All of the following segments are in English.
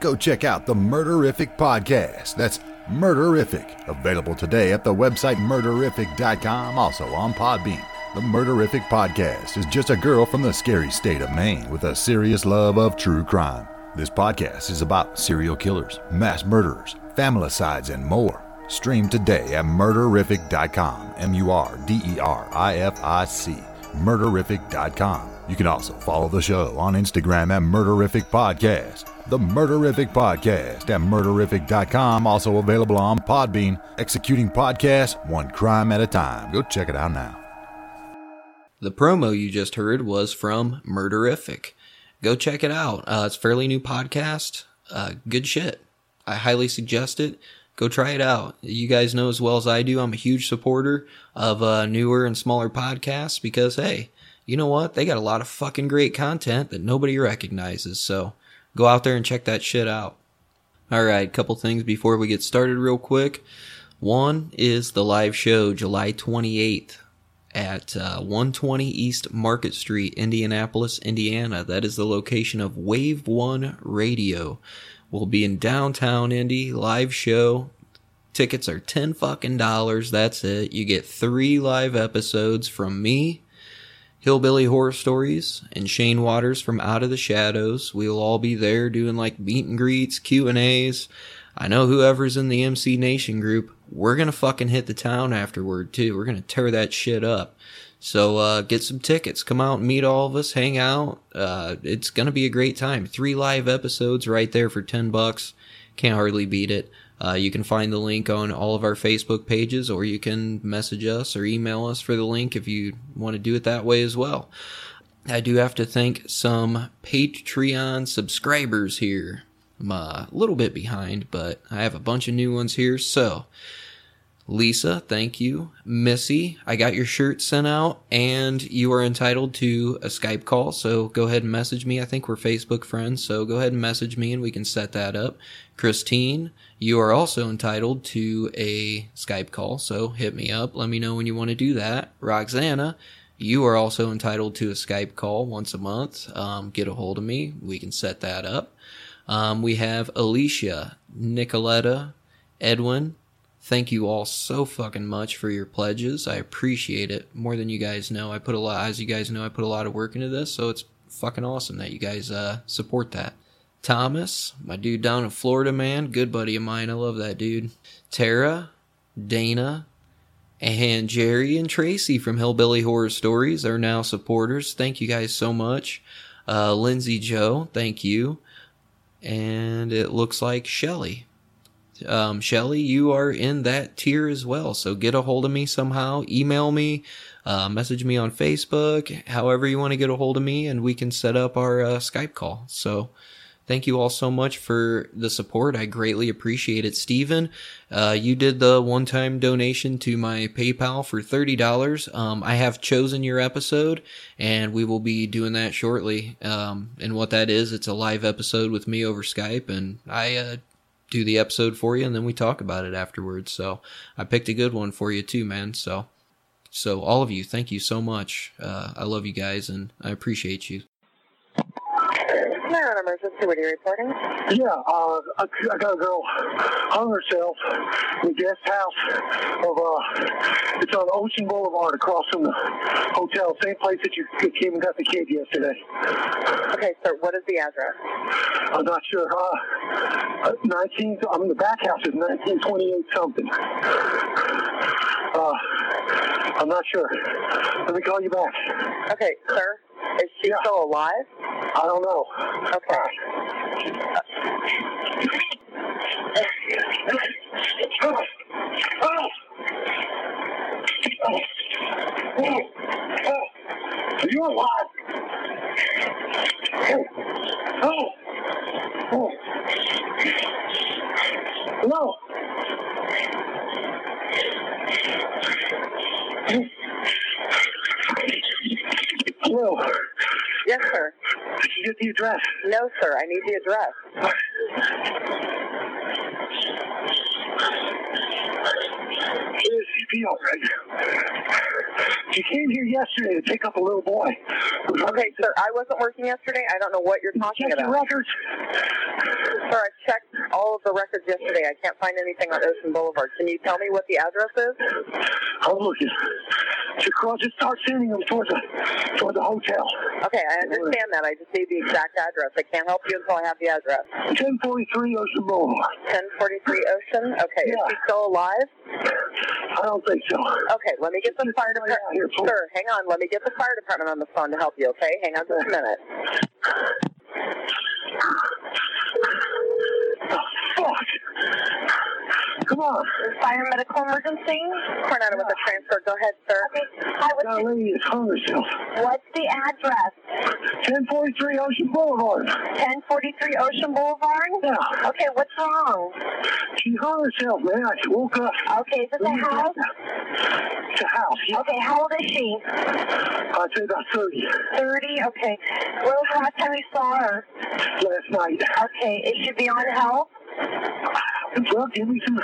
go check out the Murderific Podcast. That's Murderific. Available today at the website murderific.com, also on Podbean. The Murderific Podcast is just a girl from the scary state of Maine with a serious love of true crime. This podcast is about serial killers, mass murderers, familicides, and more. Stream today at murderific.com, M U R D E R I F I C, murderific.com. You can also follow the show on Instagram at Murderific Podcast. The Murderific Podcast at murderific.com, also available on Podbean. Executing podcasts one crime at a time. Go check it out now. The promo you just heard was from Murderific. Go check it out. Uh, it's a fairly new podcast. Uh, good shit. I highly suggest it. Go try it out. You guys know as well as I do, I'm a huge supporter of uh, newer and smaller podcasts because, hey, you know what? They got a lot of fucking great content that nobody recognizes. So go out there and check that shit out. All right, couple things before we get started, real quick. One is the live show July 28th at uh, 120 East Market Street, Indianapolis, Indiana. That is the location of Wave One Radio. We'll be in downtown Indy, live show. Tickets are 10 fucking dollars. That's it. You get three live episodes from me, Hillbilly Horror Stories, and Shane Waters from Out of the Shadows. We'll all be there doing like meet and greets, Q and A's. I know whoever's in the MC Nation group, we're gonna fucking hit the town afterward too. We're gonna tear that shit up. So uh, get some tickets. Come out and meet all of us. Hang out. Uh, it's gonna be a great time. Three live episodes right there for ten bucks. Can't hardly beat it. Uh, you can find the link on all of our Facebook pages, or you can message us or email us for the link if you want to do it that way as well. I do have to thank some Patreon subscribers here. I'm a little bit behind, but I have a bunch of new ones here. So, Lisa, thank you. Missy, I got your shirt sent out and you are entitled to a Skype call. So go ahead and message me. I think we're Facebook friends. So go ahead and message me and we can set that up. Christine, you are also entitled to a Skype call. So hit me up. Let me know when you want to do that. Roxana, you are also entitled to a Skype call once a month. Um, get a hold of me. We can set that up. Um, we have Alicia, Nicoletta, Edwin, Thank you all so fucking much for your pledges. I appreciate it more than you guys know. I put a lot, as you guys know, I put a lot of work into this, so it's fucking awesome that you guys uh, support that. Thomas, my dude down in Florida, man, good buddy of mine. I love that dude. Tara, Dana, and Jerry and Tracy from Hillbilly Horror Stories are now supporters. Thank you guys so much. Uh, Lindsay Joe, thank you. And it looks like Shelly um, Shelly, you are in that tier as well. So get a hold of me somehow. Email me, uh, message me on Facebook, however you want to get a hold of me, and we can set up our uh, Skype call. So thank you all so much for the support. I greatly appreciate it. Steven, uh, you did the one time donation to my PayPal for $30. Um, I have chosen your episode and we will be doing that shortly. Um, and what that is, it's a live episode with me over Skype and I, uh, do the episode for you and then we talk about it afterwards. So I picked a good one for you too, man. So, so all of you, thank you so much. Uh, I love you guys and I appreciate you. On emergency, what are you reporting? Yeah, uh, I, I got a girl hung herself in the guest house of, uh, it's on Ocean Boulevard across from the hotel, same place that you came and got the kid yesterday. Okay, sir, what is the address? I'm not sure. Uh, uh, 19, I mean, the back house is 1928 something. Uh, I'm not sure. Let me call you back. Okay, sir, is she Yeah. still alive? I don't know. Okay. Are you alive? Oh. Oh. Oh. Hello. Hello. Yes, sir. Did you get the address? No, sir, I need the address. It is CPO right now. She came here yesterday to pick up a little boy. Okay, sir, I wasn't working yesterday. I don't know what you're talking about. Check about. records. Sir, I for records yesterday. I can't find anything on Ocean Boulevard. Can you tell me what the address is? I'm looking. Just cross, just start sending them towards the, toward the hotel. Okay, I understand that. I just need the exact address. I can't help you until I have the address. 1043 Ocean Boulevard. 1043 Ocean? Okay, is Yeah. he still alive? I don't think so. Okay, let me get the fire department. Sir, hang on. Let me get the fire department on the phone to help you, okay? Hang on just a minute. Oh, fuck. Come on. Fire medical emergency? Coronado with a transfer. Go ahead, sir. Hi, That what's, lady is hung herself. what's the address? 1043 Ocean Boulevard. 1043 Ocean Boulevard? Yeah. Okay, what's wrong? She hung herself, man. I woke up. Okay, is this a house? It's a house. Yeah. Okay, how old is she? I'd say about 30 30? Okay. When was the last time you saw her? last night. Okay, is she beyond help? Well, give me some.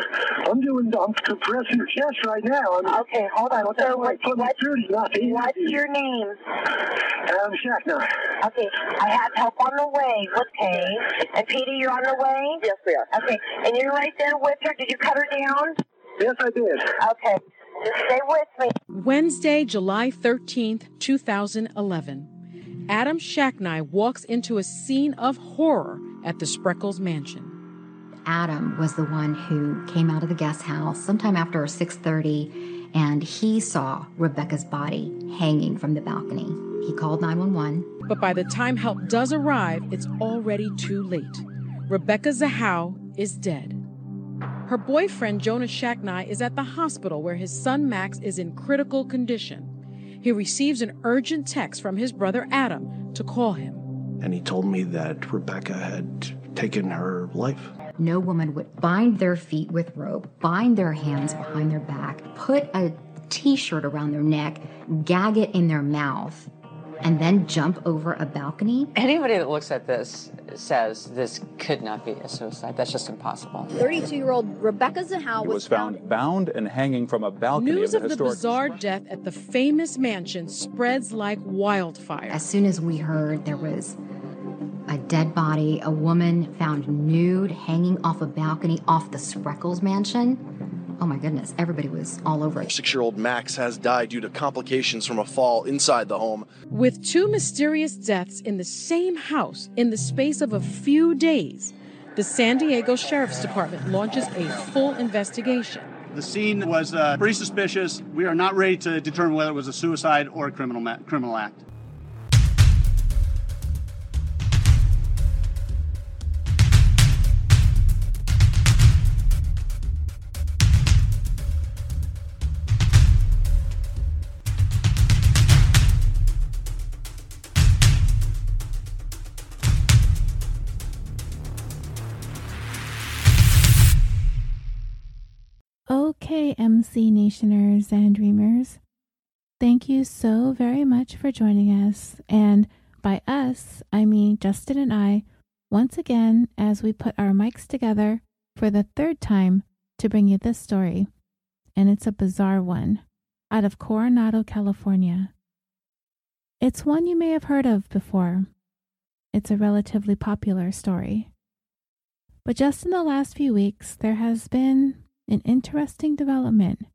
I'm doing. I'm compressing her chest right now. I'm, Okay, hold on. That's So why I what, put my what, 30, not what's your name? Adam Shacknai. Okay, I have help on the way. Okay. And Petey, you're on the way? Yes, we are. Okay, and you're right there with her. Did you cut her down? Yes, I did. Okay. Just stay with me. Wednesday, July 13th, 2011. Adam Shacknai walks into a scene of horror at the Spreckels mansion. Adam was the one who came out of the guest house sometime after 6:30 and he saw Rebecca's body hanging from the balcony. He called 911. But by the time help does arrive, it's already too late. Rebecca Zahau is dead. Her boyfriend, Jonas Shacknai, is at the hospital where his son Max is in critical condition. He receives an urgent text from his brother Adam to call him. and he told me that Rebecca had taken her life. No woman would bind their feet with rope, bind their hands behind their back, put a t-shirt around their neck, gag it in their mouth, and then jump over a balcony. Anybody that looks at this says this could not be a suicide. That's just impossible. 32 year old Rebecca Zahau was found bound and hanging from a balcony News of of the the historic. bizarre death at the famous mansion spreads like wildfire. As soon as we heard there was a dead body, a woman found nude hanging off a balcony off the Spreckels mansion. Oh my goodness, everybody was all over it. Six year old Max has died due to complications from a fall inside the home. With two mysterious deaths in the same house in the space of a few days, the San Diego Sheriff's Department launches a full investigation. The scene was uh, pretty suspicious. We are not ready to determine whether it was a suicide or a criminal ma- criminal act. Okay, MC Nationers and Dreamers. Thank you so very much for joining us. And by us, I mean Justin and I, once again, as we put our mics together for the third time to bring you this story. And it's a bizarre one out of Coronado, California. It's one you may have heard of before. It's a relatively popular story. But just in the last few weeks, there has been an interesting development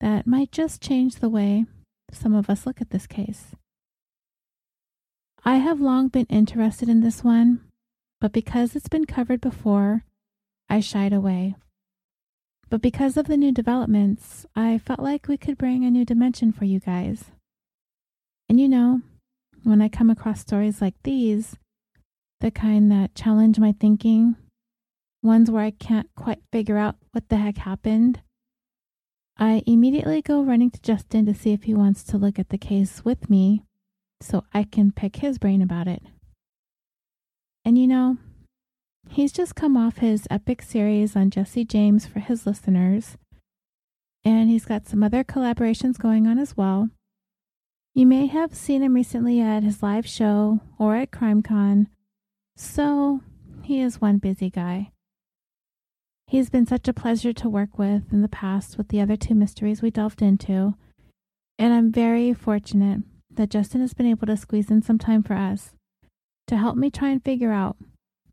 that might just change the way some of us look at this case. I have long been interested in this one, but because it's been covered before, I shied away. But because of the new developments, I felt like we could bring a new dimension for you guys. And you know, when I come across stories like these, the kind that challenge my thinking, ones where I can't quite figure out what the heck happened, I immediately go running to Justin to see if he wants to look at the case with me so I can pick his brain about it. And you know, he's just come off his epic series on Jesse James for his listeners, and he's got some other collaborations going on as well. You may have seen him recently at his live show or at CrimeCon, so he is one busy guy. He's been such a pleasure to work with in the past with the other two mysteries we delved into, and I'm very fortunate that Justin has been able to squeeze in some time for us to help me try and figure out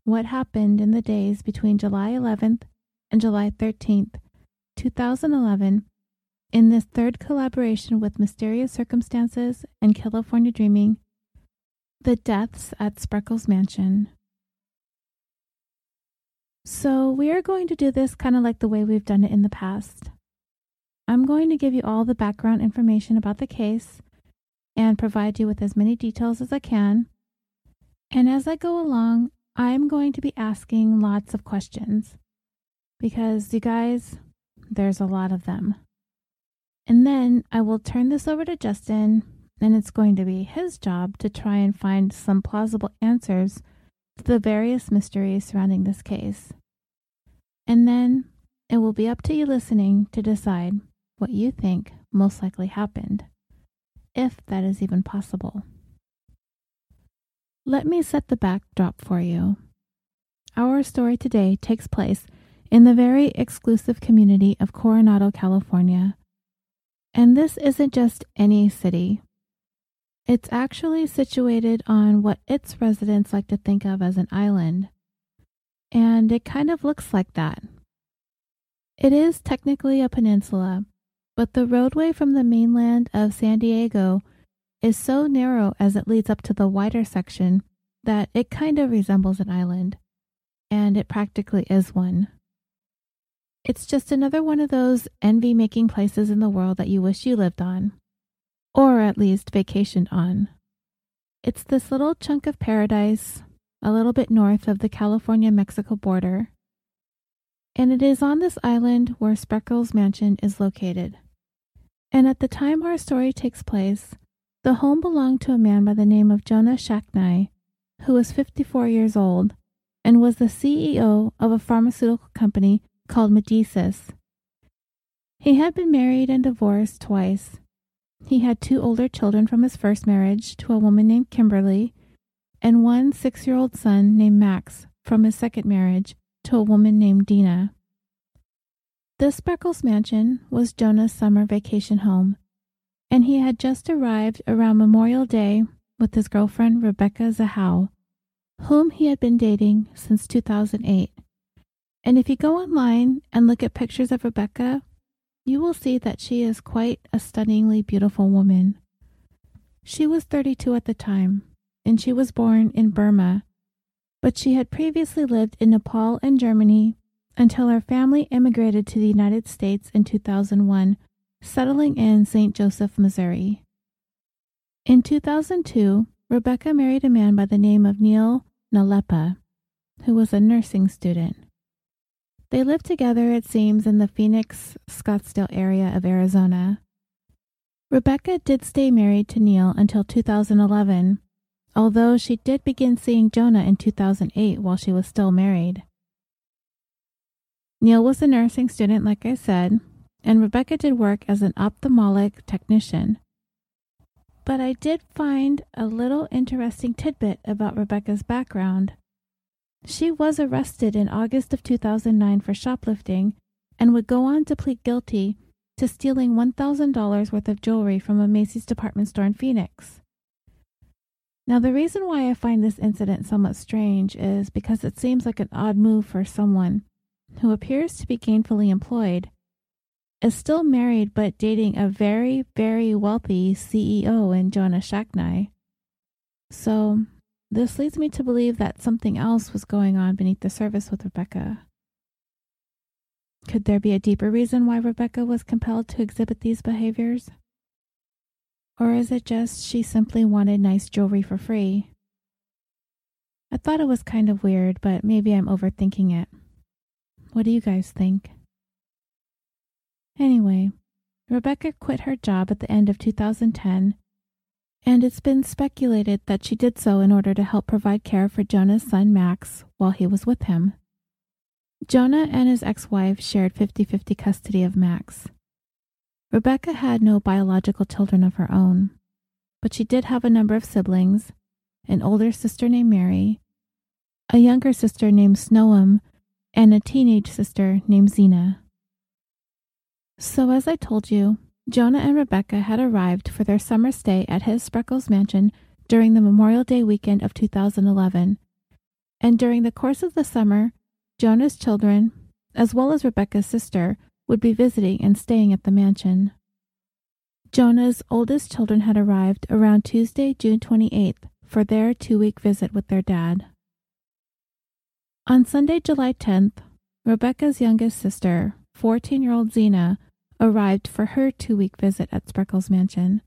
what happened in the days between July 11th and July 13th, 2011, in this third collaboration with Mysterious Circumstances and Killafornia Dreaming The Deaths at Spreckels Mansion. So, we are going to do this kind of like the way we've done it in the past. I'm going to give you all the background information about the case and provide you with as many details as I can. And as I go along, I'm going to be asking lots of questions because, you guys, there's a lot of them. And then I will turn this over to Justin, and it's going to be his job to try and find some plausible answers the various mysteries surrounding this case. And then it will be up to you listening to decide what you think most likely happened, if that is even possible. Let me set the backdrop for you. Our story today takes place in the very exclusive community of Coronado, California, and this isn't just any city. It's actually situated on what its residents like to think of as an island. And it kind of looks like that. It is technically a peninsula, but the roadway from the mainland of San Diego is so narrow as it leads up to the wider section that it kind of resembles an island. And it practically is one. It's just another one of those envy making places in the world that you wish you lived on, or at least vacationed on. It's this little chunk of paradise, a little bit north of the California Mexico border. And it is on this island where Spreckels Mansion is located. And at the time our story takes place, the home belonged to a man by the name of Jonah Shacknai, who was 54 years old and was the CEO of a pharmaceutical company called Medicis. He had been married and divorced twice. He had two older children from his first marriage to a woman named Kimberly, and one six year old son named Max from his second marriage to a woman named Dina. This Spreckels mansion was Jonah's summer vacation home, and he had just arrived around Memorial Day with his girlfriend Rebecca Zahau, whom he had been dating since 2008. And if you go online and look at pictures of Rebecca, you will see that she is quite a stunningly beautiful woman. She was 32 at the time, and she was born in Burma, but she had previously lived in Nepal and Germany until her family immigrated to the United States in 2001, settling in St. Joseph, Missouri. In 2002, Rebecca married a man by the name of Neil Nalepa, who was a nursing student. They lived together, it seems, in the Phoenix, Scottsdale area of Arizona. Rebecca did stay married to Neil until 2011, although she did begin seeing Jonah in 2008 while she was still married. Neil was a nursing student, like I said, and Rebecca did work as an ophthalmic technician. But I did find a little interesting tidbit about Rebecca's background. She was arrested in August of 2009 for shoplifting and would go on to plead guilty to stealing $1,000 worth of jewelry from a Macy's department store in Phoenix. Now, the reason why I find this incident somewhat strange is because it seems like an odd move for someone who appears to be gainfully employed, is still married but dating a very, very wealthy CEO in Jonah Shacknai. So, this leads me to believe that something else was going on beneath the surface with Rebecca. Could there be a deeper reason why Rebecca was compelled to exhibit these behaviors? Or is it just she simply wanted nice jewelry for free? I thought it was kind of weird, but maybe I'm overthinking it. What do you guys think? Anyway, Rebecca quit her job at the end of 2010 and it's been speculated that she did so in order to help provide care for Jonah's son Max while he was with him. Jonah and his ex wife shared 50 50 custody of Max. Rebecca had no biological children of her own, but she did have a number of siblings an older sister named Mary, a younger sister named Snowem, and a teenage sister named Zena. So, as I told you, Jonah and Rebecca had arrived for their summer stay at his Spreckels mansion during the Memorial Day weekend of 2011, And during the course of the summer, Jonah's children, as well as Rebecca's sister, would be visiting and staying at the mansion. Jonah's oldest children had arrived around Tuesday, June 28th, for their two week visit with their dad. On Sunday, July 10th, Rebecca's youngest sister, 14 year old Zena, arrived for her two week visit at Spreckels Mansion.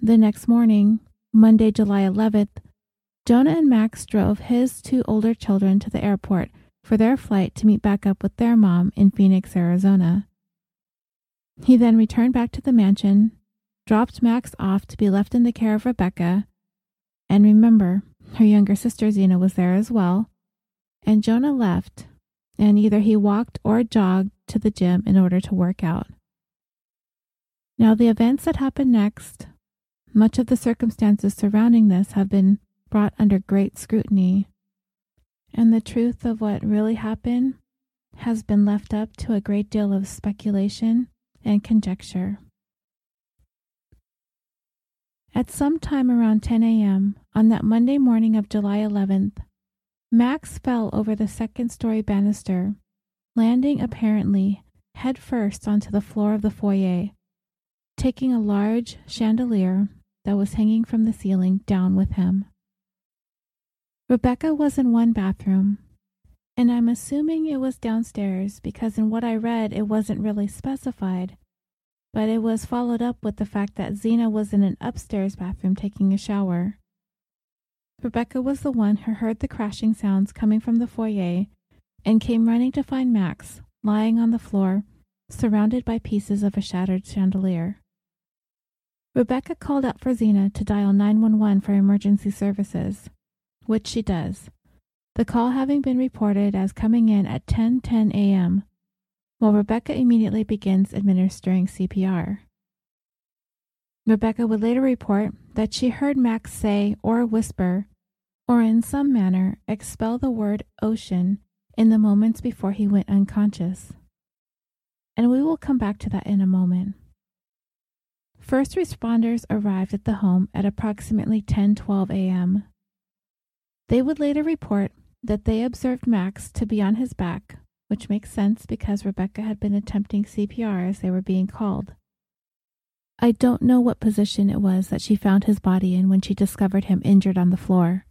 The next morning, Monday, July 11th, Jonah and Max drove his two older children to the airport for their flight to meet back up with their mom in Phoenix, Arizona. He then returned back to the mansion, dropped Max off to be left in the care of Rebecca, and remember, her younger sister Zena was there as well, and Jonah left, and either he walked or jogged to the gym in order to work out. Now, the events that happened next, much of the circumstances surrounding this have been brought under great scrutiny, and the truth of what really happened has been left up to a great deal of speculation and conjecture. At some time around 10 a.m. on that Monday morning of July 11th, Max fell over the second story banister, landing apparently head first onto the floor of the foyer, taking a large chandelier that was hanging from the ceiling down with him. Rebecca was in one bathroom, and I'm assuming it was downstairs because in what I read it wasn't really specified, but it was followed up with the fact that Zena was in an upstairs bathroom taking a shower. Rebecca was the one who heard the crashing sounds coming from the foyer and came running to find Max lying on the floor, surrounded by pieces of a shattered chandelier. Rebecca called out for Zena to dial 911 for emergency services, which she does, the call having been reported as coming in at 10:10 a.m., while Rebecca immediately begins administering CPR. Rebecca would later report that she heard Max say or whisper, or in some manner expel the word ocean in the moments before he went unconscious. And we will come back to that in a moment. First responders arrived at the home at approximately 10:12 a.m. They would later report that they observed Max to be on his back, which makes sense because Rebecca had been attempting CPR as they were being called. I don't know what position it was that she found his body in when she discovered him injured on the floor.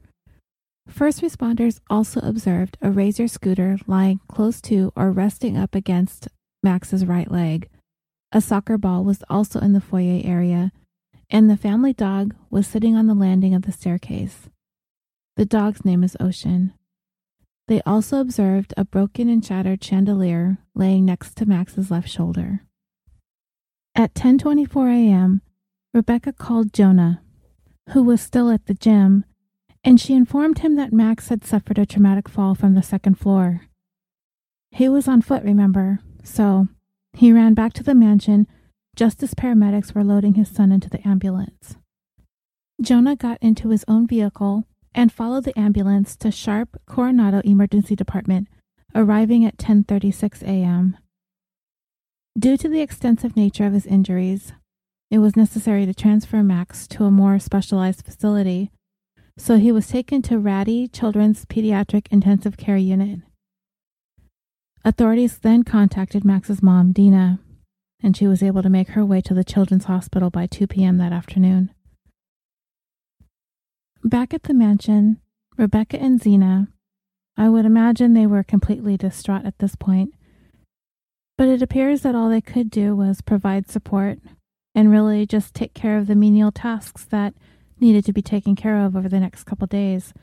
First responders also observed a razor scooter lying close to or resting up against Max's right leg. A soccer ball was also in the foyer area, and the family dog was sitting on the landing of the staircase. The dog's name is Ocean. They also observed a broken and shattered chandelier laying next to Max's left shoulder. At 10:24 a.m., Rebecca called Jonah, who was still at the gym, and she informed him that Max had suffered a traumatic fall from the second floor. He was on foot, remember, so he ran back to the mansion just as paramedics were loading his son into the ambulance. Jonah got into his own vehicle and followed the ambulance to Sharp Coronado Emergency Department, arriving at 10:36 a.m. Due to the extensive nature of his injuries, it was necessary to transfer Max to a more specialized facility, so he was taken to Rady Children's Pediatric Intensive Care Unit. Authorities then contacted Max's mom, Dina, and she was able to make her way to the Children's Hospital by 2 p.m. that afternoon. Back at the mansion, Rebecca and Zena, I would imagine they were completely distraught at this point, but it appears that all they could do was provide support and really just take care of the menial tasks that needed to be taken care of over the next couple days,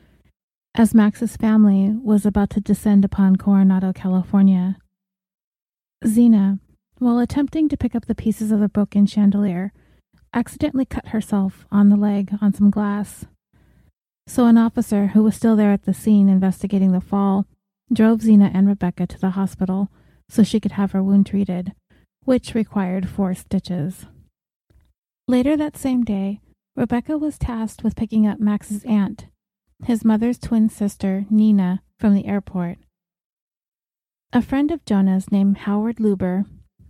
as Max's family was about to descend upon Coronado, California. Zena, while attempting to pick up the pieces of the broken chandelier, accidentally cut herself on the leg on some glass. So an officer who was still there at the scene investigating the fall drove Zena and Rebecca to the hospital so she could have her wound treated, which required four stitches. Later that same day, Rebecca was tasked with picking up Max's aunt, his mother's twin sister, Nina, from the airport. A friend of Jonah's named Howard Luber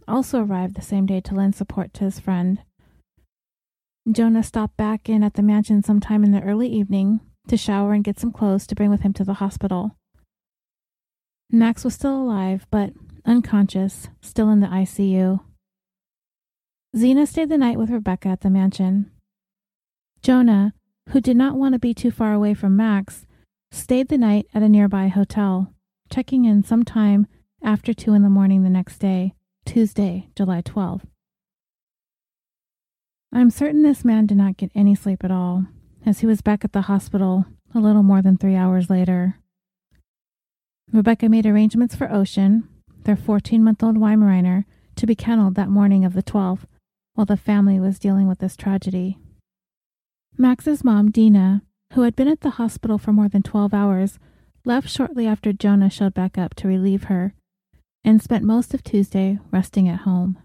also arrived the same day to lend support to his friend. Jonah stopped back in at the mansion sometime in the early evening to shower and get some clothes to bring with him to the hospital. Max was still alive, but unconscious, still in the ICU. Zena stayed the night with Rebecca at the mansion. Jonah, who did not want to be too far away from Max, stayed the night at a nearby hotel, checking in sometime after 2 in the morning the next day, Tuesday, July 12th. I'm certain this man did not get any sleep at all, as he was back at the hospital a little more than three hours later. Rebecca made arrangements for Ocean, their 14 month old Weimaraner, to be kenneled that morning of the 12th while the family was dealing with this tragedy. Max's mom, Dina, who had been at the hospital for more than 12 hours, left shortly after Jonah showed back up to relieve her and spent most of Tuesday resting at home.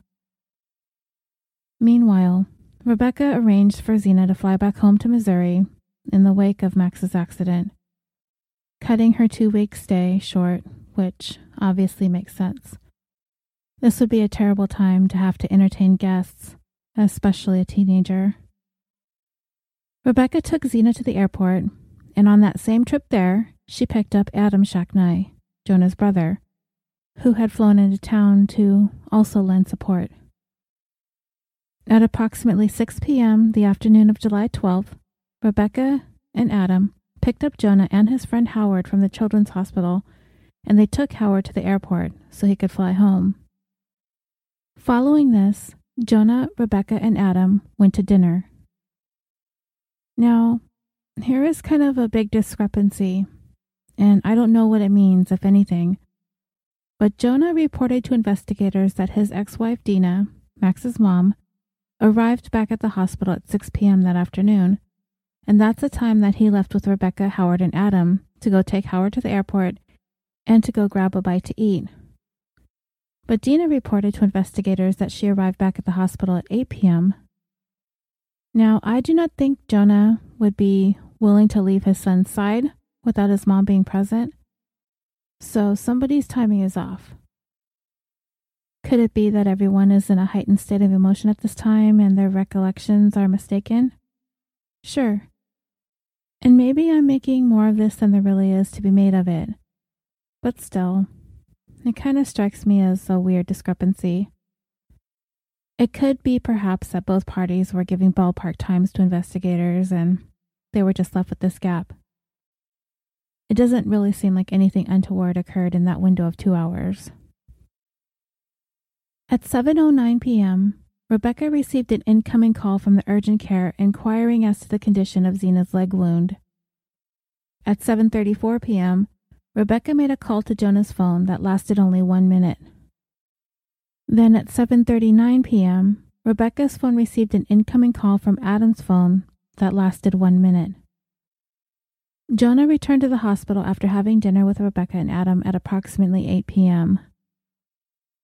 Meanwhile, Rebecca arranged for Zena to fly back home to Missouri in the wake of Max's accident, cutting her two week stay short, which obviously makes sense. This would be a terrible time to have to entertain guests, especially a teenager. Rebecca took Zena to the airport, and on that same trip there, she picked up Adam Shacknai, Jonah's brother, who had flown into town to also lend support. At approximately 6 p.m. the afternoon of July 12th, Rebecca and Adam picked up Jonah and his friend Howard from the Children's Hospital, and they took Howard to the airport so he could fly home. Following this, Jonah, Rebecca, and Adam went to dinner. Now, here is kind of a big discrepancy, and I don't know what it means, if anything. But Jonah reported to investigators that his ex wife Dina, Max's mom, arrived back at the hospital at 6 p.m. that afternoon, and that's the time that he left with Rebecca, Howard, and Adam to go take Howard to the airport and to go grab a bite to eat. But Dina reported to investigators that she arrived back at the hospital at 8 p.m. Now, I do not think Jonah would be willing to leave his son's side without his mom being present. So somebody's timing is off. Could it be that everyone is in a heightened state of emotion at this time and their recollections are mistaken? Sure. And maybe I'm making more of this than there really is to be made of it. But still, it kind of strikes me as a weird discrepancy. It could be perhaps that both parties were giving ballpark times to investigators and they were just left with this gap. It doesn't really seem like anything untoward occurred in that window of two hours. At 7:09 p.m., Rebecca received an incoming call from the urgent care inquiring as to the condition of Zena's leg wound. At 7:34 p.m., Rebecca made a call to Jonah's phone that lasted only 1 minute. Then at 7:39 p.m., Rebecca's phone received an incoming call from Adam's phone that lasted 1 minute. Jonah returned to the hospital after having dinner with Rebecca and Adam at approximately 8 p.m.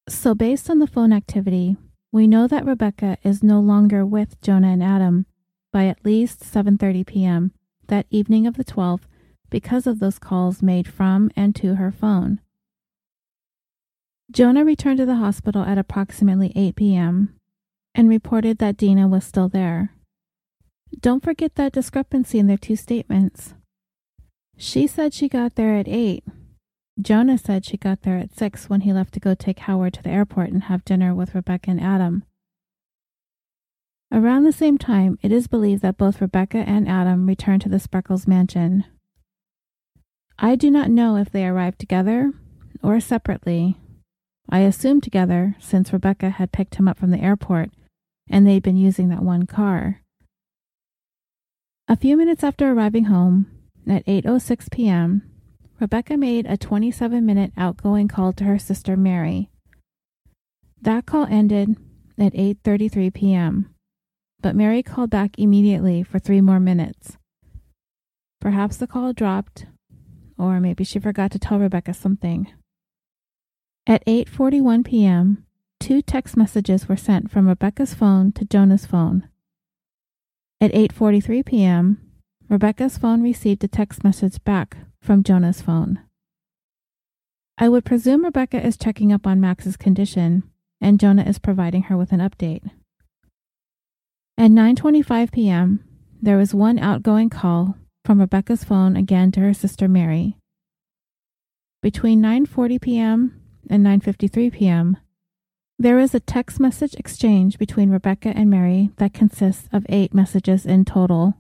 So based on the phone activity, we know that Rebecca is no longer with Jonah and Adam by at least 7:30 p.m. that evening of the 12th because of those calls made from and to her phone. Jonah returned to the hospital at approximately 8 p.m. and reported that Dina was still there. Don't forget that discrepancy in their two statements. She said she got there at 8. Jonah said she got there at 6 when he left to go take Howard to the airport and have dinner with Rebecca and Adam. Around the same time, it is believed that both Rebecca and Adam returned to the Spreckels mansion. I do not know if they arrived together or separately. I assume together since Rebecca had picked him up from the airport and they'd been using that one car. A few minutes after arriving home, at 8:06 p.m., Rebecca made a 27-minute outgoing call to her sister Mary. That call ended at 8:33 p.m., but Mary called back immediately for 3 more minutes. Perhaps the call dropped or maybe she forgot to tell Rebecca something. At 8:41 p.m., two text messages were sent from Rebecca's phone to Jonah's phone. At 8:43 p.m., Rebecca's phone received a text message back from Jonah's phone. I would presume Rebecca is checking up on Max's condition and Jonah is providing her with an update. At 9:25 p.m., there was one outgoing call from Rebecca's phone again to her sister Mary. Between 9:40 p.m. and 9:53 p.m., there is a text message exchange between Rebecca and Mary that consists of 8 messages in total.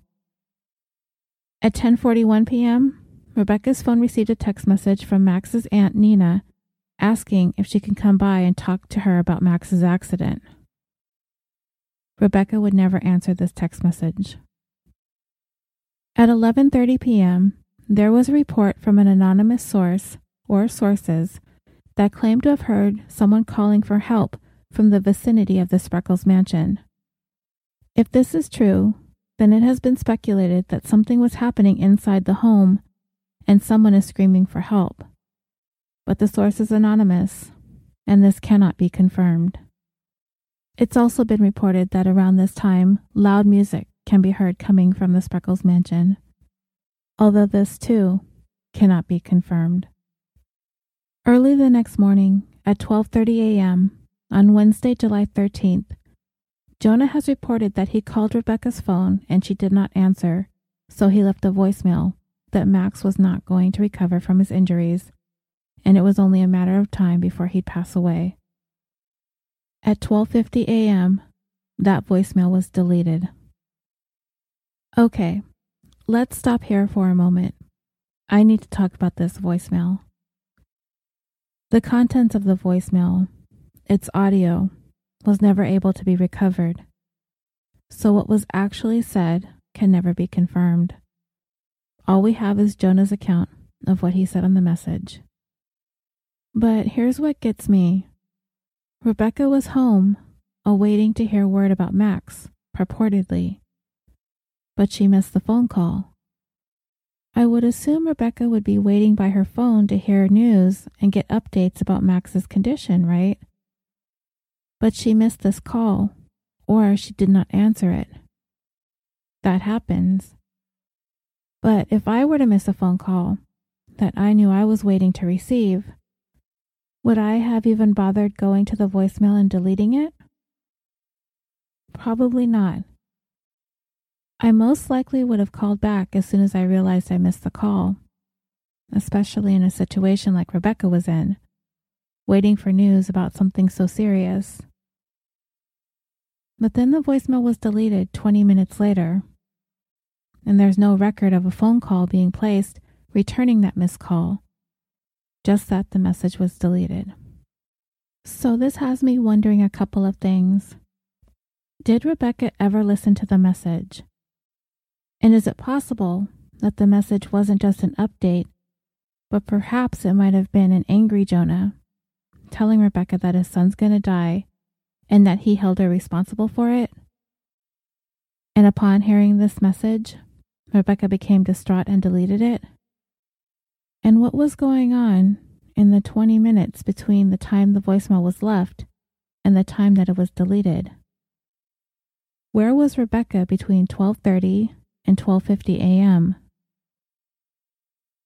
At 10:41 p.m., Rebecca's phone received a text message from Max's aunt Nina asking if she can come by and talk to her about Max's accident. Rebecca would never answer this text message. At 11:30 p.m., there was a report from an anonymous source or sources that claimed to have heard someone calling for help from the vicinity of the Spreckels mansion. If this is true, then it has been speculated that something was happening inside the home and someone is screaming for help. But the source is anonymous, and this cannot be confirmed. It's also been reported that around this time, loud music can be heard coming from the Spreckels mansion, although this too cannot be confirmed. Early the next morning, at 12:30 a.m. on Wednesday, July 13th, Jonah has reported that he called Rebecca's phone and she did not answer, so he left a voicemail that Max was not going to recover from his injuries, and it was only a matter of time before he'd pass away. At 12:50 a.m., that voicemail was deleted. Okay, let's stop here for a moment. I need to talk about this voicemail. The contents of the voicemail, its audio, was never able to be recovered. So what was actually said can never be confirmed. All we have is Jonah's account of what he said on the message. But here's what gets me Rebecca was home, awaiting to hear word about Max, purportedly. But she missed the phone call. I would assume Rebecca would be waiting by her phone to hear news and get updates about Max's condition, right? But she missed this call, or she did not answer it. That happens. But if I were to miss a phone call that I knew I was waiting to receive, would I have even bothered going to the voicemail and deleting it? Probably not. I most likely would have called back as soon as I realized I missed the call, especially in a situation like Rebecca was in, waiting for news about something so serious. But then the voicemail was deleted 20 minutes later, and there's no record of a phone call being placed returning that missed call, just that the message was deleted. So this has me wondering a couple of things. Did Rebecca ever listen to the message? And is it possible that the message wasn't just an update, but perhaps it might have been an angry Jonah telling Rebecca that his son's going to die and that he held her responsible for it? And upon hearing this message, Rebecca became distraught and deleted it? And what was going on in the 20 minutes between the time the voicemail was left and the time that it was deleted? Where was Rebecca between 12:30 and 12:50 a.m.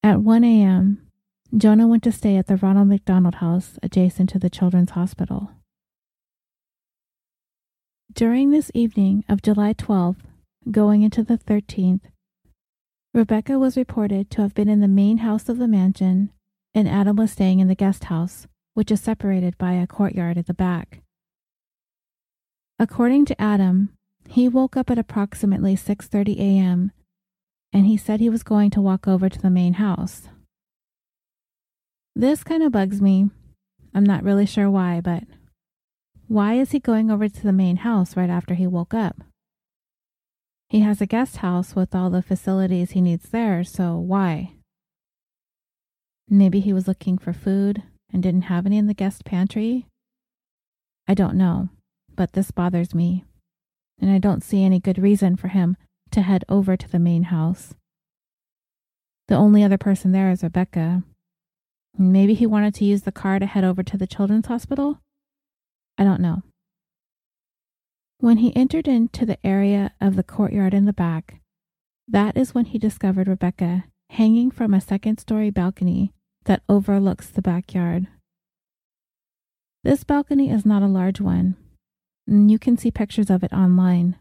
At 1 a.m., Jonah went to stay at the Ronald McDonald House adjacent to the Children's Hospital. During this evening of July 12th, going into the 13th, Rebecca was reported to have been in the main house of the mansion, and Adam was staying in the guest house, which is separated by a courtyard at the back. According to Adam, he woke up at approximately 6:30 a.m. and he said he was going to walk over to the main house. This kind of bugs me. I'm not really sure why, but why is he going over to the main house right after he woke up? He has a guest house with all the facilities he needs there, so why? Maybe he was looking for food and didn't have any in the guest pantry? I don't know, but this bothers me and I don't see any good reason for him to head over to the main house. The only other person there is Rebecca. Maybe he wanted to use the car to head over to the children's hospital? I don't know. When he entered into the area of the courtyard in the back, that is when he discovered Rebecca hanging from a second story balcony that overlooks the backyard. This balcony is not a large one, and you can see pictures of it online.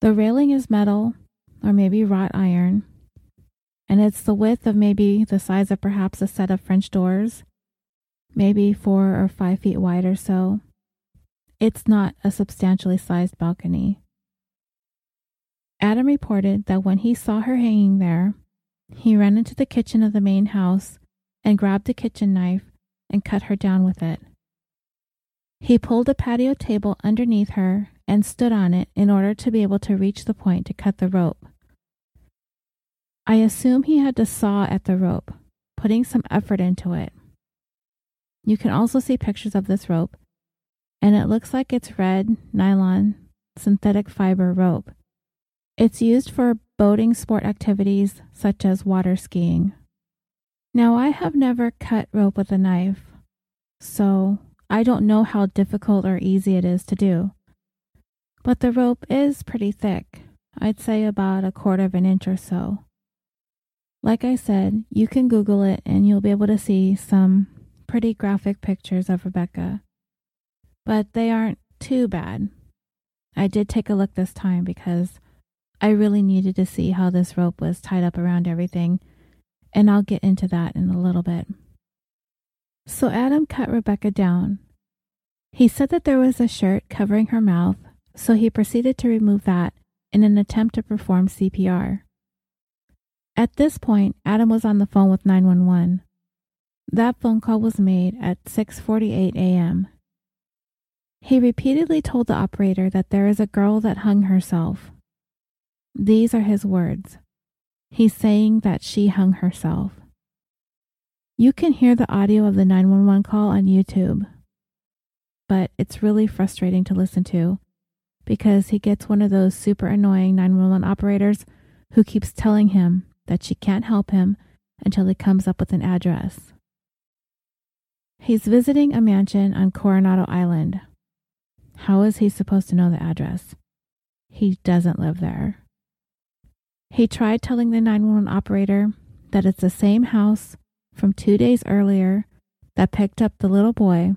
The railing is metal, or maybe wrought iron, and it's the width of maybe the size of perhaps a set of French doors, maybe four or five feet wide or so. It's not a substantially sized balcony. Adam reported that when he saw her hanging there, he ran into the kitchen of the main house and grabbed a kitchen knife and cut her down with it. He pulled a patio table underneath her and stood on it in order to be able to reach the point to cut the rope. I assume he had to saw at the rope, putting some effort into it. You can also see pictures of this rope, and it looks like it's red nylon synthetic fiber rope. It's used for boating sport activities such as water skiing. Now, I have never cut rope with a knife, so I don't know how difficult or easy it is to do. But the rope is pretty thick. I'd say about a quarter of an inch or so. Like I said, you can Google it and you'll be able to see some pretty graphic pictures of Rebecca. But they aren't too bad. I did take a look this time because I really needed to see how this rope was tied up around everything, and I'll get into that in a little bit. So Adam cut Rebecca down. He said that there was a shirt covering her mouth so he proceeded to remove that in an attempt to perform CPR. At this point, Adam was on the phone with 911. That phone call was made at 6:48 a.m. He repeatedly told the operator that there is a girl that hung herself. These are his words. He's saying that she hung herself. You can hear the audio of the 911 call on YouTube, but it's really frustrating to listen to because he gets one of those super annoying 911 operators who keeps telling him that she can't help him until he comes up with an address. He's visiting a mansion on Coronado Island. How is he supposed to know the address? He doesn't live there. He tried telling the 911 operator that it's the same house from two days earlier that picked up the little boy,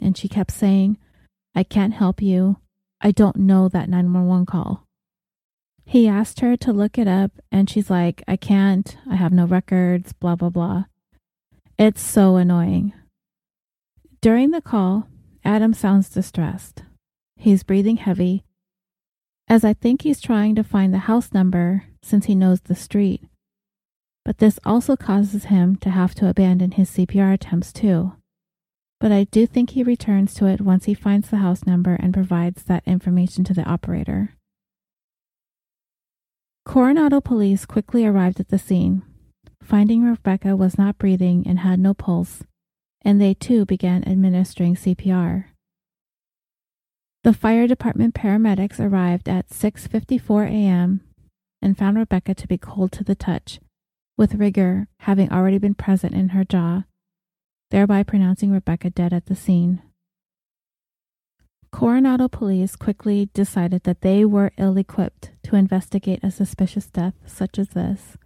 and she kept saying, I can't help you. I don't know that 911 call. He asked her to look it up, and she's like, I can't. I have no records, blah, blah, blah. It's so annoying. During the call, Adam sounds distressed. He's breathing heavy, as I think he's trying to find the house number since he knows the street. But this also causes him to have to abandon his CPR attempts too but I do think he returns to it once he finds the house number and provides that information to the operator. Coronado police quickly arrived at the scene, finding Rebecca was not breathing and had no pulse, and they too began administering CPR. The fire department paramedics arrived at 6:54 a.m. and found Rebecca to be cold to the touch, with rigor having already been present in her jaw thereby pronouncing Rebecca dead at the scene. Coronado police quickly decided that they were ill equipped to investigate a suspicious death such as this,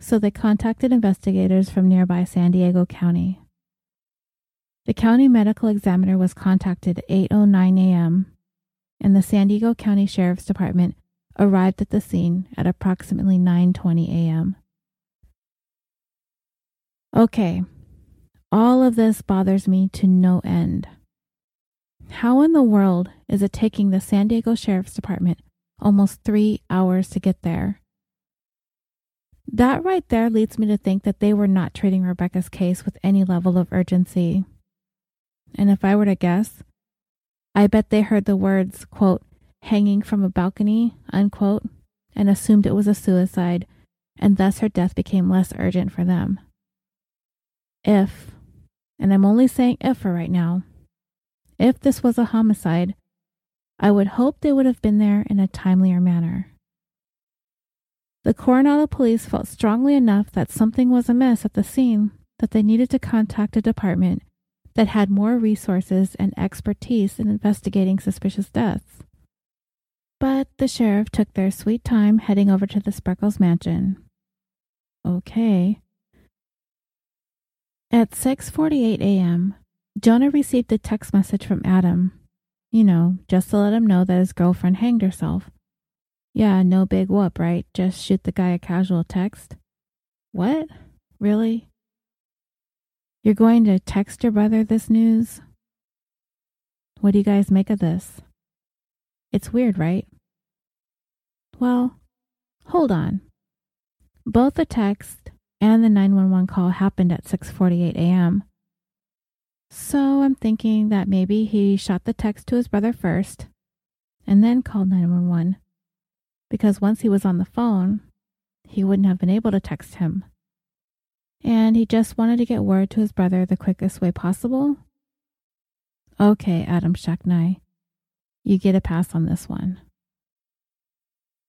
so they contacted investigators from nearby San Diego County. The county medical examiner was contacted at 8:09 a.m. and the San Diego County Sheriff's Department arrived at the scene at approximately 9:20 a.m. Okay, all of this bothers me to no end. How in the world is it taking the San Diego Sheriff's Department almost three hours to get there? That right there leads me to think that they were not treating Rebecca's case with any level of urgency. And if I were to guess, I bet they heard the words, quote, hanging from a balcony, unquote, and assumed it was a suicide, and thus her death became less urgent for them. If, and I'm only saying if for right now, if this was a homicide, I would hope they would have been there in a timelier manner. The Coronado police felt strongly enough that something was amiss at the scene that they needed to contact a department that had more resources and expertise in investigating suspicious deaths. But the sheriff took their sweet time heading over to the Spreckels mansion. Okay, at 6:48 a.m., Jonah received a text message from Adam. You know, just to let him know that his girlfriend hanged herself. Yeah, no big whoop, right? Just shoot the guy a casual text. What? Really? You're going to text your brother this news? What do you guys make of this? It's weird, right? Well, hold on. Both the text and the 911 call happened at 6:48 a.m. So I'm thinking that maybe he shot the text to his brother first and then called 911 because once he was on the phone, he wouldn't have been able to text him. And he just wanted to get word to his brother the quickest way possible. Okay, Adam Shacknai, you get a pass on this one.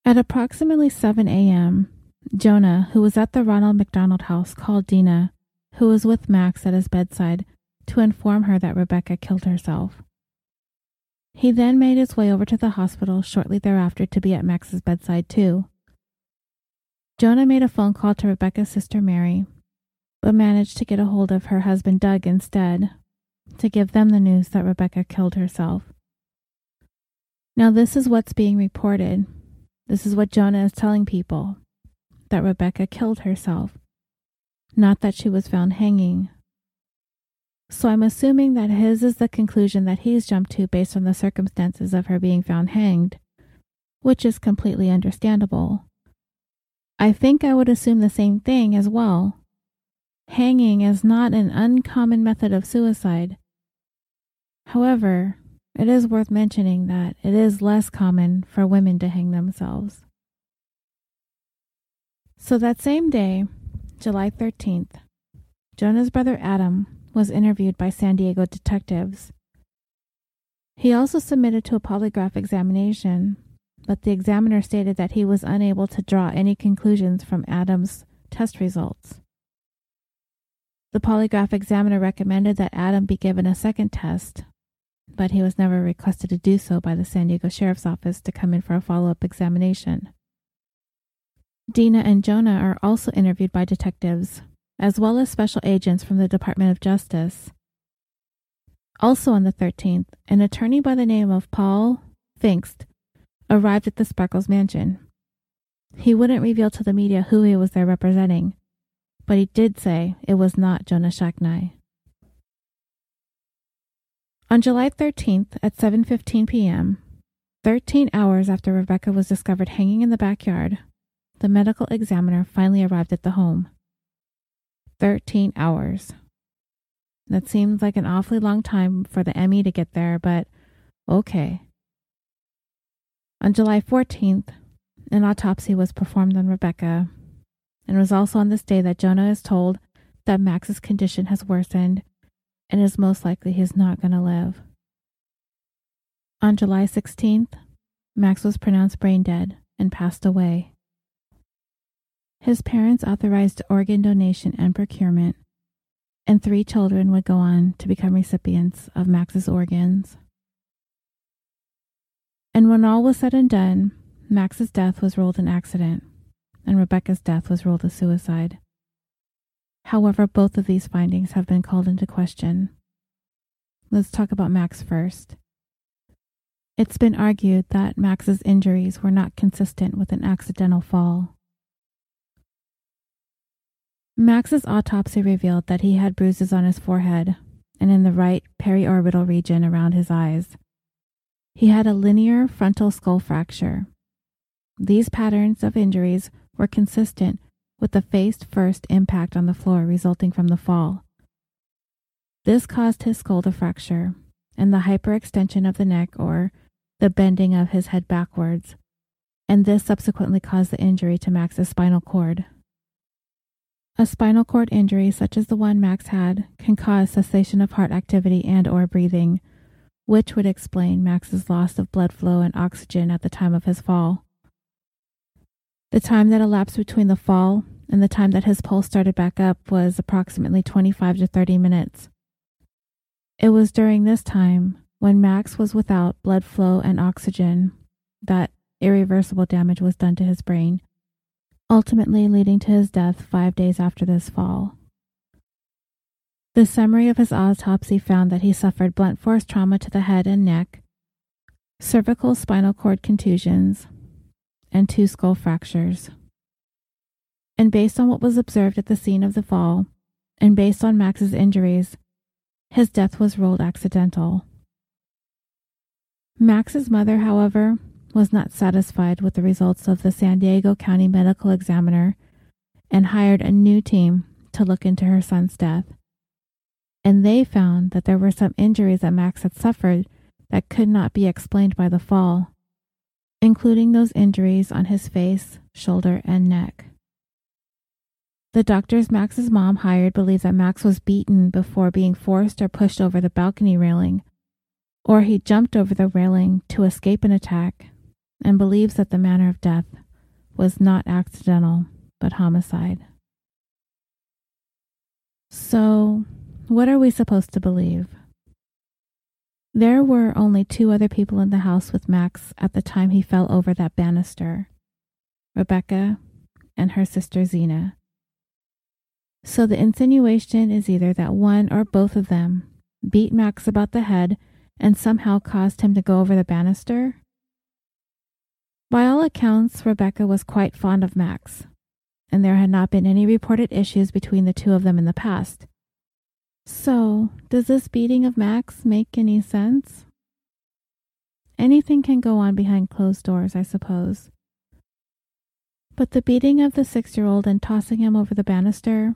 At approximately 7 a.m., Jonah, who was at the Ronald McDonald house, called Dina, who was with Max at his bedside, to inform her that Rebecca killed herself. He then made his way over to the hospital shortly thereafter to be at Max's bedside, too. Jonah made a phone call to Rebecca's sister Mary, but managed to get a hold of her husband Doug instead to give them the news that Rebecca killed herself. Now, this is what's being reported. This is what Jonah is telling people that Rebecca killed herself, not that she was found hanging. So I'm assuming that his is the conclusion that he's jumped to based on the circumstances of her being found hanged, which is completely understandable. I think I would assume the same thing as well. Hanging is not an uncommon method of suicide. However, it is worth mentioning that it is less common for women to hang themselves. So that same day, July 13th, Jonah's brother Adam was interviewed by San Diego detectives. He also submitted to a polygraph examination, but the examiner stated that he was unable to draw any conclusions from Adam's test results. The polygraph examiner recommended that Adam be given a second test, but he was never requested to do so by the San Diego Sheriff's Office to come in for a follow up examination. Dina and Jonah are also interviewed by detectives, as well as special agents from the Department of Justice. Also on the 13th, an attorney by the name of Paul Pfingst arrived at the Spreckels mansion. He wouldn't reveal to the media who he was there representing, but he did say it was not Jonah Shacknai. On July 13th at 7:15 p.m., 13 hours after Rebecca was discovered hanging in the backyard, the medical examiner finally arrived at the home. 13 hours. That seems like an awfully long time for the ME to get there, but okay. On July 14th, an autopsy was performed on Rebecca, and it was also on this day that Jonah is told that Max's condition has worsened and is most likely he's not going to live. On July 16th, Max was pronounced brain dead and passed away. His parents authorized organ donation and procurement, and three children would go on to become recipients of Max's organs. And when all was said and done, Max's death was ruled an accident, and Rebecca's death was ruled a suicide. However, both of these findings have been called into question. Let's talk about Max first. It's been argued that Max's injuries were not consistent with an accidental fall. Max's autopsy revealed that he had bruises on his forehead and in the right periorbital region around his eyes. He had a linear frontal skull fracture. These patterns of injuries were consistent with the face first impact on the floor resulting from the fall. This caused his skull to fracture and the hyperextension of the neck or the bending of his head backwards, and this subsequently caused the injury to Max's spinal cord. A spinal cord injury such as the one Max had can cause cessation of heart activity and or breathing, which would explain Max's loss of blood flow and oxygen at the time of his fall. The time that elapsed between the fall and the time that his pulse started back up was approximately 25 to 30 minutes. It was during this time, when Max was without blood flow and oxygen, that irreversible damage was done to his brain, ultimately leading to his death five days after this fall. The summary of his autopsy found that he suffered blunt force trauma to the head and neck, cervical spinal cord contusions, and two skull fractures. And based on what was observed at the scene of the fall, and based on Max's injuries, his death was ruled accidental. Max's mother, however, was not satisfied with the results of the San Diego County Medical Examiner and hired a new team to look into her son's death. And they found that there were some injuries that Max had suffered that could not be explained by the fall, including those injuries on his face, shoulder, and neck. The doctors Max's mom hired believe that Max was beaten before being forced or pushed over the balcony railing, or he jumped over the railing to escape an attack, and believes that the manner of death was not accidental but homicide. So, what are we supposed to believe? There were only two other people in the house with Max at the time he fell over that banister Rebecca and her sister Xena. So the insinuation is either that one or both of them beat Max about the head and somehow caused him to go over the banister. By all accounts, Rebecca was quite fond of Max, and there had not been any reported issues between the two of them in the past. So, does this beating of Max make any sense? Anything can go on behind closed doors, I suppose. But the beating of the six year old and tossing him over the banister,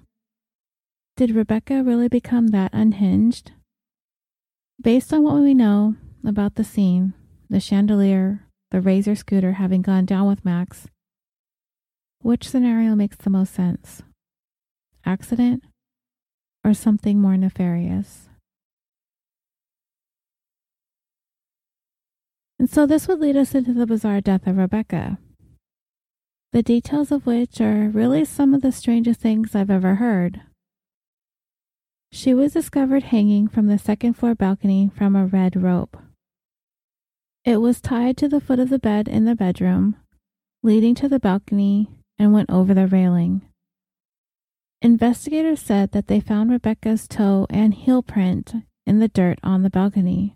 did Rebecca really become that unhinged? Based on what we know about the scene, the chandelier, the razor scooter having gone down with Max, which scenario makes the most sense? Accident or something more nefarious? And so this would lead us into the bizarre death of Rebecca, the details of which are really some of the strangest things I've ever heard. She was discovered hanging from the second floor balcony from a red rope. It was tied to the foot of the bed in the bedroom, leading to the balcony, and went over the railing. Investigators said that they found Rebecca's toe and heel print in the dirt on the balcony.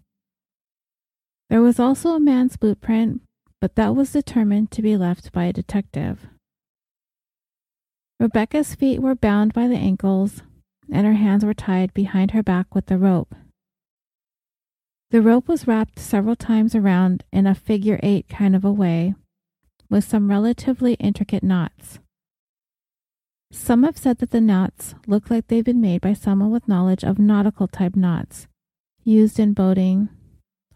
There was also a man's boot print, but that was determined to be left by a detective. Rebecca's feet were bound by the ankles, and her hands were tied behind her back with the rope. The rope was wrapped several times around in a figure eight kind of a way, with some relatively intricate knots. Some have said that the knots look like they've been made by someone with knowledge of nautical type knots, used in boating,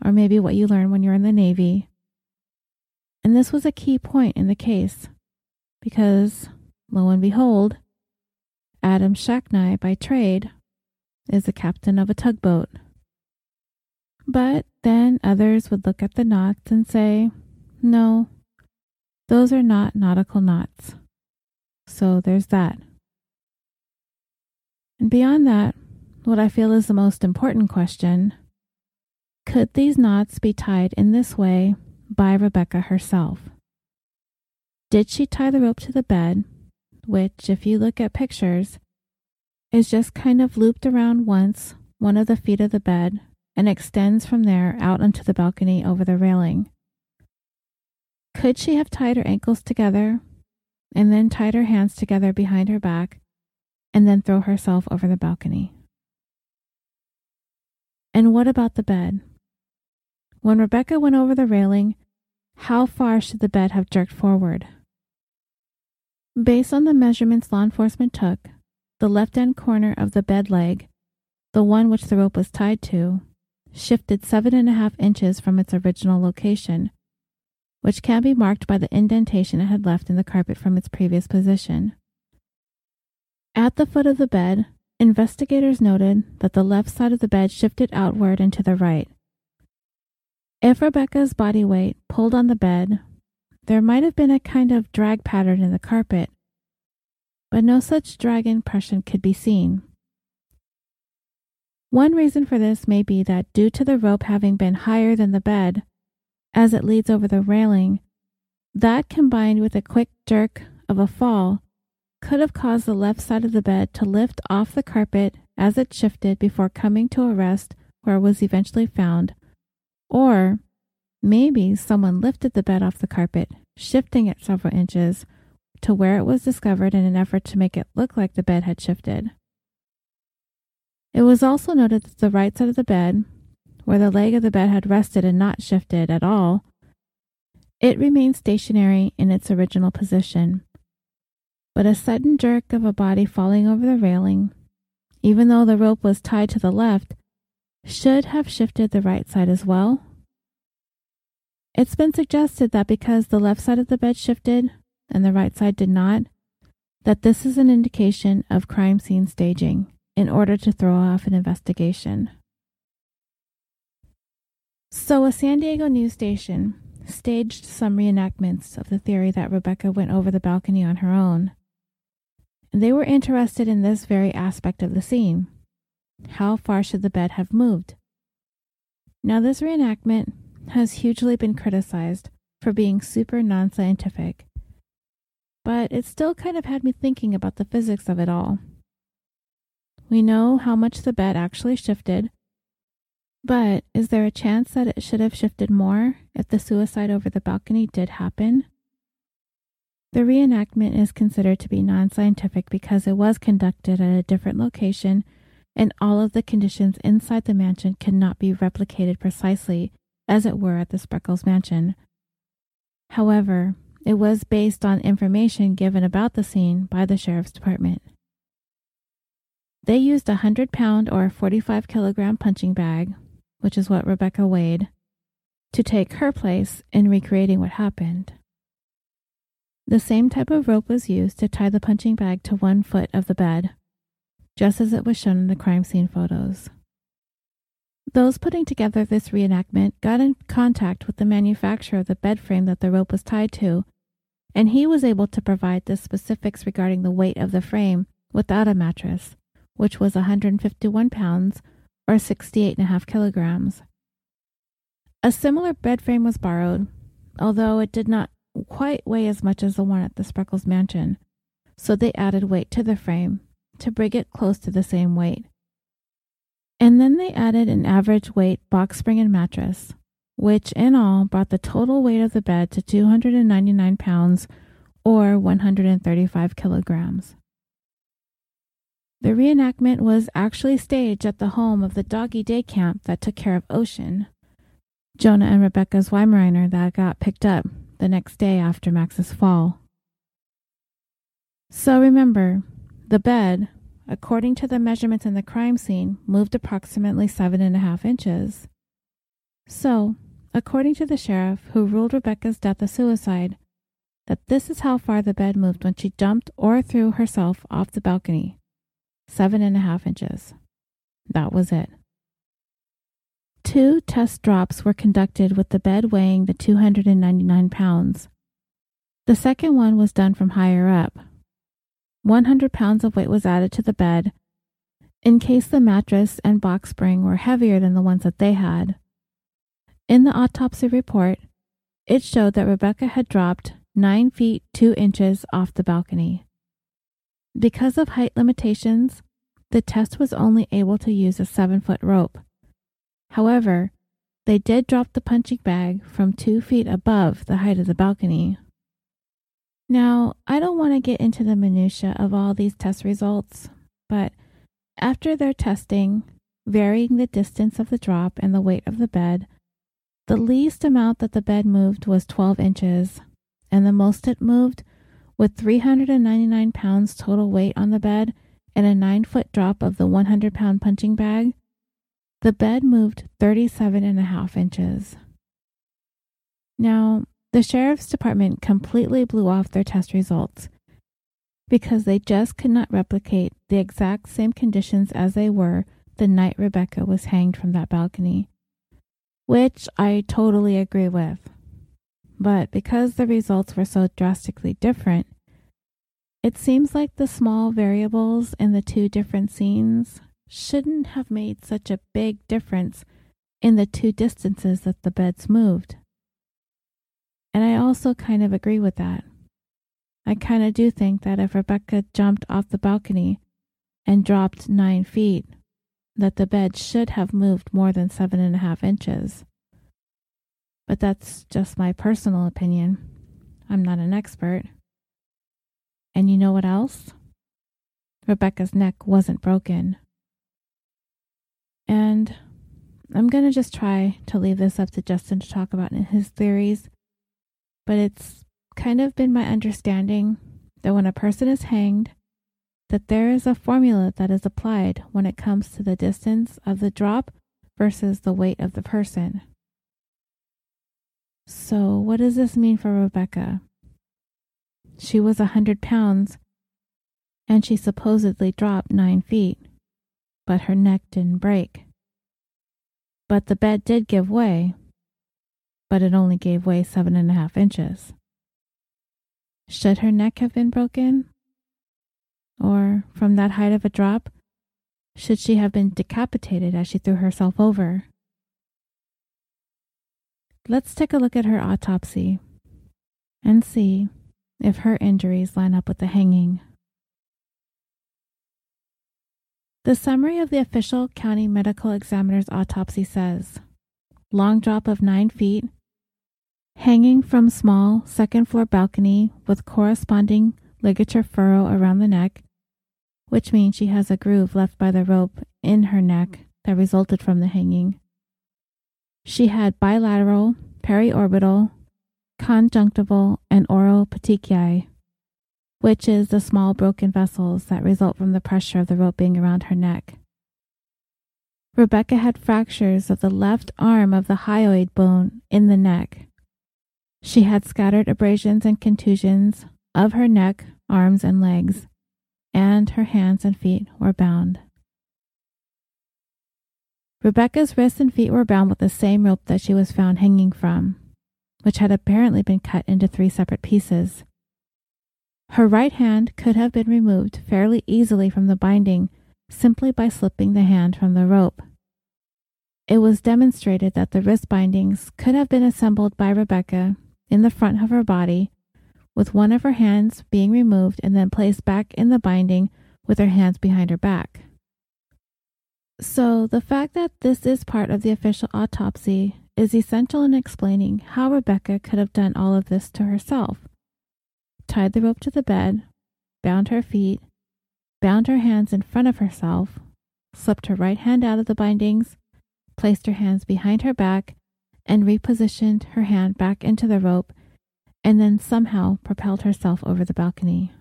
or maybe what you learn when you're in the Navy. And this was a key point in the case, because, lo and behold, Adam Shacknai, by trade, is the captain of a tugboat. But then others would look at the knots and say, no, those are not nautical knots. So there's that. And beyond that, what I feel is the most important question could these knots be tied in this way by Rebecca herself? Did she tie the rope to the bed which, if you look at pictures, is just kind of looped around once one of the feet of the bed and extends from there out onto the balcony over the railing. Could she have tied her ankles together and then tied her hands together behind her back and then throw herself over the balcony? And what about the bed? When Rebecca went over the railing, how far should the bed have jerked forward? Based on the measurements law enforcement took, the left end corner of the bed leg, the one which the rope was tied to, shifted seven and a half inches from its original location, which can be marked by the indentation it had left in the carpet from its previous position. At the foot of the bed, investigators noted that the left side of the bed shifted outward and to the right. If Rebecca's body weight pulled on the bed there might have been a kind of drag pattern in the carpet, but no such drag impression could be seen. One reason for this may be that due to the rope having been higher than the bed, as it leads over the railing, that combined with a quick jerk of a fall could have caused the left side of the bed to lift off the carpet as it shifted before coming to a rest where it was eventually found, or Maybe someone lifted the bed off the carpet, shifting it several inches to where it was discovered in an effort to make it look like the bed had shifted. It was also noted that the right side of the bed, where the leg of the bed had rested and not shifted at all, it remained stationary in its original position. But a sudden jerk of a body falling over the railing, even though the rope was tied to the left, should have shifted the right side as well. It's been suggested that because the left side of the bed shifted and the right side did not, that this is an indication of crime scene staging in order to throw off an investigation. So, a San Diego news station staged some reenactments of the theory that Rebecca went over the balcony on her own. They were interested in this very aspect of the scene. How far should the bed have moved? Now, this reenactment has hugely been criticized for being super non scientific, but it still kind of had me thinking about the physics of it all. We know how much the bed actually shifted, but is there a chance that it should have shifted more if the suicide over the balcony did happen? The reenactment is considered to be non scientific because it was conducted at a different location and all of the conditions inside the mansion cannot be replicated precisely as it were at the Spreckels mansion. However, it was based on information given about the scene by the sheriff's department. They used a 100 pound or 45 kilogram punching bag, which is what Rebecca weighed, to take her place in recreating what happened. The same type of rope was used to tie the punching bag to one foot of the bed, just as it was shown in the crime scene photos. Those putting together this reenactment got in contact with the manufacturer of the bed frame that the rope was tied to, and he was able to provide the specifics regarding the weight of the frame without a mattress, which was 151 pounds or 68.5 kilograms. A similar bed frame was borrowed, although it did not quite weigh as much as the one at the Spreckels mansion, so they added weight to the frame to bring it close to the same weight. And then they added an average weight box spring and mattress, which in all brought the total weight of the bed to 299 pounds or 135 kilograms. The reenactment was actually staged at the home of the doggy day camp that took care of Ocean, Jonah and Rebecca's Weimaraner that got picked up the next day after Max's fall. So remember, the bed, according to the measurements in the crime scene, moved approximately seven and a half inches. So, according to the sheriff who ruled Rebecca's death a suicide, that this is how far the bed moved when she jumped or threw herself off the balcony seven and a half inches. That was it. Two test drops were conducted with the bed weighing the 299 pounds. The second one was done from higher up, 100 pounds of weight was added to the bed in case the mattress and box spring were heavier than the ones that they had. In the autopsy report, it showed that Rebecca had dropped 9 feet 2 inches off the balcony. Because of height limitations, the test was only able to use a 7 foot rope. However, they did drop the punching bag from 2 feet above the height of the balcony. Now, I don't want to get into the minutiae of all these test results, but after their testing, varying the distance of the drop and the weight of the bed, the least amount that the bed moved was 12 inches, and the most it moved, with 399 pounds total weight on the bed and a 9 foot drop of the 100 pound punching bag, the bed moved 37 and a half inches. Now, the sheriff's department completely blew off their test results because they just could not replicate the exact same conditions as they were the night Rebecca was hanged from that balcony, which I totally agree with. But because the results were so drastically different, it seems like the small variables in the two different scenes shouldn't have made such a big difference in the two distances that the beds moved. And I also kind of agree with that. I kind of do think that if Rebecca jumped off the balcony and dropped nine feet, that the bed should have moved more than seven and a half inches. But that's just my personal opinion. I'm not an expert. And you know what else? Rebecca's neck wasn't broken. And I'm going to just try to leave this up to Justin to talk about in his theories, but it's kind of been my understanding that when a person is hanged, that there is a formula that is applied when it comes to the distance of the drop versus the weight of the person. So, what does this mean for Rebecca? She was a hundred pounds, and she supposedly dropped nine feet, but her neck didn't break. But the bed did give way, but it only gave way seven and a half inches. Should her neck have been broken? Or, from that height of a drop, should she have been decapitated as she threw herself over? Let's take a look at her autopsy and see if her injuries line up with the hanging. The summary of the official county medical examiner's autopsy says long drop of 9 feet, hanging from small second floor balcony with corresponding ligature furrow around the neck, which means she has a groove left by the rope in her neck that resulted from the hanging. She had bilateral, periorbital, conjunctival, and oral petechiae, which is the small broken vessels that result from the pressure of the rope being around her neck. Rebecca had fractures of the left arm of the hyoid bone in the neck. She had scattered abrasions and contusions of her neck, arms, and legs, and her hands and feet were bound. Rebecca's wrists and feet were bound with the same rope that she was found hanging from, which had apparently been cut into three separate pieces. Her right hand could have been removed fairly easily from the binding simply by slipping the hand from the rope. It was demonstrated that the wrist bindings could have been assembled by Rebecca in the front of her body, with one of her hands being removed and then placed back in the binding with her hands behind her back. So, the fact that this is part of the official autopsy is essential in explaining how Rebecca could have done all of this to herself tied the rope to the bed, bound her feet, bound her hands in front of herself, slipped her right hand out of the bindings, placed her hands behind her back, and repositioned her hand back into the rope, and then somehow propelled herself over the balcony.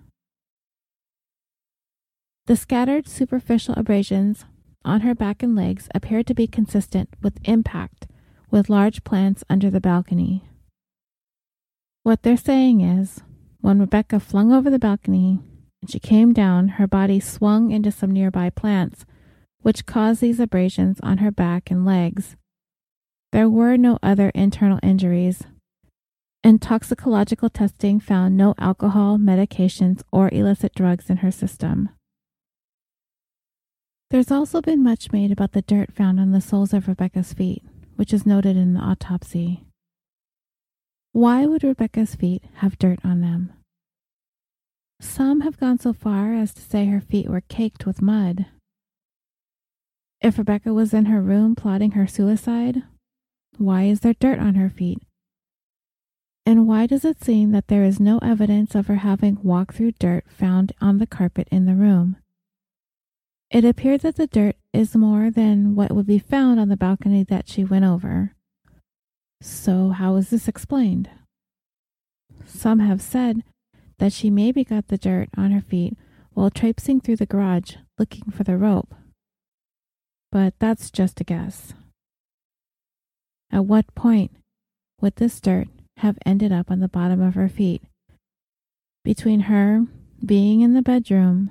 The scattered superficial abrasions on her back and legs appeared to be consistent with impact with large plants under the balcony. What they're saying is when Rebecca flung over the balcony and she came down, her body swung into some nearby plants, which caused these abrasions on her back and legs. There were no other internal injuries, and toxicological testing found no alcohol, medications, or illicit drugs in her system. There's also been much made about the dirt found on the soles of Rebecca's feet, which is noted in the autopsy. Why would Rebecca's feet have dirt on them? Some have gone so far as to say her feet were caked with mud. If Rebecca was in her room plotting her suicide, why is there dirt on her feet? And why does it seem that there is no evidence of her having walked through dirt found on the carpet in the room? It appeared that the dirt is more than what would be found on the balcony that she went over. So, how is this explained? Some have said that she maybe got the dirt on her feet while traipsing through the garage looking for the rope. But that's just a guess. At what point would this dirt have ended up on the bottom of her feet? Between her being in the bedroom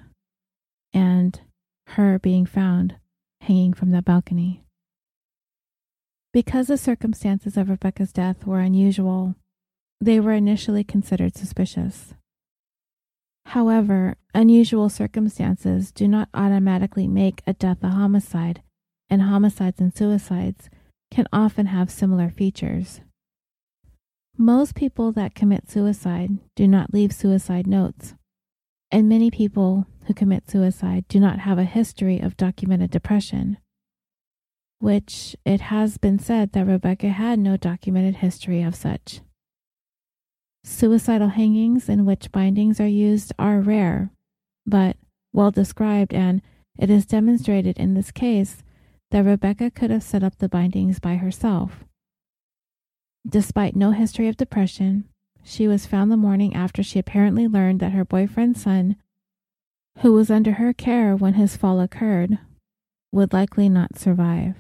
and her being found hanging from the balcony. Because the circumstances of Rebecca's death were unusual, they were initially considered suspicious. However, unusual circumstances do not automatically make a death a homicide, and homicides and suicides can often have similar features. Most people that commit suicide do not leave suicide notes, and many people who commit suicide do not have a history of documented depression which it has been said that Rebecca had no documented history of such. Suicidal hangings in which bindings are used are rare, but well described, and it is demonstrated in this case that Rebecca could have set up the bindings by herself. Despite no history of depression, she was found the morning after she apparently learned that her boyfriend's son, who was under her care when his fall occurred, would likely not survive.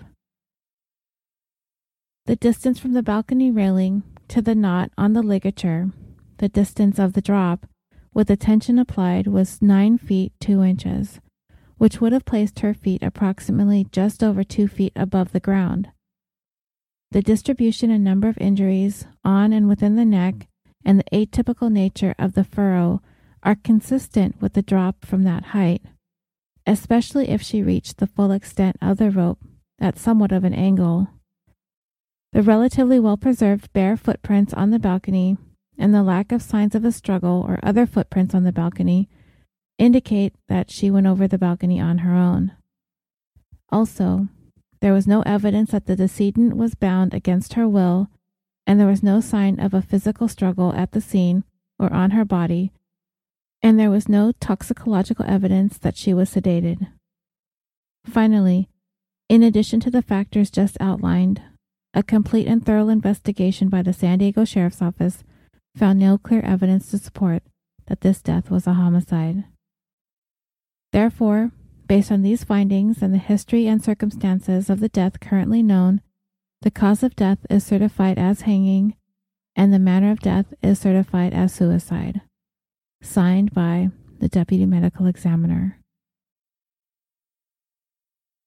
The distance from the balcony railing to the knot on the ligature, the distance of the drop, with the tension applied, was 9 feet 2 inches, which would have placed her feet approximately just over 2 feet above the ground. The distribution and number of injuries on and within the neck and the atypical nature of the furrow are consistent with the drop from that height, especially if she reached the full extent of the rope at somewhat of an angle. The relatively well preserved bare footprints on the balcony and the lack of signs of a struggle or other footprints on the balcony indicate that she went over the balcony on her own. Also, there was no evidence that the decedent was bound against her will, and there was no sign of a physical struggle at the scene or on her body, and there was no toxicological evidence that she was sedated. Finally, in addition to the factors just outlined, a complete and thorough investigation by the San Diego Sheriff's Office found no clear evidence to support that this death was a homicide. Therefore, based on these findings and the history and circumstances of the death currently known, the cause of death is certified as hanging and the manner of death is certified as suicide. Signed by the Deputy Medical Examiner.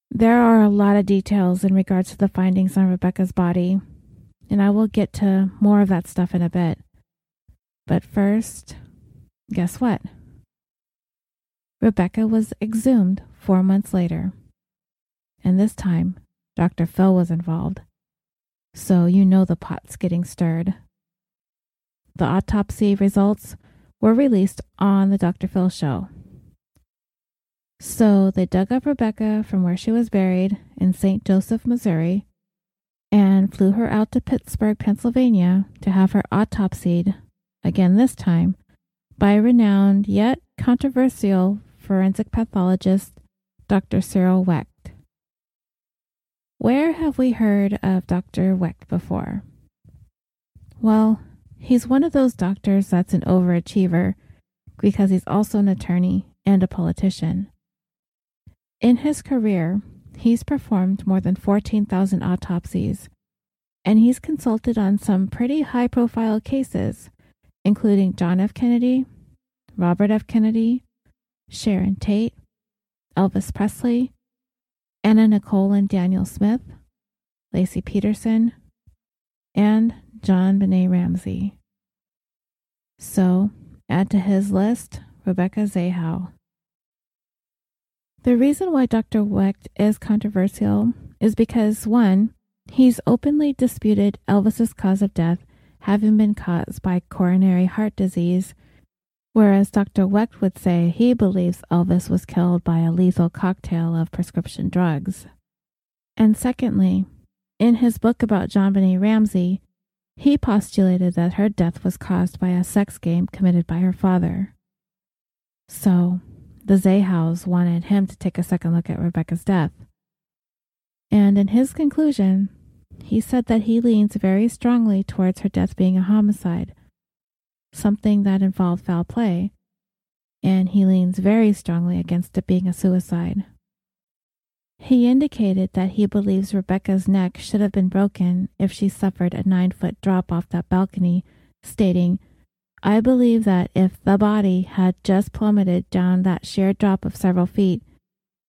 There are a lot of details in regards to the findings on Rebecca's body, and I will get to more of that stuff in a bit. But first, guess what? Rebecca was exhumed four months later. And this time, Dr. Phil was involved. So you know the pot's getting stirred. The autopsy results were released on the Dr. Phil show. So they dug up Rebecca from where she was buried in St. Joseph, Missouri, and flew her out to Pittsburgh, Pennsylvania to have her autopsied again this time, by renowned yet controversial forensic pathologist Dr. Cyril Wecht. Where have we heard of Dr. Wecht before? Well, he's one of those doctors that's an overachiever because he's also an attorney and a politician. In his career, he's performed more than 14,000 autopsies, and he's consulted on some pretty high profile cases including John F. Kennedy, Robert F. Kennedy, Sharon Tate, Elvis Presley, Anna Nicole and Daniel Smith, Laci Peterson, and JonBenét Ramsey. So, add to his list Rebecca Zahau. The reason why Dr. Wecht is controversial is because, one, he's openly disputed Elvis's cause of death having been caused by coronary heart disease, whereas Dr. Wecht would say he believes Elvis was killed by a lethal cocktail of prescription drugs. And secondly, in his book about John JonBenét Ramsey, he postulated that her death was caused by a sex game committed by her father. So, the Zahaus wanted him to take a second look at Rebecca's death. And in his conclusion, he said that he leans very strongly towards her death being a homicide, something that involved foul play, and he leans very strongly against it being a suicide. He indicated that he believes Rebecca's neck should have been broken if she suffered a nine foot drop off that balcony, stating, I believe that if the body had just plummeted down that sheer drop of several feet,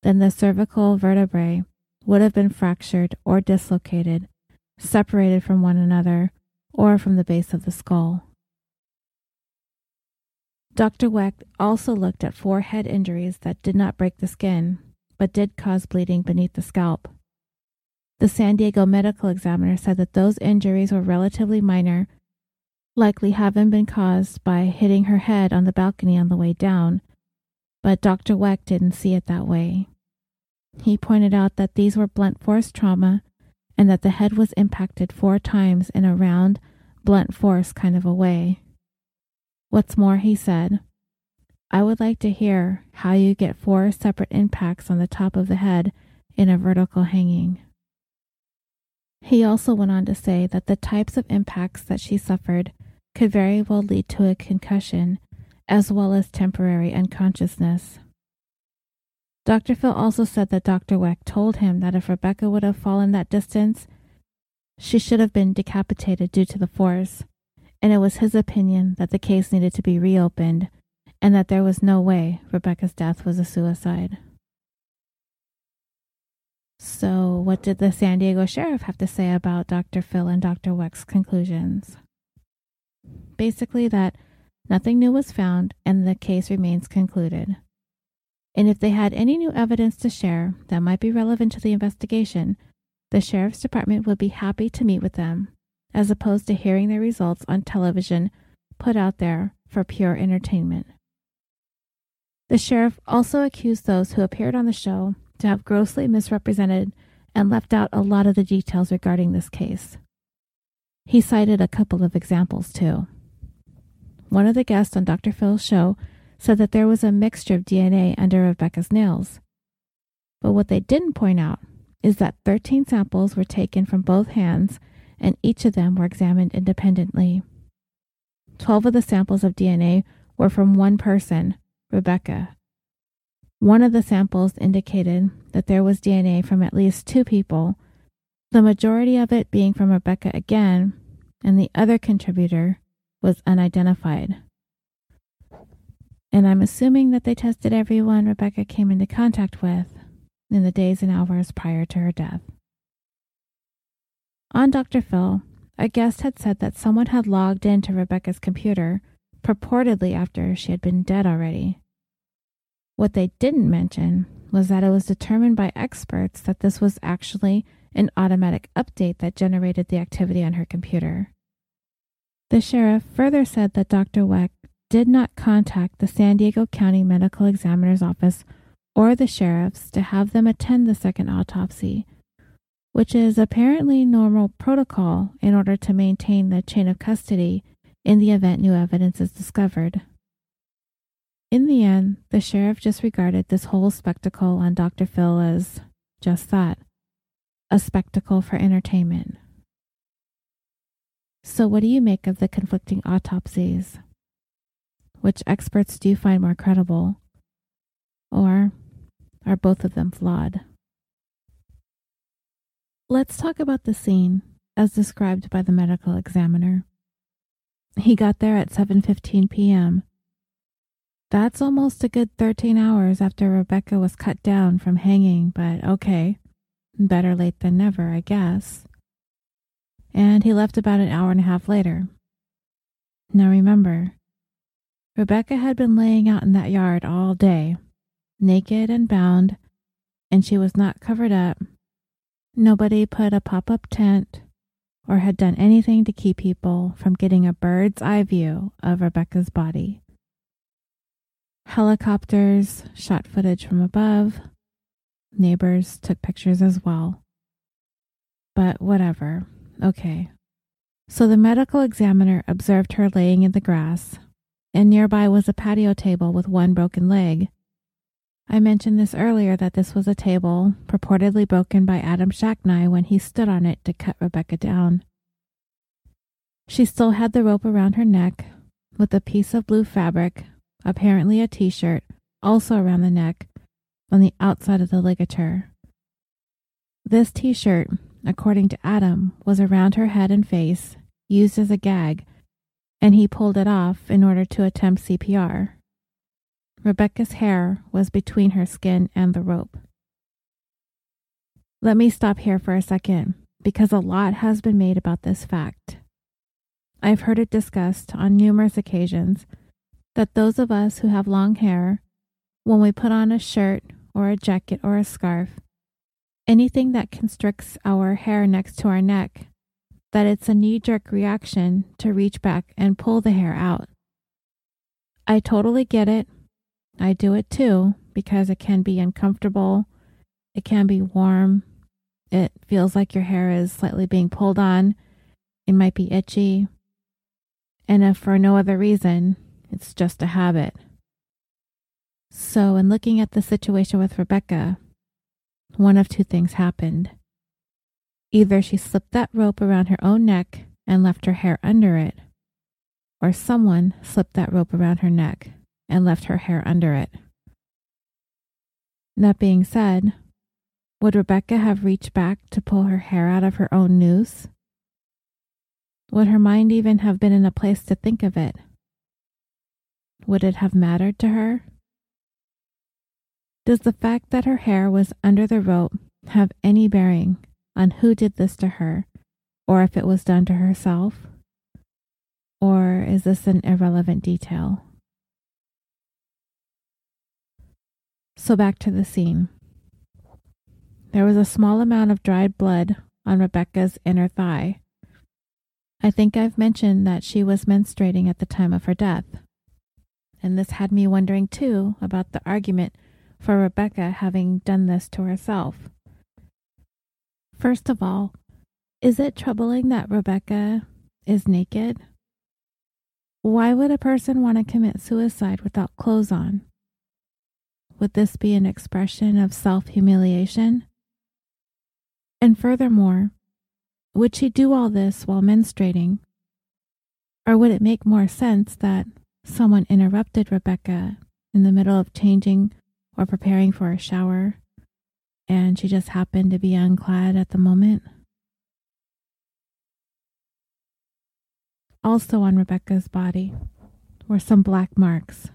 then the cervical vertebrae would have been fractured or dislocated, separated from one another or from the base of the skull. Dr. Wecht also looked at four head injuries that did not break the skin, but did cause bleeding beneath the scalp. The San Diego medical examiner said that those injuries were relatively minor, likely having been caused by hitting her head on the balcony on the way down, but Dr. Wecht didn't see it that way. He pointed out that these were blunt force trauma and that the head was impacted four times in a round, blunt force kind of a way. What's more, he said, I would like to hear how you get four separate impacts on the top of the head in a vertical hanging. He also went on to say that the types of impacts that she suffered could very well lead to a concussion as well as temporary unconsciousness. Dr. Phil also said that Dr. Wecht told him that if Rebecca would have fallen that distance, she should have been decapitated due to the force, and it was his opinion that the case needed to be reopened and that there was no way Rebecca's death was a suicide. So, what did the San Diego sheriff have to say about Dr. Phil and Dr. Wecht's conclusions? Basically, that nothing new was found and the case remains concluded. And if they had any new evidence to share that might be relevant to the investigation, the sheriff's department would be happy to meet with them, as opposed to hearing their results on television put out there for pure entertainment. The sheriff also accused those who appeared on the show to have grossly misrepresented and left out a lot of the details regarding this case. He cited a couple of examples, too. One of the guests on Dr. Phil's show said that there was a mixture of DNA under Rebecca's nails. But what they didn't point out is that 13 samples were taken from both hands and each of them were examined independently. 12 of the samples of DNA were from one person, Rebecca, one of the samples indicated that there was DNA from at least two people, the majority of it being from Rebecca again, and the other contributor was unidentified. And I'm assuming that they tested everyone Rebecca came into contact with in the days and hours prior to her death. On Dr. Phil, a guest had said that someone had logged into Rebecca's computer, purportedly after she had been dead already. What they didn't mention was that it was determined by experts that this was actually an automatic update that generated the activity on her computer. The sheriff further said that Dr. Wecht did not contact the San Diego County Medical Examiner's Office or the sheriffs to have them attend the second autopsy, which is apparently normal protocol in order to maintain the chain of custody in the event new evidence is discovered. In the end, the sheriff just regarded this whole spectacle on Dr. Phil as just that a spectacle for entertainment. So, what do you make of the conflicting autopsies? Which experts do you find more credible? Or are both of them flawed? Let's talk about the scene as described by the medical examiner. He got there at 7:15 p.m. That's almost a good 13 hours after Rebecca was cut down from hanging, but okay. Better late than never, I guess. And he left about an hour and a half later. Now remember, Rebecca had been laying out in that yard all day, naked and bound, and she was not covered up. Nobody put a pop up tent or had done anything to keep people from getting a bird's eye view of Rebecca's body. Helicopters shot footage from above. Neighbors took pictures as well. But whatever. Okay. So the medical examiner observed her laying in the grass, and nearby was a patio table with one broken leg. I mentioned this earlier that this was a table purportedly broken by Adam Shacknai when he stood on it to cut Rebecca down. She still had the rope around her neck, with a piece of blue fabric apparently a t shirt, also around the neck, on the outside of the ligature. This t shirt, according to Adam, was around her head and face, used as a gag, and he pulled it off in order to attempt CPR. Rebecca's hair was between her skin and the rope. Let me stop here for a second, because a lot has been made about this fact. I've heard it discussed on numerous occasions that those of us who have long hair, when we put on a shirt or a jacket or a scarf, anything that constricts our hair next to our neck, that it's a knee jerk reaction to reach back and pull the hair out. I totally get it. I do it too because it can be uncomfortable, it can be warm, it feels like your hair is slightly being pulled on, it might be itchy. And if for no other reason, it's just a habit. So, in looking at the situation with Rebecca, one of two things happened. Either she slipped that rope around her own neck and left her hair under it, or someone slipped that rope around her neck and left her hair under it. That being said, would Rebecca have reached back to pull her hair out of her own noose? Would her mind even have been in a place to think of it? Would it have mattered to her? Does the fact that her hair was under the rope have any bearing on who did this to her, or if it was done to herself? Or is this an irrelevant detail? So back to the scene. There was a small amount of dried blood on Rebecca's inner thigh. I think I've mentioned that she was menstruating at the time of her death. And this had me wondering too about the argument for Rebecca having done this to herself. First of all, is it troubling that Rebecca is naked? Why would a person want to commit suicide without clothes on? Would this be an expression of self humiliation? And furthermore, would she do all this while menstruating? Or would it make more sense that someone interrupted Rebecca in the middle of changing or preparing for a shower and she just happened to be unclad at the moment? Also on Rebecca's body were some black marks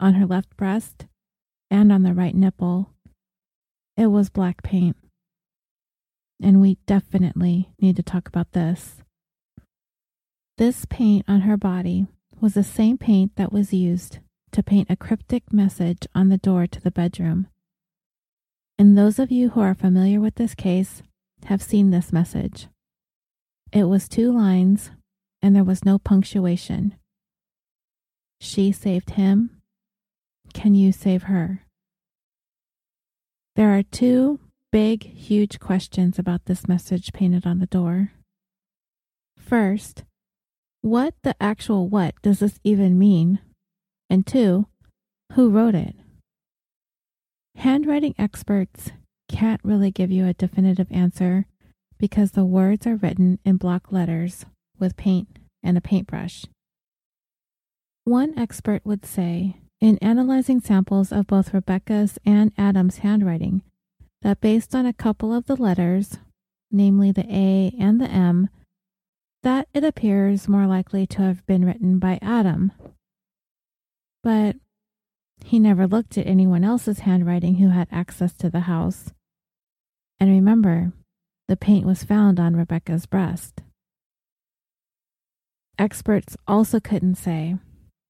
on her left breast and on the right nipple. It was black paint. And we definitely need to talk about this. This paint on her body was the same paint that was used to paint a cryptic message on the door to the bedroom. And those of you who are familiar with this case have seen this message. It was two lines and there was no punctuation. She saved him. Can you save her? There are two big, huge questions about this message painted on the door. First, what the actual what does this even mean? And two, who wrote it? Handwriting experts can't really give you a definitive answer because the words are written in block letters with paint and a paintbrush. One expert would say, in analyzing samples of both Rebecca's and Adam's handwriting, that based on a couple of the letters, namely the A and the M, that it appears more likely to have been written by Adam. But he never looked at anyone else's handwriting who had access to the house. And remember, the paint was found on Rebecca's breast. Experts also couldn't say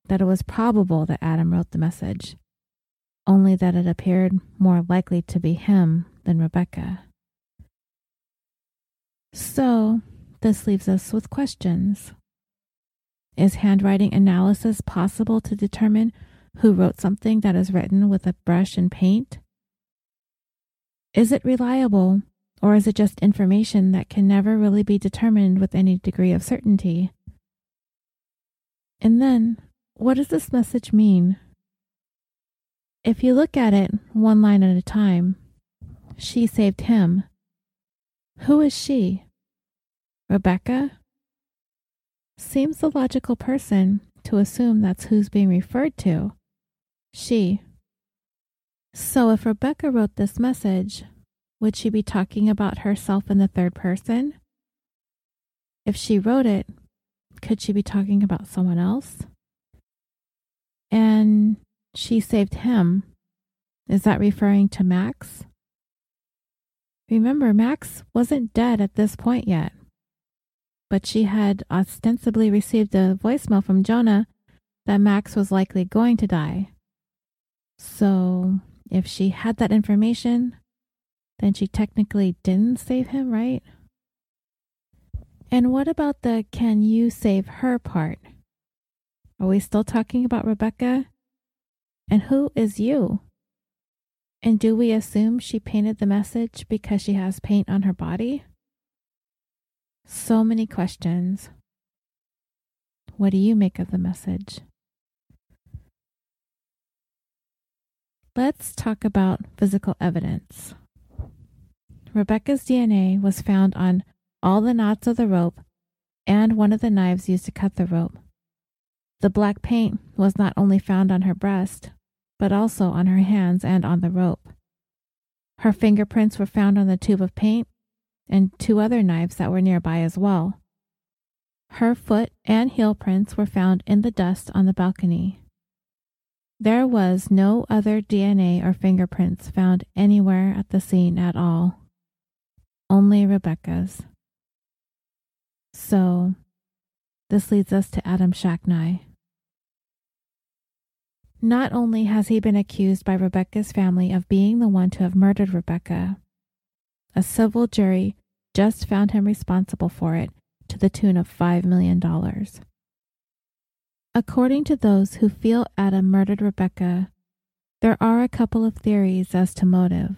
that it was probable that Adam wrote the message, only that it appeared more likely to be him than Rebecca. So, this leaves us with questions. Is handwriting analysis possible to determine who wrote something that is written with a brush and paint? Is it reliable, or is it just information that can never really be determined with any degree of certainty? And then, what does this message mean? If you look at it one line at a time, she saved him. Who is she? Rebecca? Seems the logical person to assume that's who's being referred to. She. So if Rebecca wrote this message, would she be talking about herself in the third person? If she wrote it, could she be talking about someone else? And she saved him. Is that referring to Max? Remember, Max wasn't dead at this point yet. But she had ostensibly received a voicemail from Jonah that Max was likely going to die. So, if she had that information, then she technically didn't save him, right? And what about the can you save her part? Are we still talking about Rebecca? And who is you? And do we assume she painted the message because she has paint on her body? So many questions. What do you make of the message? Let's talk about physical evidence. Rebecca's DNA was found on all the knots of the rope and one of the knives used to cut the rope, the black paint was not only found on her breast, but also on her hands and on the rope. Her fingerprints were found on the tube of paint and two other knives that were nearby as well. Her foot and heel prints were found in the dust on the balcony. There was no other DNA or fingerprints found anywhere at the scene at all. Only Rebecca's. So, this leads us to Adam Shacknai. Not only has he been accused by Rebecca's family of being the one to have murdered Rebecca, a civil jury just found him responsible for it to the tune of $5 million. According to those who feel Adam murdered Rebecca, there are a couple of theories as to motive.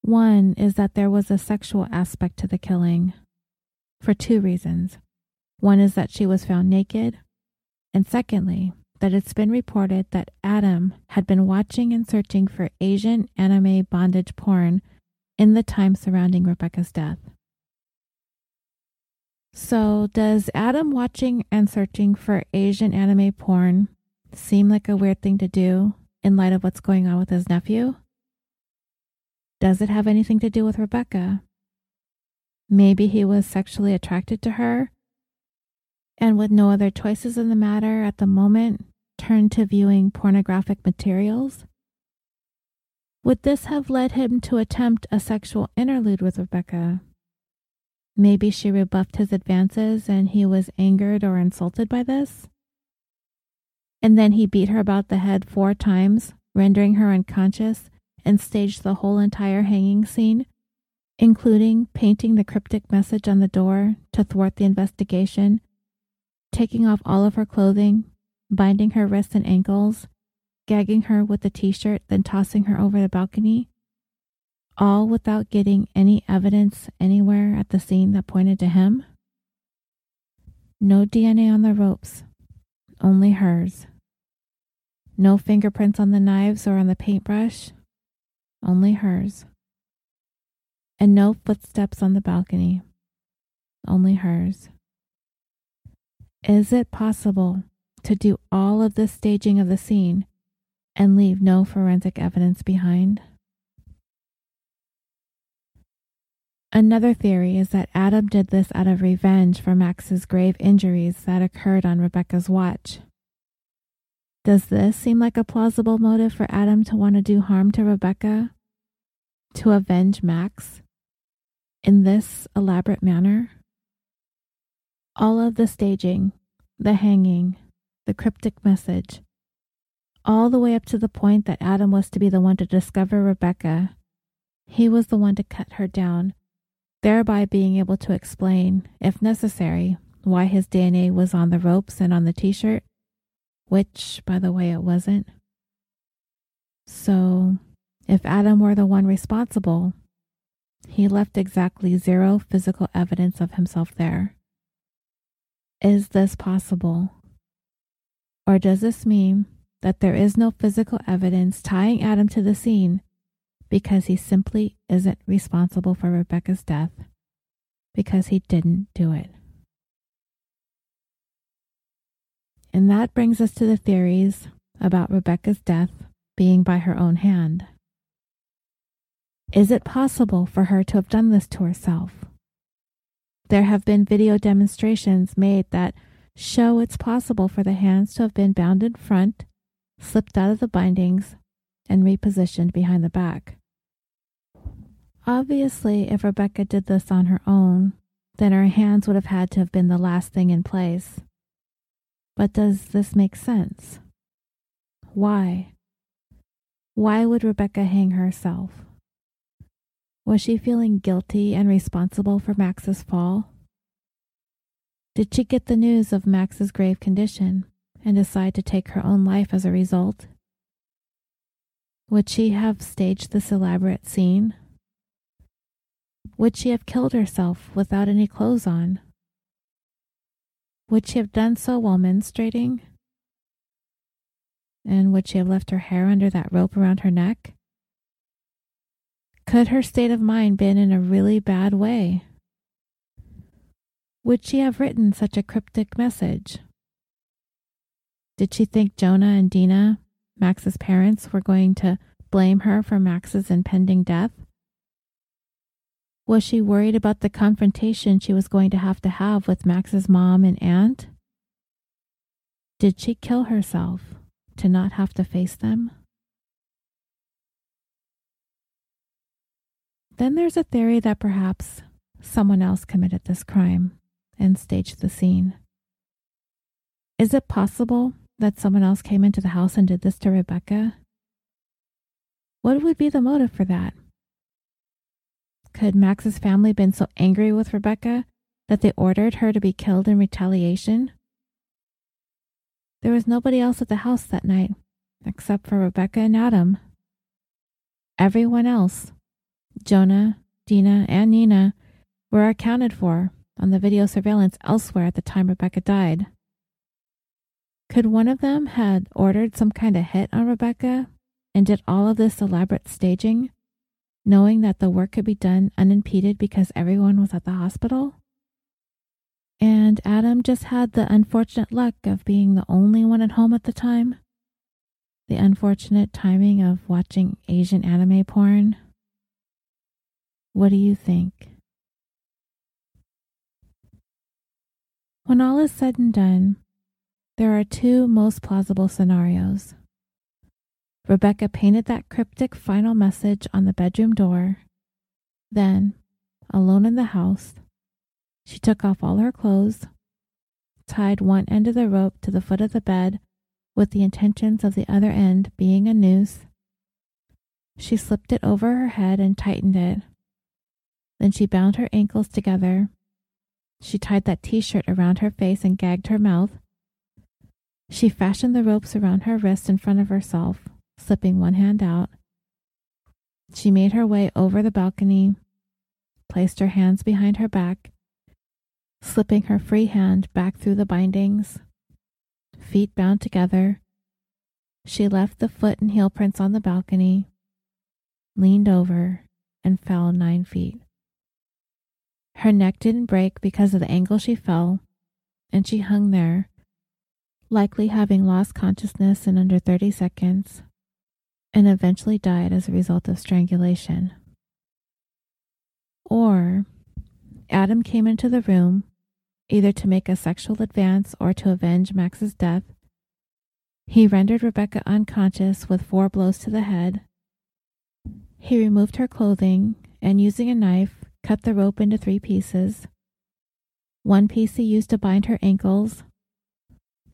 One is that there was a sexual aspect to the killing, for two reasons. One is that she was found naked, and secondly, that it's been reported that Adam had been watching and searching for Asian anime bondage porn in the time surrounding Rebecca's death. So, does Adam watching and searching for Asian anime porn seem like a weird thing to do in light of what's going on with his nephew? Does it have anything to do with Rebecca? Maybe he was sexually attracted to her and with no other choices in the matter at the moment turned to viewing pornographic materials? Would this have led him to attempt a sexual interlude with Rebecca? Maybe she rebuffed his advances and he was angered or insulted by this? And then he beat her about the head four times, rendering her unconscious, and staged the whole entire hanging scene, including painting the cryptic message on the door to thwart the investigation, taking off all of her clothing, binding her wrists and ankles, gagging her with a t shirt, then tossing her over the balcony, all without getting any evidence anywhere at the scene that pointed to him? No DNA on the ropes, only hers. No fingerprints on the knives or on the paintbrush, only hers. And no footsteps on the balcony, only hers. Is it possible to do all of the staging of the scene and leave no forensic evidence behind? Another theory is that Adam did this out of revenge for Max's grave injuries that occurred on Rebecca's watch. Does this seem like a plausible motive for Adam to want to do harm to Rebecca? To avenge Max? In this elaborate manner? All of the staging, the hanging, the cryptic message, all the way up to the point that Adam was to be the one to discover Rebecca. He was the one to cut her down thereby being able to explain, if necessary, why his DNA was on the ropes and on the t shirt, which, by the way, it wasn't. So, if Adam were the one responsible, he left exactly zero physical evidence of himself there. Is this possible? Or does this mean that there is no physical evidence tying Adam to the scene because he simply isn't responsible for Rebecca's death because he didn't do it. And that brings us to the theories about Rebecca's death being by her own hand. Is it possible for her to have done this to herself? There have been video demonstrations made that show it's possible for the hands to have been bound in front, slipped out of the bindings, and repositioned behind the back. Obviously, if Rebecca did this on her own, then her hands would have had to have been the last thing in place. But does this make sense? Why? Why would Rebecca hang herself? Was she feeling guilty and responsible for Max's fall? Did she get the news of Max's grave condition and decide to take her own life as a result? Would she have staged this elaborate scene would she have killed herself without any clothes on? Would she have done so while menstruating? And would she have left her hair under that rope around her neck? Could her state of mind been in a really bad way? Would she have written such a cryptic message? Did she think Jonah and Dina, Max's parents, were going to blame her for Max's impending death? Was she worried about the confrontation she was going to have to have with Max's mom and aunt? Did she kill herself to not have to face them? Then there's a theory that perhaps someone else committed this crime and staged the scene. Is it possible that someone else came into the house and did this to Rebecca? What would be the motive for that? Could Max's family been so angry with Rebecca that they ordered her to be killed in retaliation? There was nobody else at the house that night except for Rebecca and Adam. Everyone else, Jonah, Dina, and Nina, were accounted for on the video surveillance elsewhere at the time Rebecca died. Could one of them had ordered some kind of hit on Rebecca and did all of this elaborate staging, knowing that the work could be done unimpeded because everyone was at the hospital? And Adam just had the unfortunate luck of being the only one at home at the time. The unfortunate timing of watching Asian anime porn. What do you think? When all is said and done, there are two most plausible scenarios. Rebecca painted that cryptic final message on the bedroom door. Then, alone in the house, she took off all her clothes, tied one end of the rope to the foot of the bed with the intentions of the other end being a noose. She slipped it over her head and tightened it. Then she bound her ankles together she tied that t shirt around her face and gagged her mouth. She fastened the ropes around her wrists in front of herself, slipping one hand out. She made her way over the balcony, placed her hands behind her back, slipping her free hand back through the bindings. Feet bound together, she left the foot and heel prints on the balcony, leaned over, and fell nine feet. Her neck didn't break because of the angle she fell, and she hung there, likely having lost consciousness in under 30 seconds, and eventually died as a result of strangulation. Or Adam came into the room either to make a sexual advance or to avenge Max's death. He rendered Rebecca unconscious with four blows to the head. He removed her clothing and, using a knife, cut the rope into three pieces. One piece he used to bind her ankles,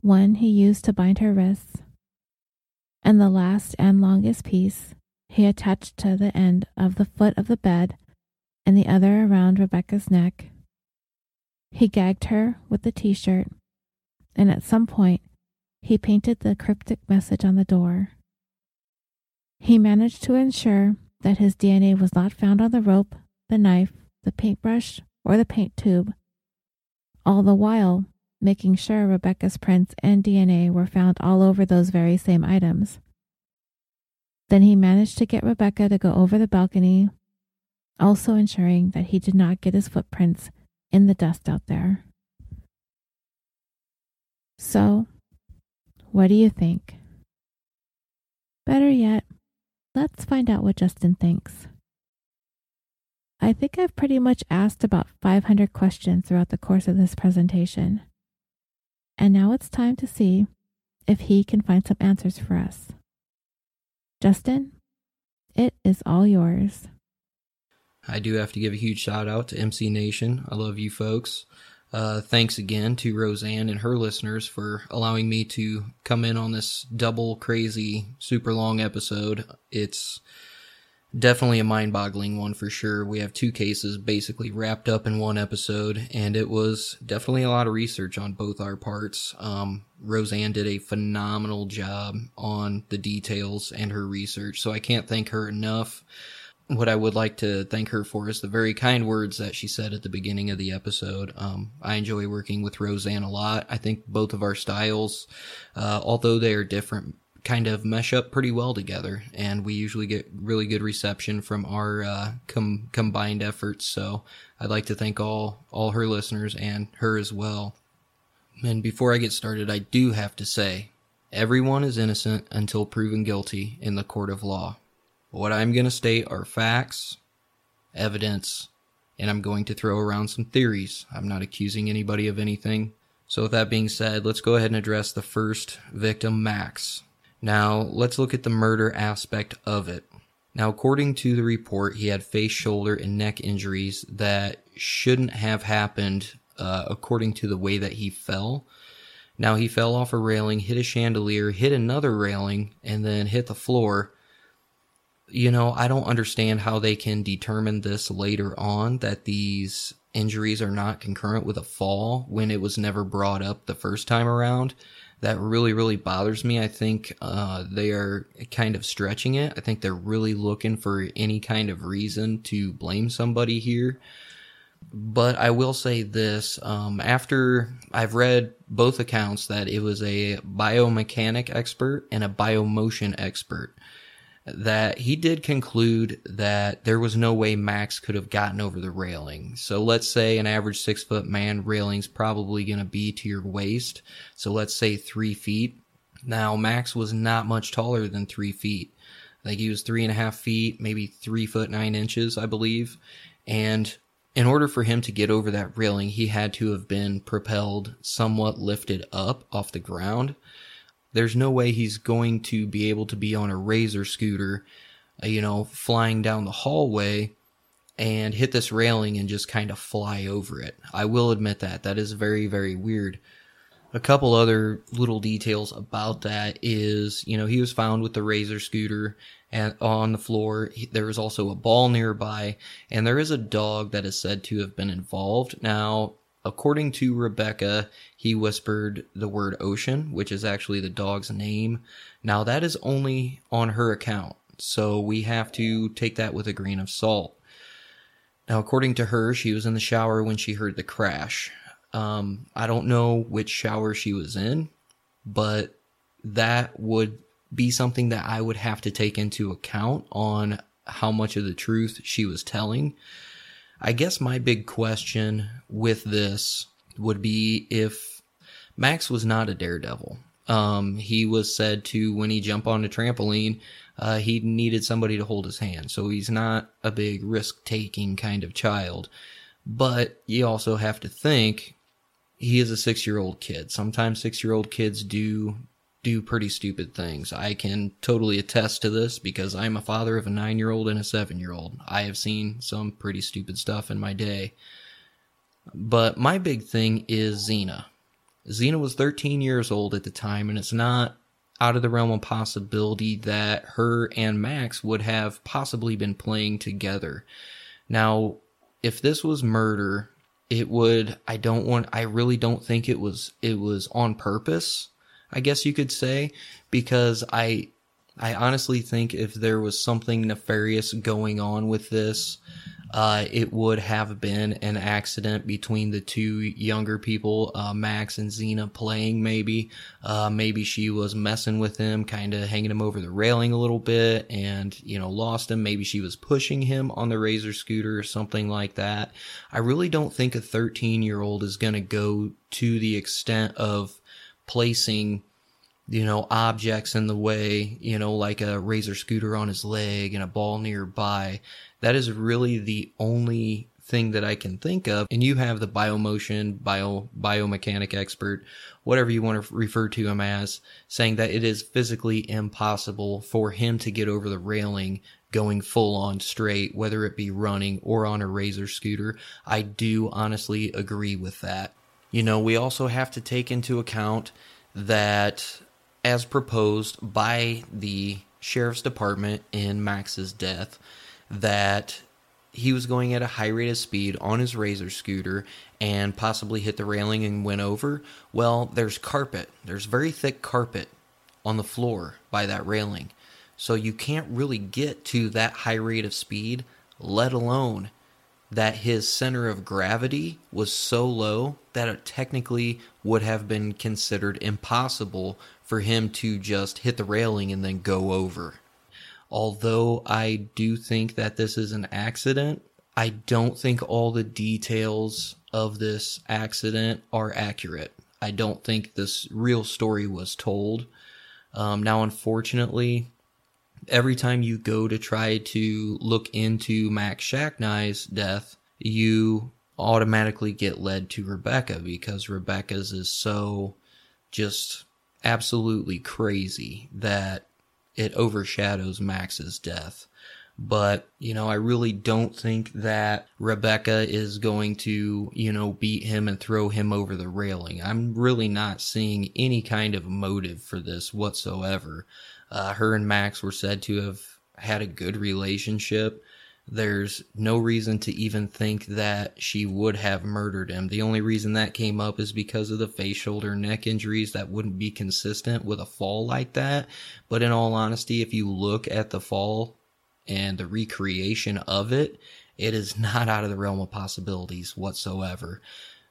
one he used to bind her wrists, and the last and longest piece he attached to the end of the foot of the bed and the other around Rebecca's neck. He gagged her with the t shirt, and at some point he painted the cryptic message on the door. He managed to ensure that his DNA was not found on the rope the knife, the paintbrush, or the paint tube, all the while making sure Rebecca's prints and DNA were found all over those very same items. Then he managed to get Rebecca to go over the balcony, also ensuring that he did not get his footprints in the dust out there. So, what do you think? Better yet, let's find out what Justin thinks. I think I've pretty much asked about 500 questions throughout the course of this presentation. And now it's time to see if he can find some answers for us. Justin, it is all yours. I do have to give a huge shout out to MC Nation. I love you folks. Uh, thanks again to Roseanne and her listeners for allowing me to come in on this double crazy, super long episode. It's definitely a mind boggling one for sure. We have two cases basically wrapped up in one episode, and it was definitely a lot of research on both our parts. Um, Roseanne did a phenomenal job on the details and her research, so I can't thank her enough. What I would like to thank her for is the very kind words that she said at the beginning of the episode. Um, I enjoy working with Roseanne a lot. I think both of our styles, uh, although they are different, kind of mesh up pretty well together, and we usually get really good reception from our uh, com- combined efforts. So I'd like to thank all all her listeners and her as well. And before I get started, I do have to say, everyone is innocent until proven guilty in the court of law. What I'm going to state are facts, evidence, and I'm going to throw around some theories. I'm not accusing anybody of anything. So, with that being said, let's go ahead and address the first victim, Max. Now, let's look at the murder aspect of it. Now, according to the report, he had face, shoulder, and neck injuries that shouldn't have happened uh, according to the way that he fell. Now, he fell off a railing, hit a chandelier, hit another railing, and then hit the floor. You know, I don't understand how they can determine this later on that these injuries are not concurrent with a fall when it was never brought up the first time around. That really, really bothers me. I think uh, they are kind of stretching it. I think they're really looking for any kind of reason to blame somebody here. But I will say this um, after I've read both accounts that it was a biomechanic expert and a biomotion expert that he did conclude that there was no way Max could have gotten over the railing. So let's say an average six foot man railing's probably going to be to your waist. So let's say three feet. Now Max was not much taller than three feet. I think he was three and a half feet, maybe three foot nine inches, I believe. And in order for him to get over that railing, he had to have been propelled somewhat lifted up off the ground there's no way he's going to be able to be on a razor scooter, uh, you know, flying down the hallway and hit this railing and just kind of fly over it. I will admit that. That is very, very weird. A couple other little details about that is, you know, he was found with the razor scooter and on the floor. There was also a ball nearby, and there is a dog that is said to have been involved. Now, according to Rebecca, he whispered the word ocean, which is actually the dog's name. Now, that is only on her account, so we have to take that with a grain of salt. Now, according to her, she was in the shower when she heard the crash. Um, I don't know which shower she was in, but that would be something that I would have to take into account on how much of the truth she was telling. I guess my big question with this would be if Max was not a daredevil. Um, he was said to, when he jumped on a trampoline, uh, he needed somebody to hold his hand. So he's not a big risk taking kind of child. But you also have to think he is a six year old kid. Sometimes six year old kids do do pretty stupid things. I can totally attest to this because I'm a father of a nine year old and a seven year old. I have seen some pretty stupid stuff in my day. But my big thing is Xena. Xena was 13 years old at the time, and it's not out of the realm of possibility that her and Max would have possibly been playing together. Now, if this was murder, it would I don't want I really don't think it was it was on purpose. I guess you could say, because I I honestly think if there was something nefarious going on with this, uh, it would have been an accident between the two younger people, uh, Max and Xena playing maybe. Uh, maybe she was messing with him, kind of hanging him over the railing a little bit and, you know, lost him. Maybe she was pushing him on the Razor scooter or something like that. I really don't think a 13 year old is going to go to the extent of placing you know, objects in the way, you know, like a razor scooter on his leg and a ball nearby. That is really the only thing that I can think of. And you have the biomotion, bio, biomechanic expert, whatever you want to refer to him as, saying that it is physically impossible for him to get over the railing going full on straight, whether it be running or on a razor scooter. I do honestly agree with that. You know, we also have to take into account that as proposed by the sheriff's department in Max's death, that he was going at a high rate of speed on his razor scooter and possibly hit the railing and went over. Well, there's carpet. There's very thick carpet on the floor by that railing. So you can't really get to that high rate of speed, let alone that his center of gravity was so low that it technically would have been considered impossible for him to just hit the railing and then go over. Although I do think that this is an accident, I don't think all the details of this accident are accurate. I don't think this real story was told. Um, now, unfortunately, every time you go to try to look into Max Shacknai's death, you automatically get led to Rebecca because Rebecca's is so just absolutely crazy that it overshadows Max's death. But, you know, I really don't think that Rebecca is going to, you know, beat him and throw him over the railing. I'm really not seeing any kind of motive for this whatsoever. Uh, her and Max were said to have had a good relationship. There's no reason to even think that she would have murdered him. The only reason that came up is because of the face, shoulder, neck injuries that wouldn't be consistent with a fall like that. But in all honesty, if you look at the fall and the recreation of it, it is not out of the realm of possibilities whatsoever.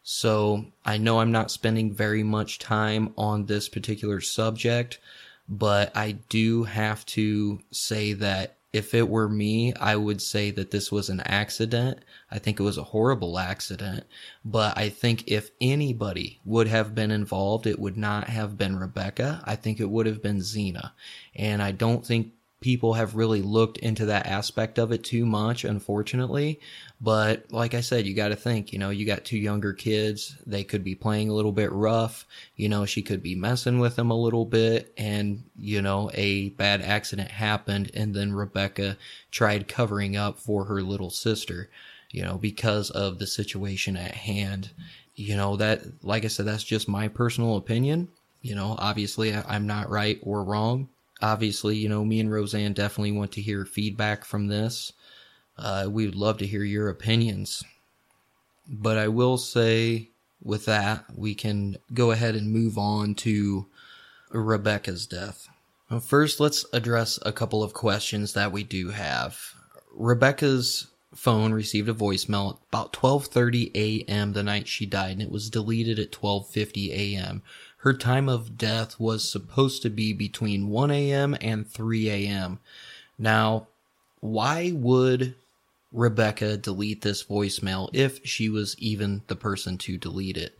So I know I'm not spending very much time on this particular subject, but I do have to say that if it were me, I would say that this was an accident. I think it was a horrible accident, but I think if anybody would have been involved, it would not have been Rebecca. I think it would have been Xena. And I don't think people have really looked into that aspect of it too much, unfortunately. But like I said, you got to think, you know, you got two younger kids. They could be playing a little bit rough. You know, she could be messing with them a little bit. And, you know, a bad accident happened. And then Rebecca tried covering up for her little sister, you know, because of the situation at hand. You know, that, like I said, that's just my personal opinion. You know, obviously I'm not right or wrong obviously, you know, me and Roseanne definitely want to hear feedback from this. Uh, we would love to hear your opinions. But I will say, with that, we can go ahead and move on to Rebecca's death. First, let's address a couple of questions that we do have. Rebecca's phone received a voicemail at about 12:30 a.m. the night she died and it was deleted at 12:50 a.m her time of death was supposed to be between 1 a.m. and 3 a.m. Now, why would Rebecca delete this voicemail if she was even the person to delete it?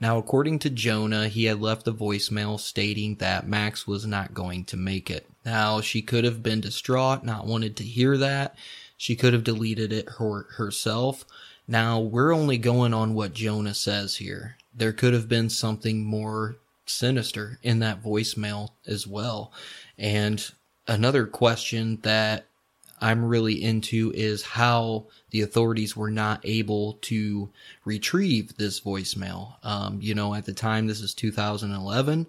Now, according to Jonah, he had left the voicemail stating that Max was not going to make it. Now, she could have been distraught, not wanted to hear that. She could have deleted it her- herself. Now, we're only going on what Jonah says here there could have been something more sinister in that voicemail as well. And another question that I'm really into is how the authorities were not able to retrieve this voicemail. Um, you know, at the time, this is 2011.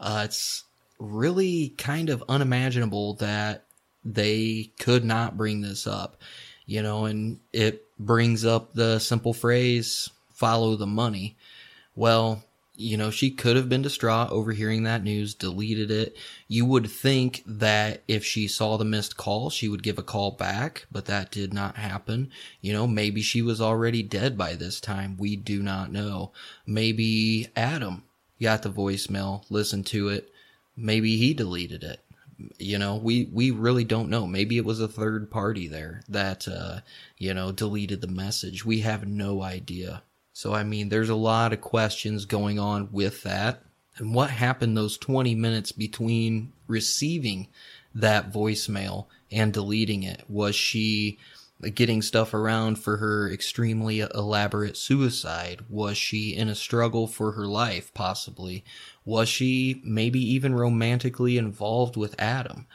Uh, it's really kind of unimaginable that they could not bring this up, you know, and it brings up the simple phrase, follow the money. Well, you know, she could have been distraught overhearing that news, deleted it. You would think that if she saw the missed call, she would give a call back, but that did not happen. You know, maybe she was already dead by this time. We do not know. Maybe Adam got the voicemail, listened to it. Maybe he deleted it. You know, we, we really don't know. Maybe it was a third party there that, uh, you know, deleted the message. We have no idea. So, I mean, there's a lot of questions going on with that. And what happened those 20 minutes between receiving that voicemail and deleting it? Was she getting stuff around for her extremely elaborate suicide? Was she in a struggle for her life, possibly? Was she maybe even romantically involved with Adam?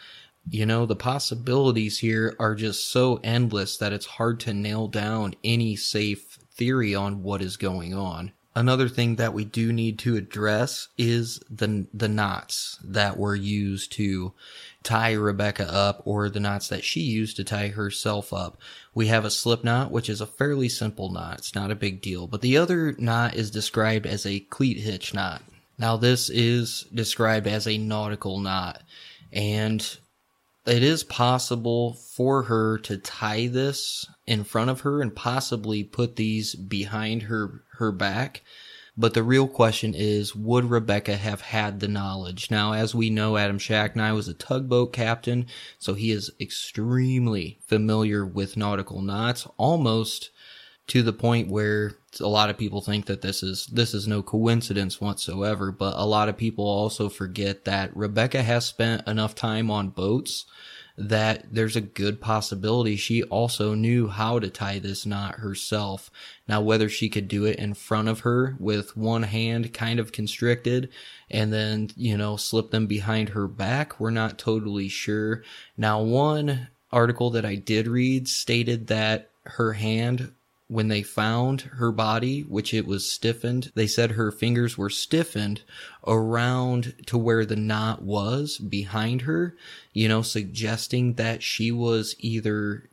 You know, the possibilities here are just so endless that it's hard to nail down any safe theory on what is going on. Another thing that we do need to address is the the knots that were used to tie Rebecca up or the knots that she used to tie herself up. We have a slip knot, which is a fairly simple knot. It's not a big deal. But the other knot is described as a cleat hitch knot. Now this is described as a nautical knot and it is possible for her to tie this in front of her and possibly put these behind her her back. But the real question is, would Rebecca have had the knowledge? Now, as we know, Adam Shacknai was a tugboat captain, so he is extremely familiar with nautical knots, almost to the point where a lot of people think that this is this is no coincidence whatsoever but a lot of people also forget that Rebecca has spent enough time on boats that there's a good possibility she also knew how to tie this knot herself. Now whether she could do it in front of her with one hand kind of constricted and then you know slip them behind her back we're not totally sure. Now one article that I did read stated that her hand when they found her body, which it was stiffened, they said her fingers were stiffened around to where the knot was behind her, you know, suggesting that she was either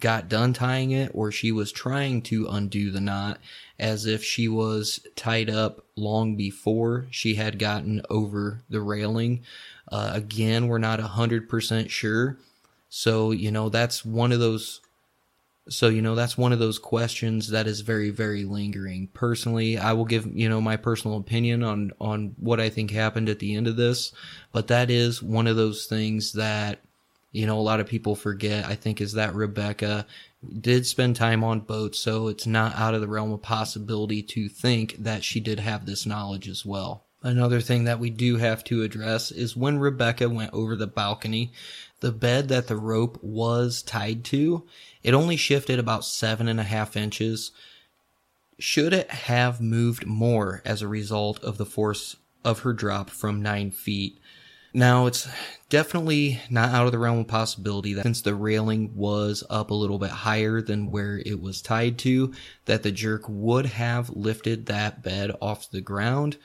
got done tying it or she was trying to undo the knot as if she was tied up long before she had gotten over the railing. Uh, again, we're not a hundred percent sure. So, you know, that's one of those so, you know, that's one of those questions that is very, very lingering. Personally, I will give, you know, my personal opinion on, on what I think happened at the end of this, but that is one of those things that, you know, a lot of people forget, I think, is that Rebecca did spend time on boats, so it's not out of the realm of possibility to think that she did have this knowledge as well. Another thing that we do have to address is when Rebecca went over the balcony, the bed that the rope was tied to, it only shifted about seven and a half inches. Should it have moved more as a result of the force of her drop from nine feet? Now, it's definitely not out of the realm of possibility that since the railing was up a little bit higher than where it was tied to, that the jerk would have lifted that bed off the ground.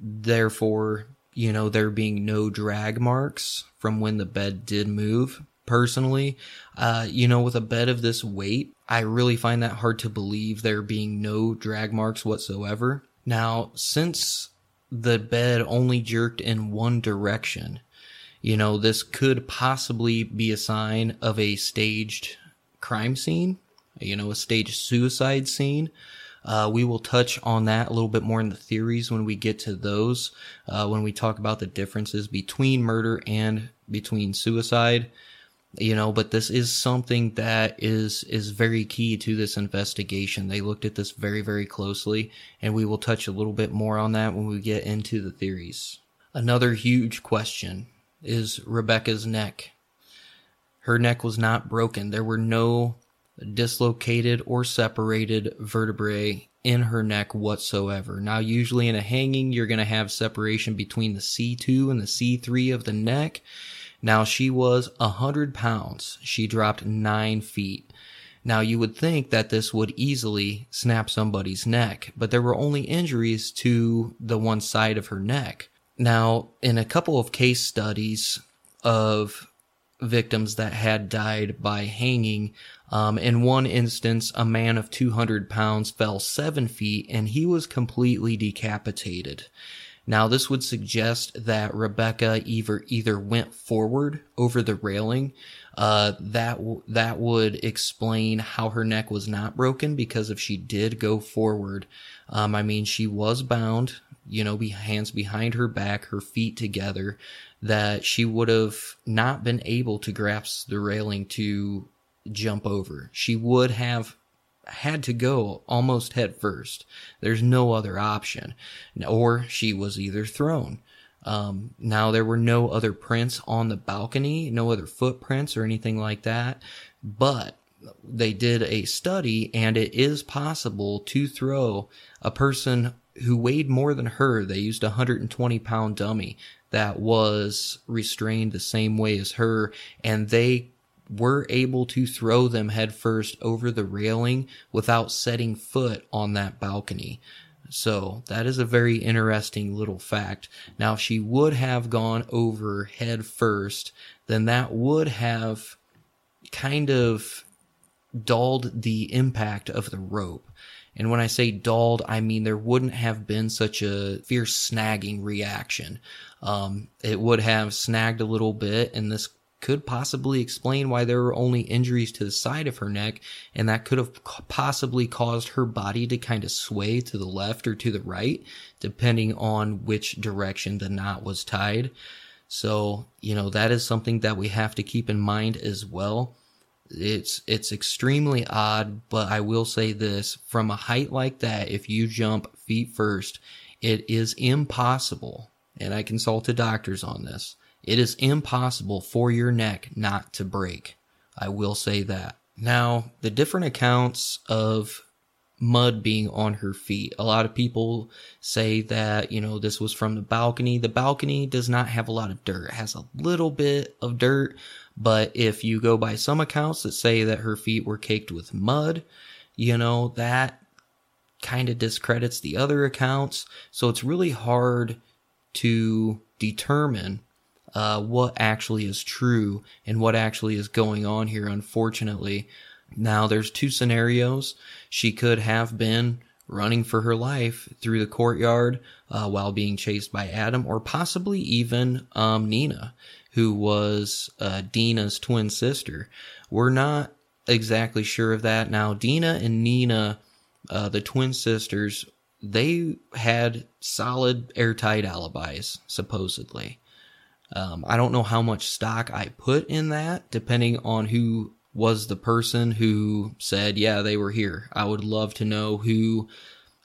Therefore, you know, there being no drag marks from when the bed did move. Personally, uh, you know, with a bed of this weight, I really find that hard to believe there being no drag marks whatsoever. Now, since the bed only jerked in one direction, you know, this could possibly be a sign of a staged crime scene, you know, a staged suicide scene. Uh, we will touch on that a little bit more in the theories when we get to those, uh, when we talk about the differences between murder and between suicide. You know, but this is something that is, is very key to this investigation. They looked at this very, very closely, and we will touch a little bit more on that when we get into the theories. Another huge question is Rebecca's neck. Her neck was not broken. There were no dislocated or separated vertebrae in her neck whatsoever. Now, usually in a hanging, you're going to have separation between the C2 and the C3 of the neck. Now, she was a hundred pounds. She dropped nine feet. Now, you would think that this would easily snap somebody's neck, but there were only injuries to the one side of her neck. Now, in a couple of case studies of victims that had died by hanging. Um, in one instance, a man of 200 pounds fell seven feet and he was completely decapitated. Now, this would suggest that Rebecca either either went forward over the railing. Uh, that w- that would explain how her neck was not broken because if she did go forward, um, I mean, she was bound, you know, be hands behind her back, her feet together that she would have not been able to grasp the railing to jump over. She would have had to go almost head first. There's no other option. Or she was either thrown. Um, now there were no other prints on the balcony, no other footprints or anything like that, but they did a study and it is possible to throw a person who weighed more than her. They used a 120 pound dummy that was restrained the same way as her, and they were able to throw them headfirst over the railing without setting foot on that balcony. So that is a very interesting little fact. Now, if she would have gone over head first, then that would have kind of dulled the impact of the rope. And when I say dulled, I mean there wouldn't have been such a fierce snagging reaction. Um, it would have snagged a little bit, and this could possibly explain why there were only injuries to the side of her neck, and that could have possibly caused her body to kind of sway to the left or to the right, depending on which direction the knot was tied. So, you know, that is something that we have to keep in mind as well. It's it's extremely odd, but I will say this, from a height like that, if you jump feet first, it is impossible, and I consulted doctors on this it is impossible for your neck not to break. I will say that. Now, the different accounts of mud being on her feet. A lot of people say that, you know, this was from the balcony. The balcony does not have a lot of dirt. It has a little bit of dirt, but if you go by some accounts that say that her feet were caked with mud, you know, that kind of discredits the other accounts. So it's really hard to determine uh, what actually is true and what actually is going on here, unfortunately. Now, there's two scenarios. She could have been running for her life through the courtyard uh, while being chased by Adam, or possibly even um, Nina, who was uh, Dina's twin sister. We're not exactly sure of that. Now, Dina and Nina, uh, the twin sisters, they had solid airtight alibis, supposedly. Um, I don't know how much stock I put in that, depending on who was the person who said, yeah, they were here. I would love to know who,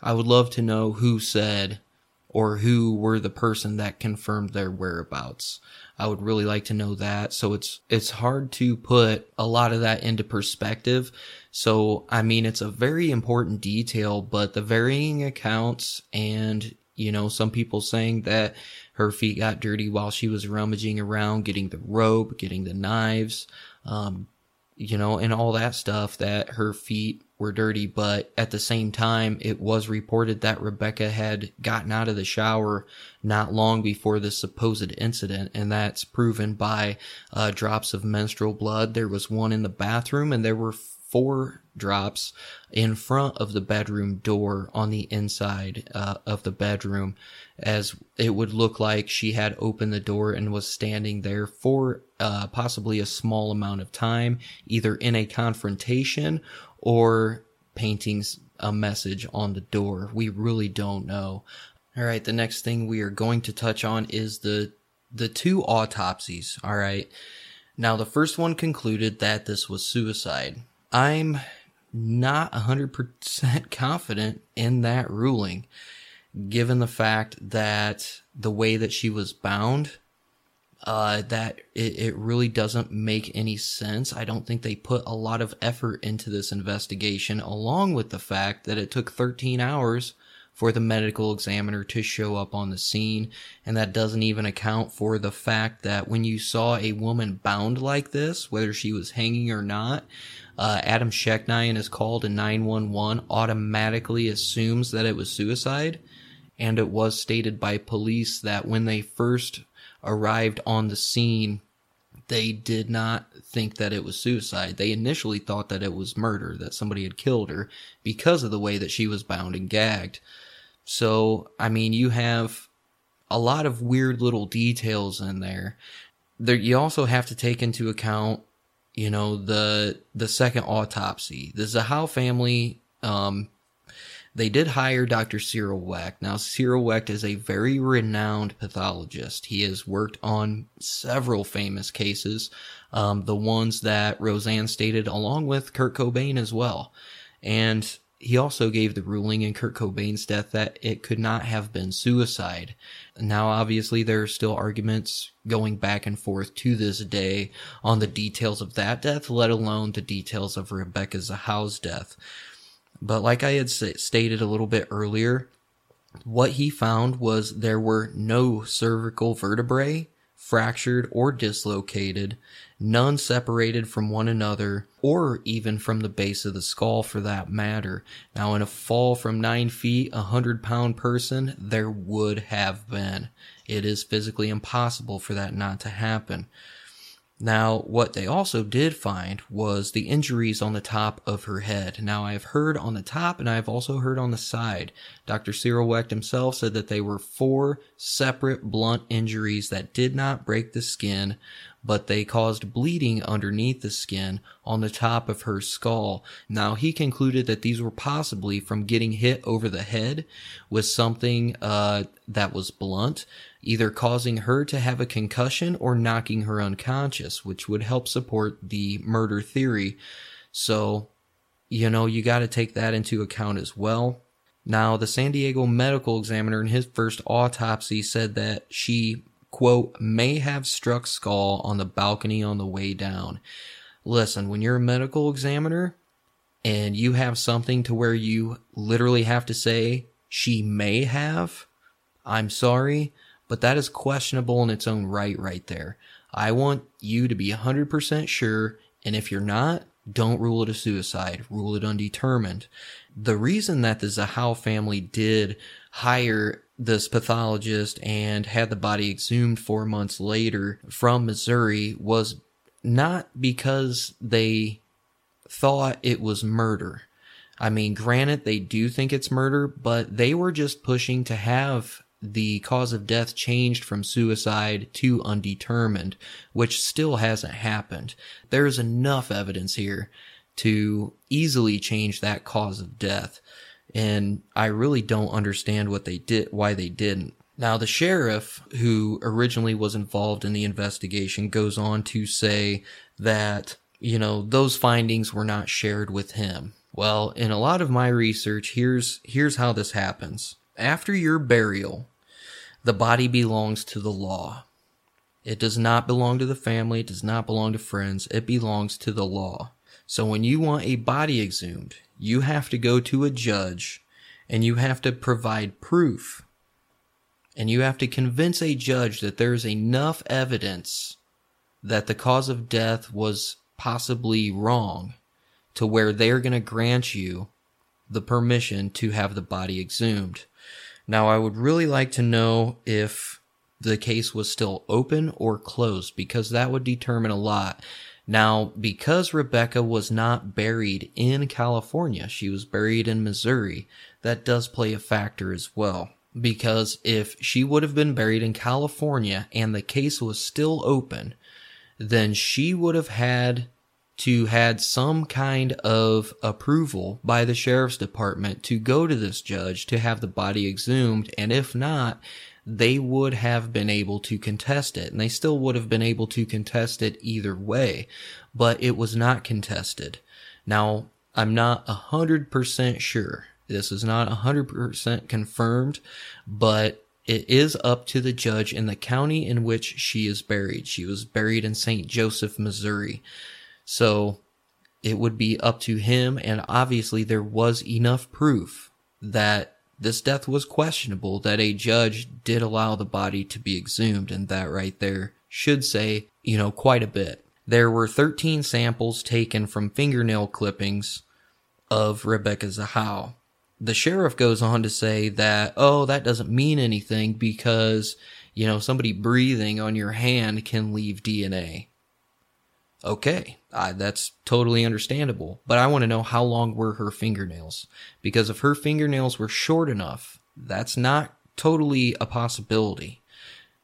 I would love to know who said or who were the person that confirmed their whereabouts. I would really like to know that. So it's, it's hard to put a lot of that into perspective. So, I mean, it's a very important detail, but the varying accounts and, you know, some people saying that her feet got dirty while she was rummaging around, getting the rope, getting the knives, um, you know, and all that stuff that her feet were dirty. But at the same time, it was reported that Rebecca had gotten out of the shower not long before the supposed incident. And that's proven by uh, drops of menstrual blood. There was one in the bathroom and there were four drops in front of the bedroom door on the inside uh, of the bedroom as it would look like she had opened the door and was standing there for uh, possibly a small amount of time either in a confrontation or painting a message on the door. We really don't know. All right the next thing we are going to touch on is the the two autopsies all right? Now the first one concluded that this was suicide. I'm not 100% confident in that ruling, given the fact that the way that she was bound, uh, that it, it really doesn't make any sense. I don't think they put a lot of effort into this investigation, along with the fact that it took 13 hours for the medical examiner to show up on the scene. And that doesn't even account for the fact that when you saw a woman bound like this, whether she was hanging or not, uh, Adam Shacknai is called in 911 automatically assumes that it was suicide. And it was stated by police that when they first arrived on the scene, they did not think that it was suicide. They initially thought that it was murder, that somebody had killed her because of the way that she was bound and gagged. So, I mean, you have a lot of weird little details in there. There, you also have to take into account you know the the second autopsy. The zahau family um they did hire dr cyril wecht. Now cyril wecht is a very renowned pathologist. He has worked on several famous cases um, the ones that roseanne stated along with kurt cobain as well. And he also gave the ruling in Kurt Cobain's death that it could not have been suicide. Now, obviously, there are still arguments going back and forth to this day on the details of that death, let alone the details of Rebecca Zahau's death. But like I had stated a little bit earlier, what he found was there were no cervical vertebrae fractured or dislocated, none separated from one another, or even from the base of the skull for that matter. Now, in a fall from nine feet, a hundred pound person, there would have been. It is physically impossible for that not to happen. Now, what they also did find was the injuries on the top of her head. Now, I've heard on the top and I've also heard on the side. Dr. Cyril Wecht himself said that they were four separate blunt injuries that did not break the skin, but they caused bleeding underneath the skin on the top of her skull. Now, he concluded that these were possibly from getting hit over the head with something uh, that was blunt, either causing her to have a concussion or knocking her unconscious, which would help support the murder theory. So, you know, you got to take that into account as well. Now, the San Diego medical examiner in his first autopsy said that she, quote, may have struck Skull on the balcony on the way down. Listen, when you're a medical examiner and you have something to where you literally have to say she may have, I'm sorry, but that is questionable in its own right, right there. I want you to be 100% sure, and if you're not, don't rule it a suicide, rule it undetermined. The reason that the Zahau family did hire this pathologist and had the body exhumed four months later from Missouri was not because they thought it was murder. I mean, granted, they do think it's murder, but they were just pushing to have the cause of death changed from suicide to undetermined, which still hasn't happened. There's enough evidence here to easily change that cause of death. And I really don't understand what they did, why they didn't. Now, the sheriff who originally was involved in the investigation goes on to say that, you know, those findings were not shared with him. Well, in a lot of my research, here's, here's how this happens. After your burial, the body belongs to the law. It does not belong to the family. It does not belong to friends. It belongs to the law. So when you want a body exhumed, you have to go to a judge and you have to provide proof. And you have to convince a judge that there's enough evidence that the cause of death was possibly wrong to where they're going to grant you the permission to have the body exhumed. Now, I would really like to know if the case was still open or closed because that would determine a lot. Now, because Rebecca was not buried in California, she was buried in Missouri, that does play a factor as well. Because if she would have been buried in California and the case was still open, then she would have had to had some kind of approval by the sheriff's department to go to this judge to have the body exhumed and if not they would have been able to contest it and they still would have been able to contest it either way but it was not contested. Now i'm not a hundred percent sure. This is not a hundred percent confirmed but it is up to the judge in the county in which she is buried. She was buried in st joseph missouri. So it would be up to him. And obviously, there was enough proof that this death was questionable that a judge did allow the body to be exhumed. And that right there should say, you know, quite a bit. There were 13 samples taken from fingernail clippings of Rebecca Zahau. The sheriff goes on to say that, oh, that doesn't mean anything because, you know, somebody breathing on your hand can leave DNA. Okay, uh, that's totally understandable. But I want to know how long were her fingernails? Because if her fingernails were short enough, that's not totally a possibility.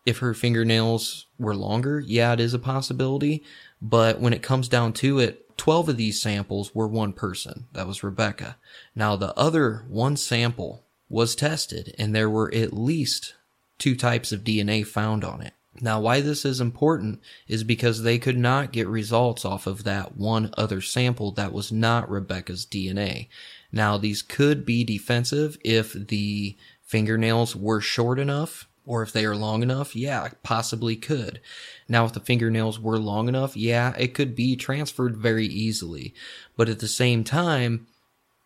If her fingernails were longer, yeah, it is a possibility. But when it comes down to it, 12 of these samples were one person. That was Rebecca. Now, the other one sample was tested, and there were at least two types of DNA found on it. Now, why this is important is because they could not get results off of that one other sample that was not Rebecca's DNA. Now, these could be defensive if the fingernails were short enough or if they are long enough. Yeah, possibly could. Now, if the fingernails were long enough, yeah, it could be transferred very easily. But at the same time,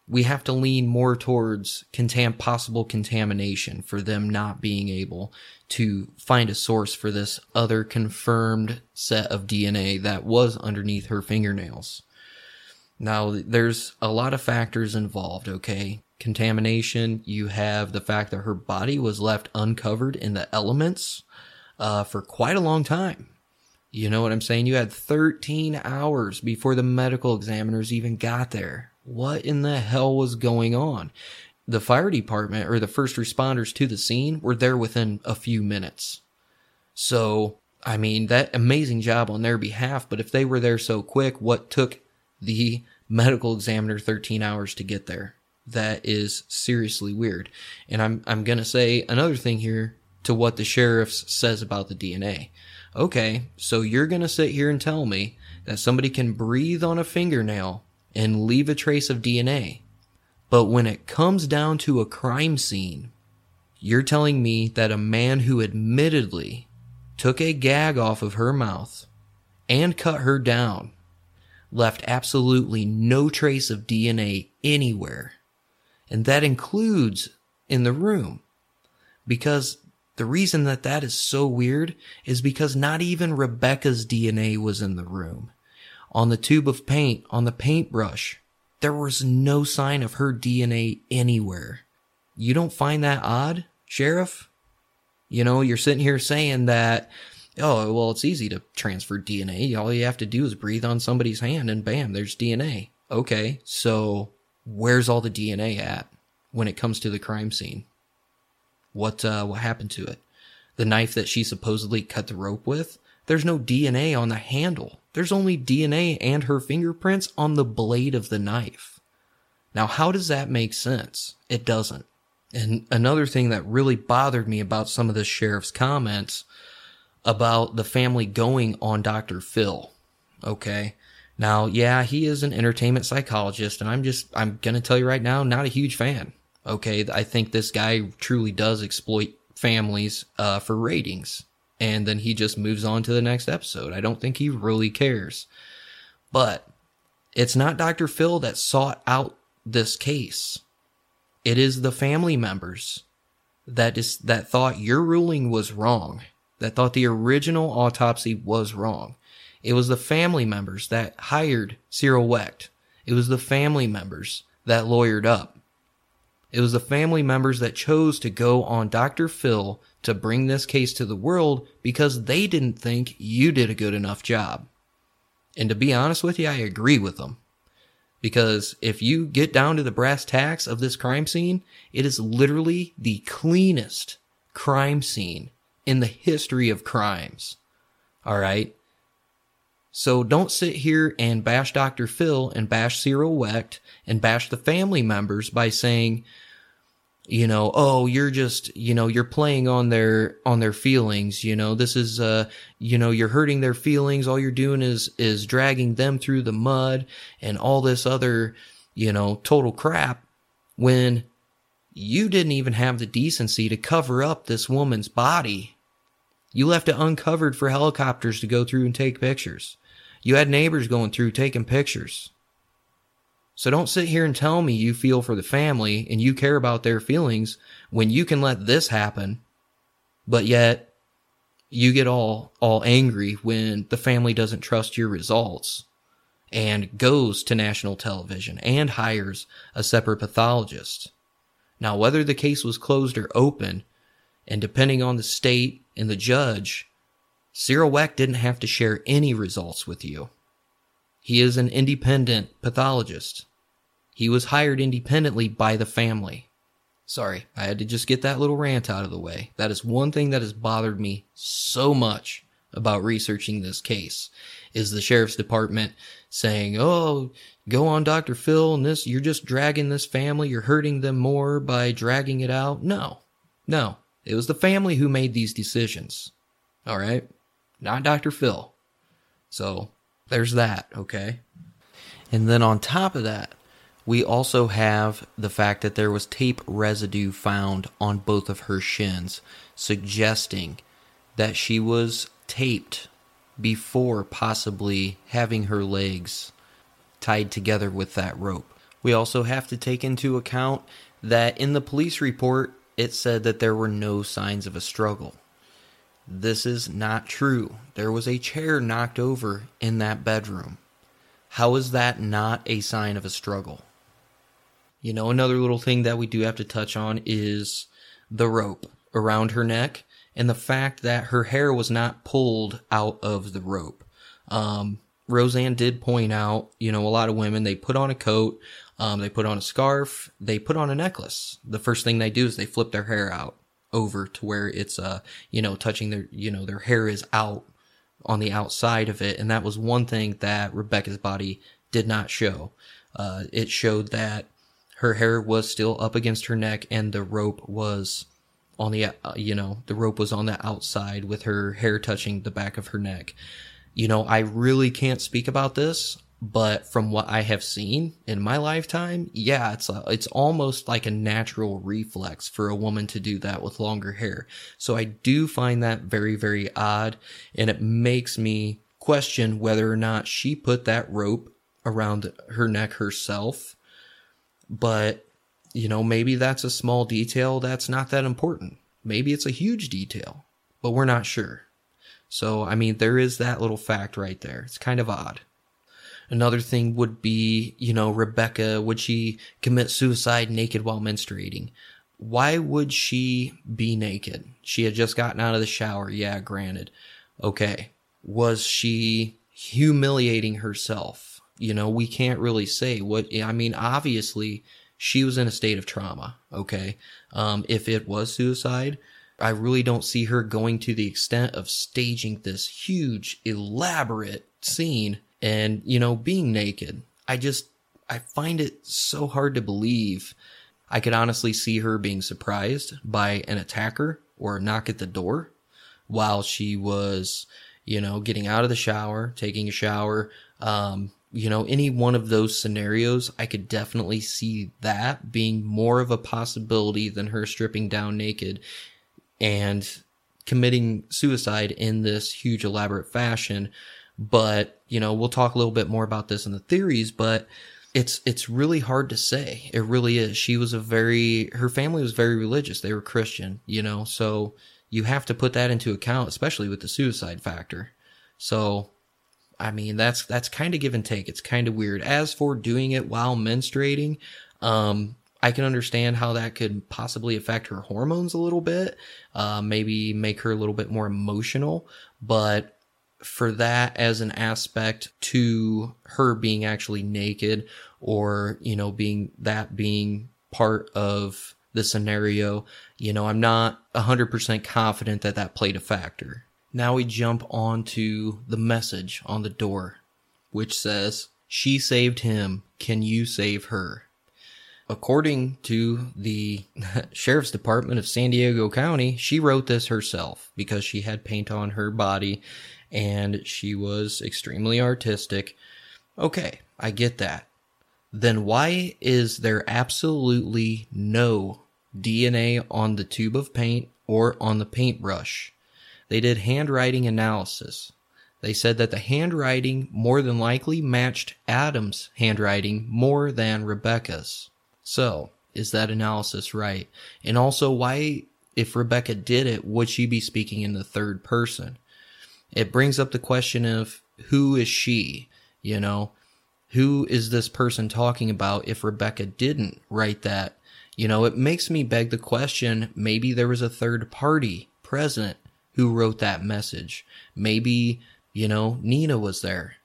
we have to lean more towards contam- possible contamination for them not being able to find a source for this other confirmed set of DNA that was underneath her fingernails. Now, there's a lot of factors involved, okay? Contamination, you have the fact that her body was left uncovered in the elements uh, for quite a long time. You know what I'm saying? You had 13 hours before the medical examiners even got there. What in the hell was going on? The fire department or the first responders to the scene were there within a few minutes. So I mean, that amazing job on their behalf, but if they were there so quick, what took the medical examiner 13 hours to get there? That is seriously weird. And I'm I'm going to say another thing here to what the sheriff says about the DNA. Okay, so you're going to sit here and tell me that somebody can breathe on a fingernail and leave a trace of DNA. But when it comes down to a crime scene, you're telling me that a man who admittedly took a gag off of her mouth and cut her down left absolutely no trace of DNA anywhere. And that includes in the room. Because the reason that that is so weird is because not even Rebecca's DNA was in the room. On the tube of paint, on the paintbrush, there was no sign of her DNA anywhere. You don't find that odd, Sheriff? You know, you're sitting here saying that, oh, well, it's easy to transfer DNA. All you have to do is breathe on somebody's hand and bam, there's DNA. Okay, so where's all the DNA at when it comes to the crime scene? What, uh, what happened to it? The knife that she supposedly cut the rope with? There's no DNA on the handle. There's only DNA and her fingerprints on the blade of the knife. Now, how does that make sense? It doesn't. And another thing that really bothered me about some of the sheriff's comments about the family going on Dr. Phil. Okay. Now, yeah, he is an entertainment psychologist, and I'm just, I'm going to tell you right now, not a huge fan. Okay. I think this guy truly does exploit families uh, for ratings. And then he just moves on to the next episode. I don't think he really cares. But it's not Dr. Phil that sought out this case. It is the family members that is that thought your ruling was wrong, that thought the original autopsy was wrong. It was the family members that hired Cyril Wecht. It was the family members that lawyered up. It was the family members that chose to go on Dr. Phil to bring this case to the world because they didn't think you did a good enough job. And to be honest with you, I agree with them. Because if you get down to the brass tacks of this crime scene, it is literally the cleanest crime scene in the history of crimes. All right. So don't sit here and bash Dr. Phil and bash Cyril Wecht and bash the family members by saying, you know, oh, you're just, you know, you're playing on their, on their feelings. You know, this is, uh, you know, you're hurting their feelings. All you're doing is, is dragging them through the mud and all this other, you know, total crap when you didn't even have the decency to cover up this woman's body. You left it uncovered for helicopters to go through and take pictures. You had neighbors going through taking pictures. So don't sit here and tell me you feel for the family and you care about their feelings when you can let this happen, but yet you get all, all angry when the family doesn't trust your results and goes to national television and hires a separate pathologist. Now, whether the case was closed or open, and depending on the state and the judge, Cyril Wecht didn't have to share any results with you. He is an independent pathologist. He was hired independently by the family. Sorry, I had to just get that little rant out of the way. That is one thing that has bothered me so much about researching this case is the sheriff's department saying, "Oh, go on Dr. Phil and this you're just dragging this family, you're hurting them more by dragging it out." No. No. It was the family who made these decisions. All right? Not Dr. Phil. So, there's that, okay? And then on top of that, we also have the fact that there was tape residue found on both of her shins, suggesting that she was taped before possibly having her legs tied together with that rope. We also have to take into account that in the police report, it said that there were no signs of a struggle. This is not true. There was a chair knocked over in that bedroom. How is that not a sign of a struggle? You know, another little thing that we do have to touch on is the rope around her neck and the fact that her hair was not pulled out of the rope. Um, Roseanne did point out, you know, a lot of women, they put on a coat, um, they put on a scarf, they put on a necklace. The first thing they do is they flip their hair out over to where it's, uh, you know, touching their, you know, their hair is out on the outside of it. And that was one thing that Rebecca's body did not show. Uh, it showed that her hair was still up against her neck and the rope was on the, uh, you know, the rope was on the outside with her hair touching the back of her neck. You know, I really can't speak about this but from what I have seen in my lifetime, yeah, it's a, it's almost like a natural reflex for a woman to do that with longer hair. So I do find that very very odd and it makes me question whether or not she put that rope around her neck herself. But you know, maybe that's a small detail that's not that important. Maybe it's a huge detail, but we're not sure. So, I mean, there is that little fact right there. It's kind of odd. Another thing would be, you know, Rebecca, would she commit suicide naked while menstruating? Why would she be naked? She had just gotten out of the shower. Yeah, granted. Okay. Was she humiliating herself? You know, we can't really say what, I mean, obviously she was in a state of trauma. Okay. Um, if it was suicide, I really don't see her going to the extent of staging this huge, elaborate scene and, you know, being naked. I just, I find it so hard to believe. I could honestly see her being surprised by an attacker or a knock at the door while she was, you know, getting out of the shower, taking a shower. Um, you know, any one of those scenarios, I could definitely see that being more of a possibility than her stripping down naked and committing suicide in this huge elaborate fashion but, you know, we'll talk a little bit more about this in the theories, but it's it's really hard to say. It really is. She was a very her family was very religious. They were Christian, you know, so you have to put that into account, especially with the suicide factor. So I mean, that's that's kind of give and take. It's kind of weird. As for doing it while menstruating, um, I can understand how that could possibly affect her hormones a little bit, uh, maybe make her a little bit more emotional. But for that as an aspect to her being actually naked or, you know, being that being part of the scenario, you know, I'm not 100% confident that that played a factor. Now we jump on to the message on the door, which says, She saved him. Can you save her? According to the Sheriff's Department of San Diego County, she wrote this herself because she had paint on her body and she was extremely artistic. Okay, I get that. Then why is there absolutely no DNA on the tube of paint or on the paintbrush? They did handwriting analysis. They said that the handwriting more than likely matched Adam's handwriting more than Rebecca's. So, is that analysis right? And also, why, if Rebecca did it, would she be speaking in the third person? It brings up the question of who is she? You know, who is this person talking about if Rebecca didn't write that? You know, it makes me beg the question maybe there was a third party present who wrote that message. Maybe, you know, Nina was there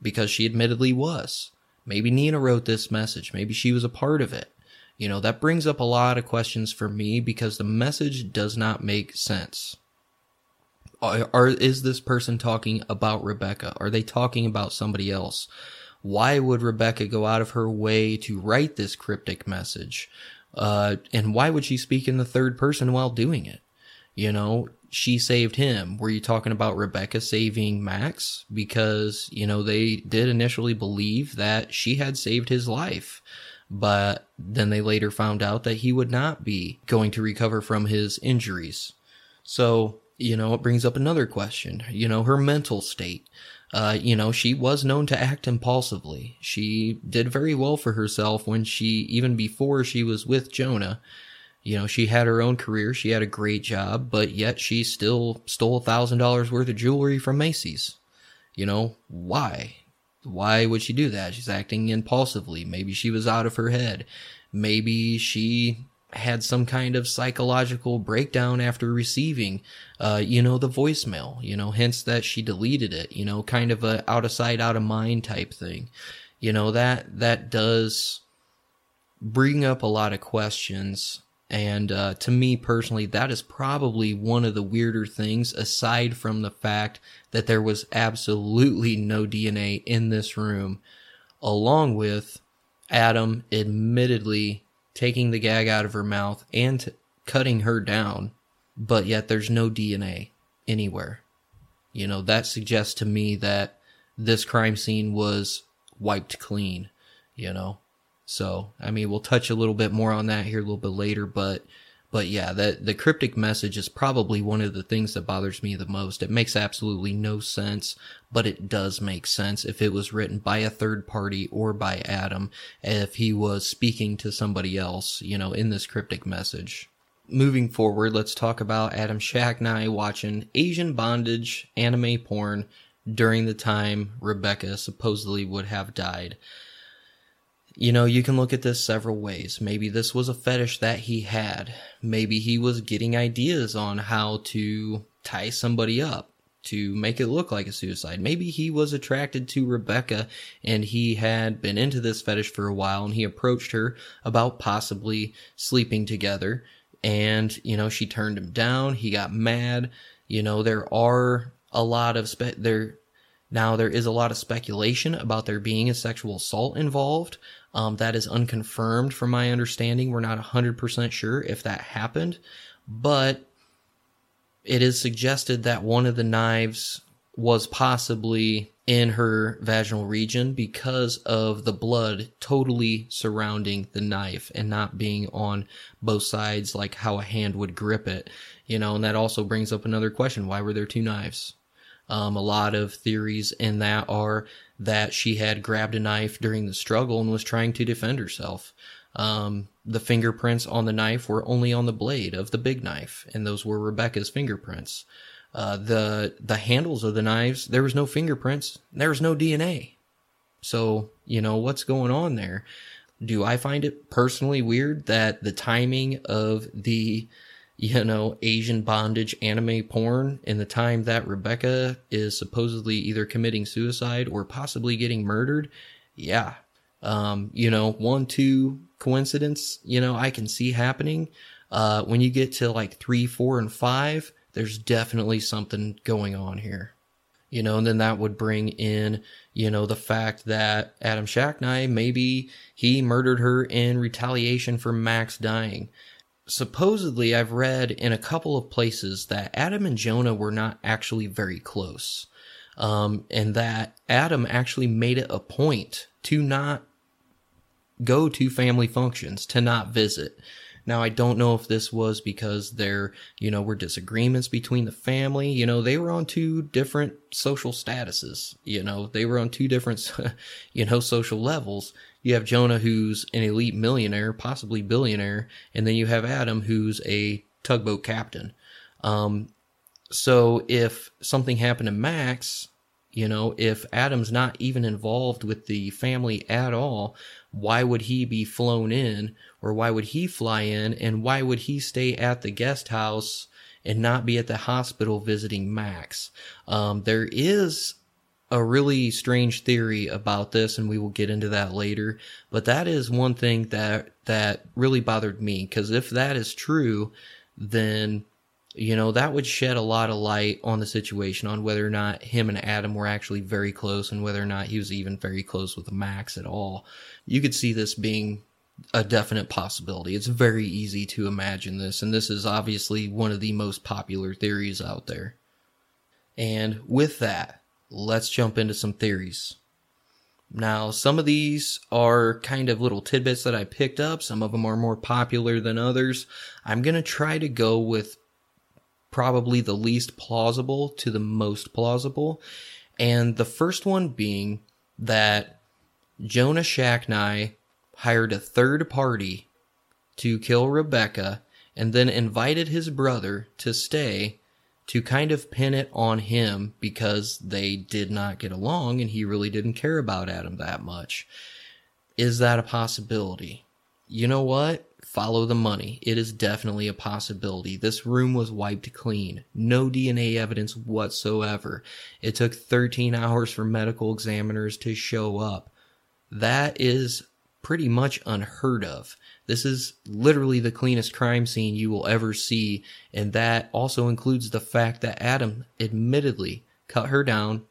because she admittedly was. Maybe Nina wrote this message. Maybe she was a part of it. You know, that brings up a lot of questions for me because the message does not make sense are, is this person talking about Rebecca? Are they talking about somebody else? Why would Rebecca go out of her way to write this cryptic message? Uh, and why would she speak in the third person while doing it? You know, she saved him. Were you talking about Rebecca saving Max? Because, you know, they did initially believe that she had saved his life. But then they later found out that he would not be going to recover from his injuries. So you know, it brings up another question, you know, her mental state. Uh, you know, she was known to act impulsively. She did very well for herself when she, even before she was with Jonah, you know, she had her own career. She had a great job, but yet she still stole a thousand dollars worth of jewelry from Macy's. You know, why? Why would she do that? She's acting impulsively. Maybe she was out of her head. Maybe she had some kind of psychological breakdown after receiving, uh, you know, the voicemail, you know, hence that she deleted it, you know, kind of a out of sight, out of mind type thing. You know, that, that does bring up a lot of questions And uh, to me personally, that is probably one of the weirder things, aside from the fact that there was absolutely no DNA in this room, along with Adam admittedly taking the gag out of her mouth and t- cutting her down, but yet there's no DNA anywhere. You know, that suggests to me that this crime scene was wiped clean, you know? So, I mean, we'll touch a little bit more on that here a little bit later, but, but yeah, that the cryptic message is probably one of the things that bothers me the most. It makes absolutely no sense, but it does make sense if it was written by a third party or by Adam, if he was speaking to somebody else, you know, in this cryptic message. Moving forward, let's talk about Adam Shacknai watching Asian bondage anime porn during the time Rebecca supposedly would have died. You know, you can look at this several ways. Maybe this was a fetish that he had. Maybe he was getting ideas on how to tie somebody up to make it look like a suicide. Maybe he was attracted to Rebecca and he had been into this fetish for a while and he approached her about possibly sleeping together. And, you know, she turned him down. He got mad. You know, there are a lot of spe- there now there is a lot of speculation about there being a sexual assault involved. Um, that is unconfirmed from my understanding. We're not 100% sure if that happened, but it is suggested that one of the knives was possibly in her vaginal region because of the blood totally surrounding the knife and not being on both sides like how a hand would grip it. You know, and that also brings up another question. Why were there two knives? Um, a lot of theories in that are that she had grabbed a knife during the struggle and was trying to defend herself. Um, the fingerprints on the knife were only on the blade of the big knife, and those were Rebecca's fingerprints. Uh, the the handles of the knives, there was no fingerprints, there was no DNA. So you know what's going on there. Do I find it personally weird that the timing of the you know, Asian bondage anime porn in the time that Rebecca is supposedly either committing suicide or possibly getting murdered. Yeah. Um, you know, one, two coincidence, you know, I can see happening. Uh, when you get to like three, four, and five, there's definitely something going on here. You know, and then that would bring in, you know, the fact that Adam Shacknai, maybe he murdered her in retaliation for Max dying supposedly I've read in a couple of places that Adam and Jonah were not actually very close. Um, and that Adam actually made it a point to not go to family functions, to not visit. Now, I don't know if this was because there, you know, were disagreements between the family. You know, they were on two different social statuses. You know, they were on two different, you know, social levels you have Jonah, who's an elite millionaire, possibly billionaire, and then you have Adam, who's a tugboat captain. Um, so if something happened to Max, you know, if Adam's not even involved with the family at all, why would he be flown in or why would he fly in and why would he stay at the guest house and not be at the hospital visiting Max? Um, there is a really strange theory about this and we will get into that later. But that is one thing that that really bothered me because if that is true then you know that would shed a lot of light on the situation on whether or not him and adam were actually very close and whether or not he was even very close with max at all. You could see this being a definite possibility. It's very easy to imagine this and this is obviously one of the most popular theories out there. And with that let's jump into some theories. Now, some of these are kind of little tidbits that I picked up. Some of them are more popular than others. I'm going to try to go with probably the least plausible to the most plausible. And the first one being that Jonah Shacknai hired a third party to kill Rebecca and then invited his brother to stay to kind of pin it on him because they did not get along and he really didn't care about Adam that much. Is that a possibility? You know what? Follow the money. It is definitely a possibility. This room was wiped clean. No DNA evidence whatsoever. It took 13 hours for medical examiners to show up. That is pretty much unheard of. This is literally the cleanest crime scene you will ever see, and that also includes the fact that Adam admittedly cut her down,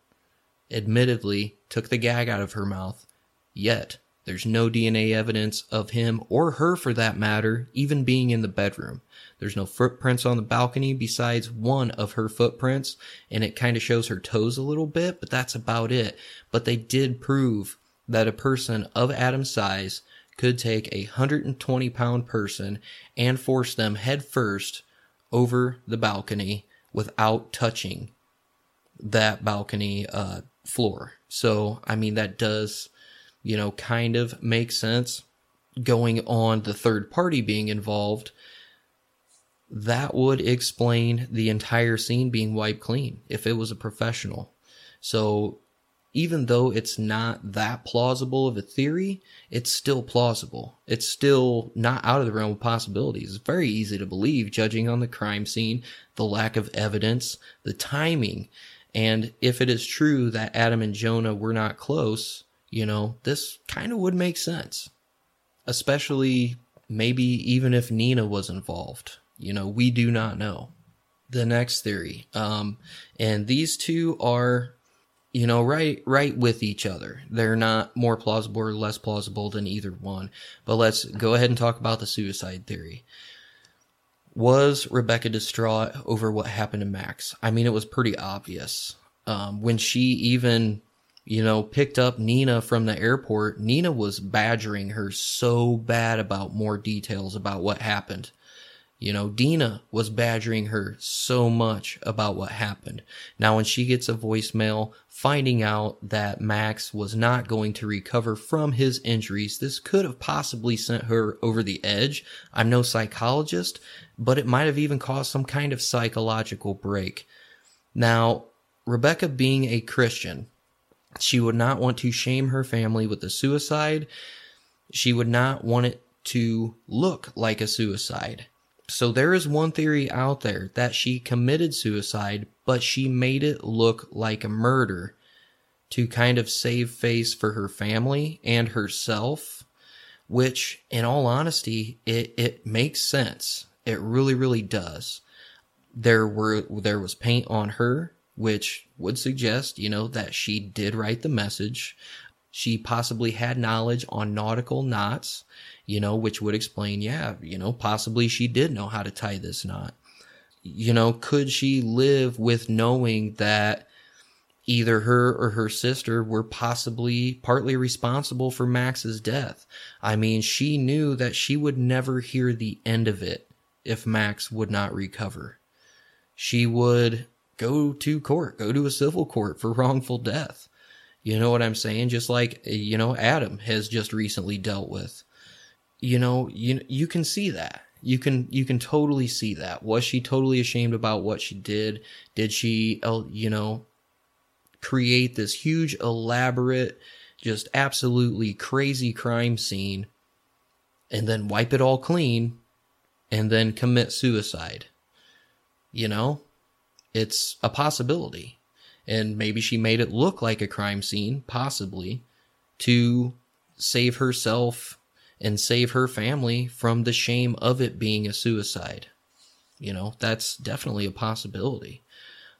admittedly took the gag out of her mouth, yet there's no DNA evidence of him or her for that matter even being in the bedroom. There's no footprints on the balcony besides one of her footprints, and it kind of shows her toes a little bit, but that's about it. But they did prove that a person of Adam's size could take a 120 pound person and force them head first over the balcony without touching that balcony uh, floor. So, I mean, that does, you know, kind of make sense. Going on the third party being involved, that would explain the entire scene being wiped clean if it was a professional. So, even though it's not that plausible of a theory, it's still plausible. It's still not out of the realm of possibilities. It's very easy to believe, judging on the crime scene, the lack of evidence, the timing. And if it is true that Adam and Jonah were not close, you know, this kind of would make sense. Especially maybe even if Nina was involved. You know, we do not know. The next theory. Um, and these two are you know, right, right with each other. They're not more plausible or less plausible than either one. But let's go ahead and talk about the suicide theory. Was Rebecca distraught over what happened to Max? I mean, it was pretty obvious. Um, when she even, you know, picked up Nina from the airport, Nina was badgering her so bad about more details about what happened. You know, Dina was badgering her so much about what happened. Now, when she gets a voicemail finding out that Max was not going to recover from his injuries, this could have possibly sent her over the edge. I'm no psychologist, but it might have even caused some kind of psychological break. Now, Rebecca being a Christian, she would not want to shame her family with a suicide. She would not want it to look like a suicide. So there is one theory out there that she committed suicide, but she made it look like a murder to kind of save face for her family and herself, which in all honesty, it, it makes sense. It really, really does. There were, there was paint on her, which would suggest, you know, that she did write the message. She possibly had knowledge on nautical knots you know, which would explain, yeah, you know, possibly she did know how to tie this knot. You know, could she live with knowing that either her or her sister were possibly partly responsible for Max's death? I mean, she knew that she would never hear the end of it if Max would not recover. She would go to court, go to a civil court for wrongful death. You know what I'm saying? Just like, eh, you know, Adam has just recently dealt with you know, you you can see that. You can you can totally see that. Was she totally ashamed about what she did? Did she, you know, create this huge, elaborate, just absolutely crazy crime scene, and then wipe it all clean, and then commit suicide? You know, it's a possibility, and maybe she made it look like a crime scene, possibly, to save herself and save her family from the shame of it being a suicide. You know, that's definitely a possibility.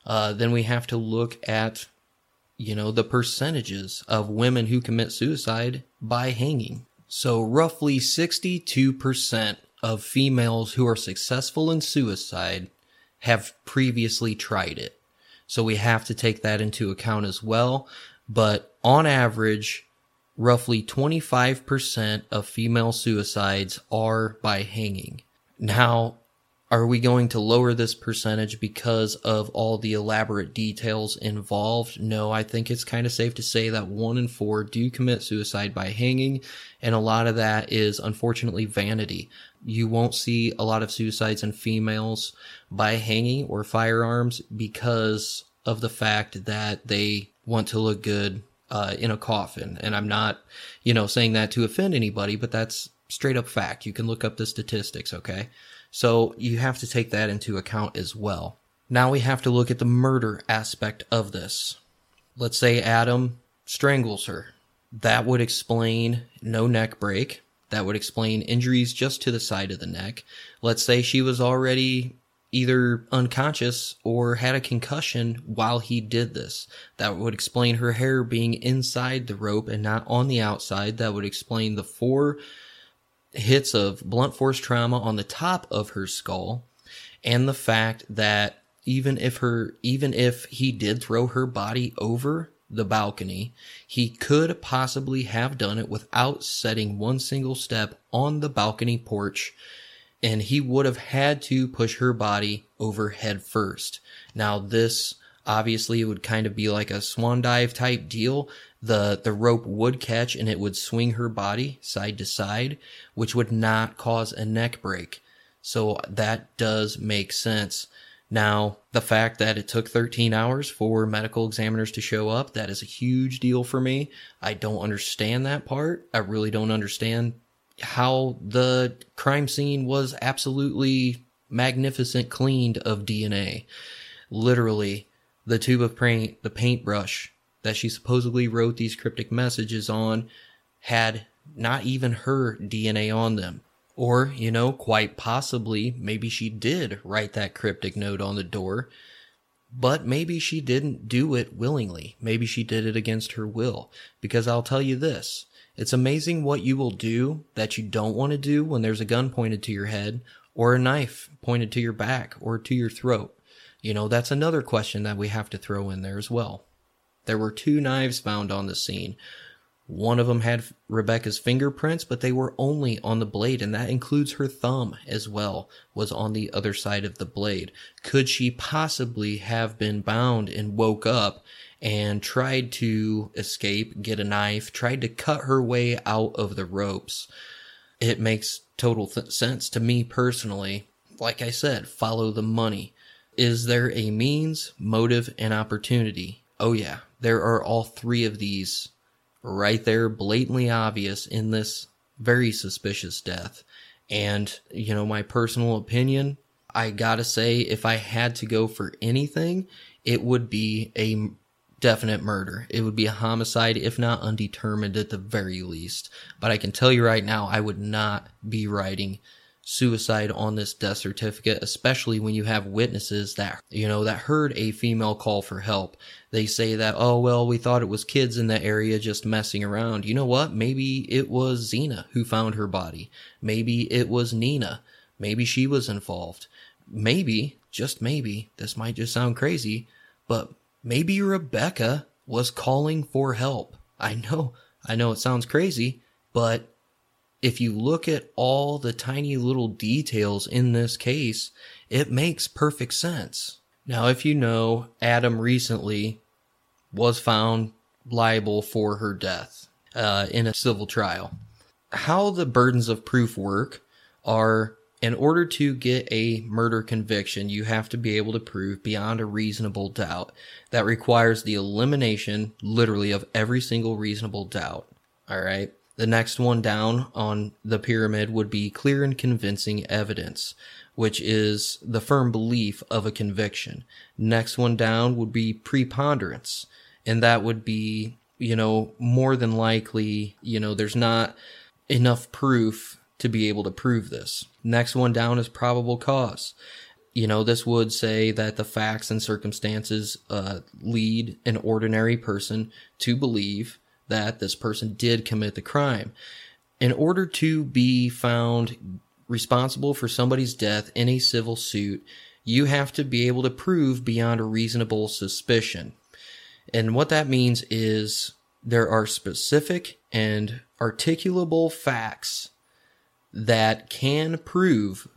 Uh, then we have to look at, you know, the percentages of women who commit suicide by hanging. So, roughly 62% of females who are successful in suicide have previously tried it. So, we have to take that into account as well. But on average, roughly 25% of female suicides are by hanging. Now, are we going to lower this percentage because of all the elaborate details involved? No, I think it's kind of safe to say that one in four do commit suicide by hanging, and a lot of that is unfortunately vanity. You won't see a lot of suicides in females by hanging or firearms because of the fact that they want to look good uh, in a coffin. And I'm not, you know, saying that to offend anybody, but that's straight up fact. You can look up the statistics, okay? So you have to take that into account as well. Now we have to look at the murder aspect of this. Let's say Adam strangles her. that would explain no neck break. That would explain injuries just to the side of the neck. Let's say she was already either unconscious or had a concussion while he did this. That would explain her hair being inside the rope and not on the outside. That would explain the four hits of blunt force trauma on the top of her skull and the fact that even if her even if he did throw her body over the balcony, he could possibly have done it without setting one single step on the balcony porch and he would have had to push her body over head first. Now this obviously would kind of be like a swan dive type deal. The the rope would catch and it would swing her body side to side, which would not cause a neck break. So that does make sense. Now, the fact that it took 13 hours for medical examiners to show up, that is a huge deal for me. I don't understand that part. I really don't understand how the crime scene was absolutely magnificent cleaned of DNA. Literally, the tube of paint, the paintbrush that she supposedly wrote these cryptic messages on had not even her DNA on them. Or, you know, quite possibly, maybe she did write that cryptic note on the door, but maybe she didn't do it willingly. Maybe she did it against her will. Because I'll tell you this it's amazing what you will do that you don't want to do when there's a gun pointed to your head or a knife pointed to your back or to your throat. You know, that's another question that we have to throw in there as well. There were two knives found on the scene. One of them had Rebecca's fingerprints, but they were only on the blade, and that includes her thumb as well, was on the other side of the blade. Could she possibly have been bound and woke up and tried to escape, get a knife, tried to cut her way out of the ropes. It makes total th- sense to me personally. Like I said, follow the money. Is there a means, motive, and opportunity? Oh, yeah, there are all three of these right there, blatantly obvious in this very suspicious death. And, you know, my personal opinion, I gotta say, if I had to go for anything, it would be a definite murder. It would be a homicide, if not undetermined at the very least. But I can tell you right now, I would not be writing suicide on this death certificate, especially when you have witnesses that, you know, that heard a female call for help. They say that, oh, well, we thought it was kids in the area just messing around. You know what? Maybe it was Xena who found her body. Maybe it was Nina. Maybe she was involved. Maybe, just maybe, this might just sound crazy, but maybe Rebecca was calling for help. I know, I know it sounds crazy, but if you look at all the tiny little details in this case, it makes perfect sense. Now, if you know, Adam recently was found liable for her death uh, in a civil trial. How the burdens of proof work are in order to get a murder conviction, you have to be able to prove beyond a reasonable doubt. That requires the elimination, literally, of every single reasonable doubt. All right. The next one down on the pyramid would be clear and convincing evidence, which is the firm belief of a conviction. Next one down would be preponderance, and that would be, you know, more than likely, you know, there's not enough proof to be able to prove this. Next one down is probable cause. You know, this would say that the facts and circumstances uh, lead an ordinary person to believe that this person did commit the crime. In order to be found responsible for somebody's death in a civil suit, you have to be able to prove beyond a reasonable suspicion. And what that means is there are specific and articulable facts that can prove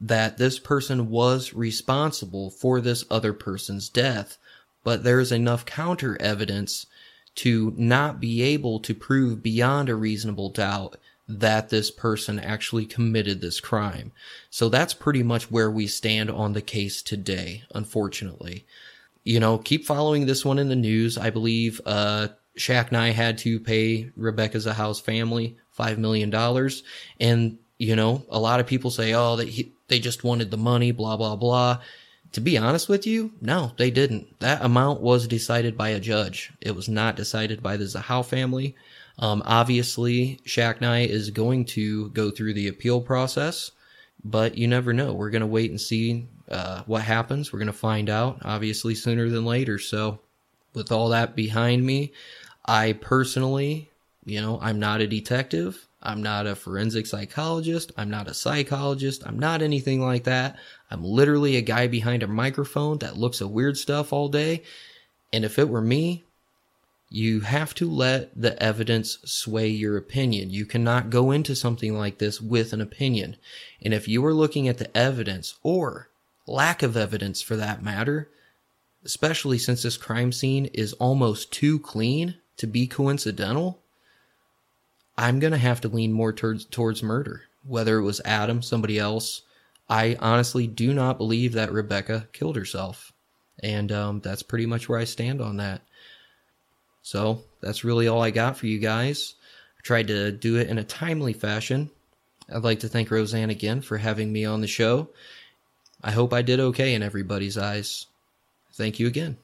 that this person was responsible for this other person's death, but there's enough counter evidence to not be able to prove beyond a reasonable doubt that this person actually committed this crime. So that's pretty much where we stand on the case today, unfortunately. You know, keep following this one in the news. I believe, uh, Shaq had to pay Rebecca Zahau's family $5 million. And, you know, a lot of people say, oh, they, they just wanted the money, blah, blah, blah. To be honest with you, no, they didn't. That amount was decided by a judge. It was not decided by the Zahau family. Um, obviously, Shacknai is going to go through the appeal process, but you never know. We're going to wait and see uh, what happens. We're going to find out, obviously, sooner than later. So, with all that behind me, I personally, you know, I'm not a detective. I'm not a forensic psychologist. I'm not a psychologist. I'm not anything like that. I'm literally a guy behind a microphone that looks at weird stuff all day. And if it were me, you have to let the evidence sway your opinion. You cannot go into something like this with an opinion. And if you are looking at the evidence or lack of evidence for that matter, especially since this crime scene is almost too clean to be coincidental, I'm going to have to lean more towards, towards murder. Whether it was Adam, somebody else, I honestly do not believe that Rebecca killed herself. And um, that's pretty much where I stand on that. So that's really all I got for you guys. I tried to do it in a timely fashion. I'd like to thank Roseanne again for having me on the show. I hope I did okay in everybody's eyes. Thank you again.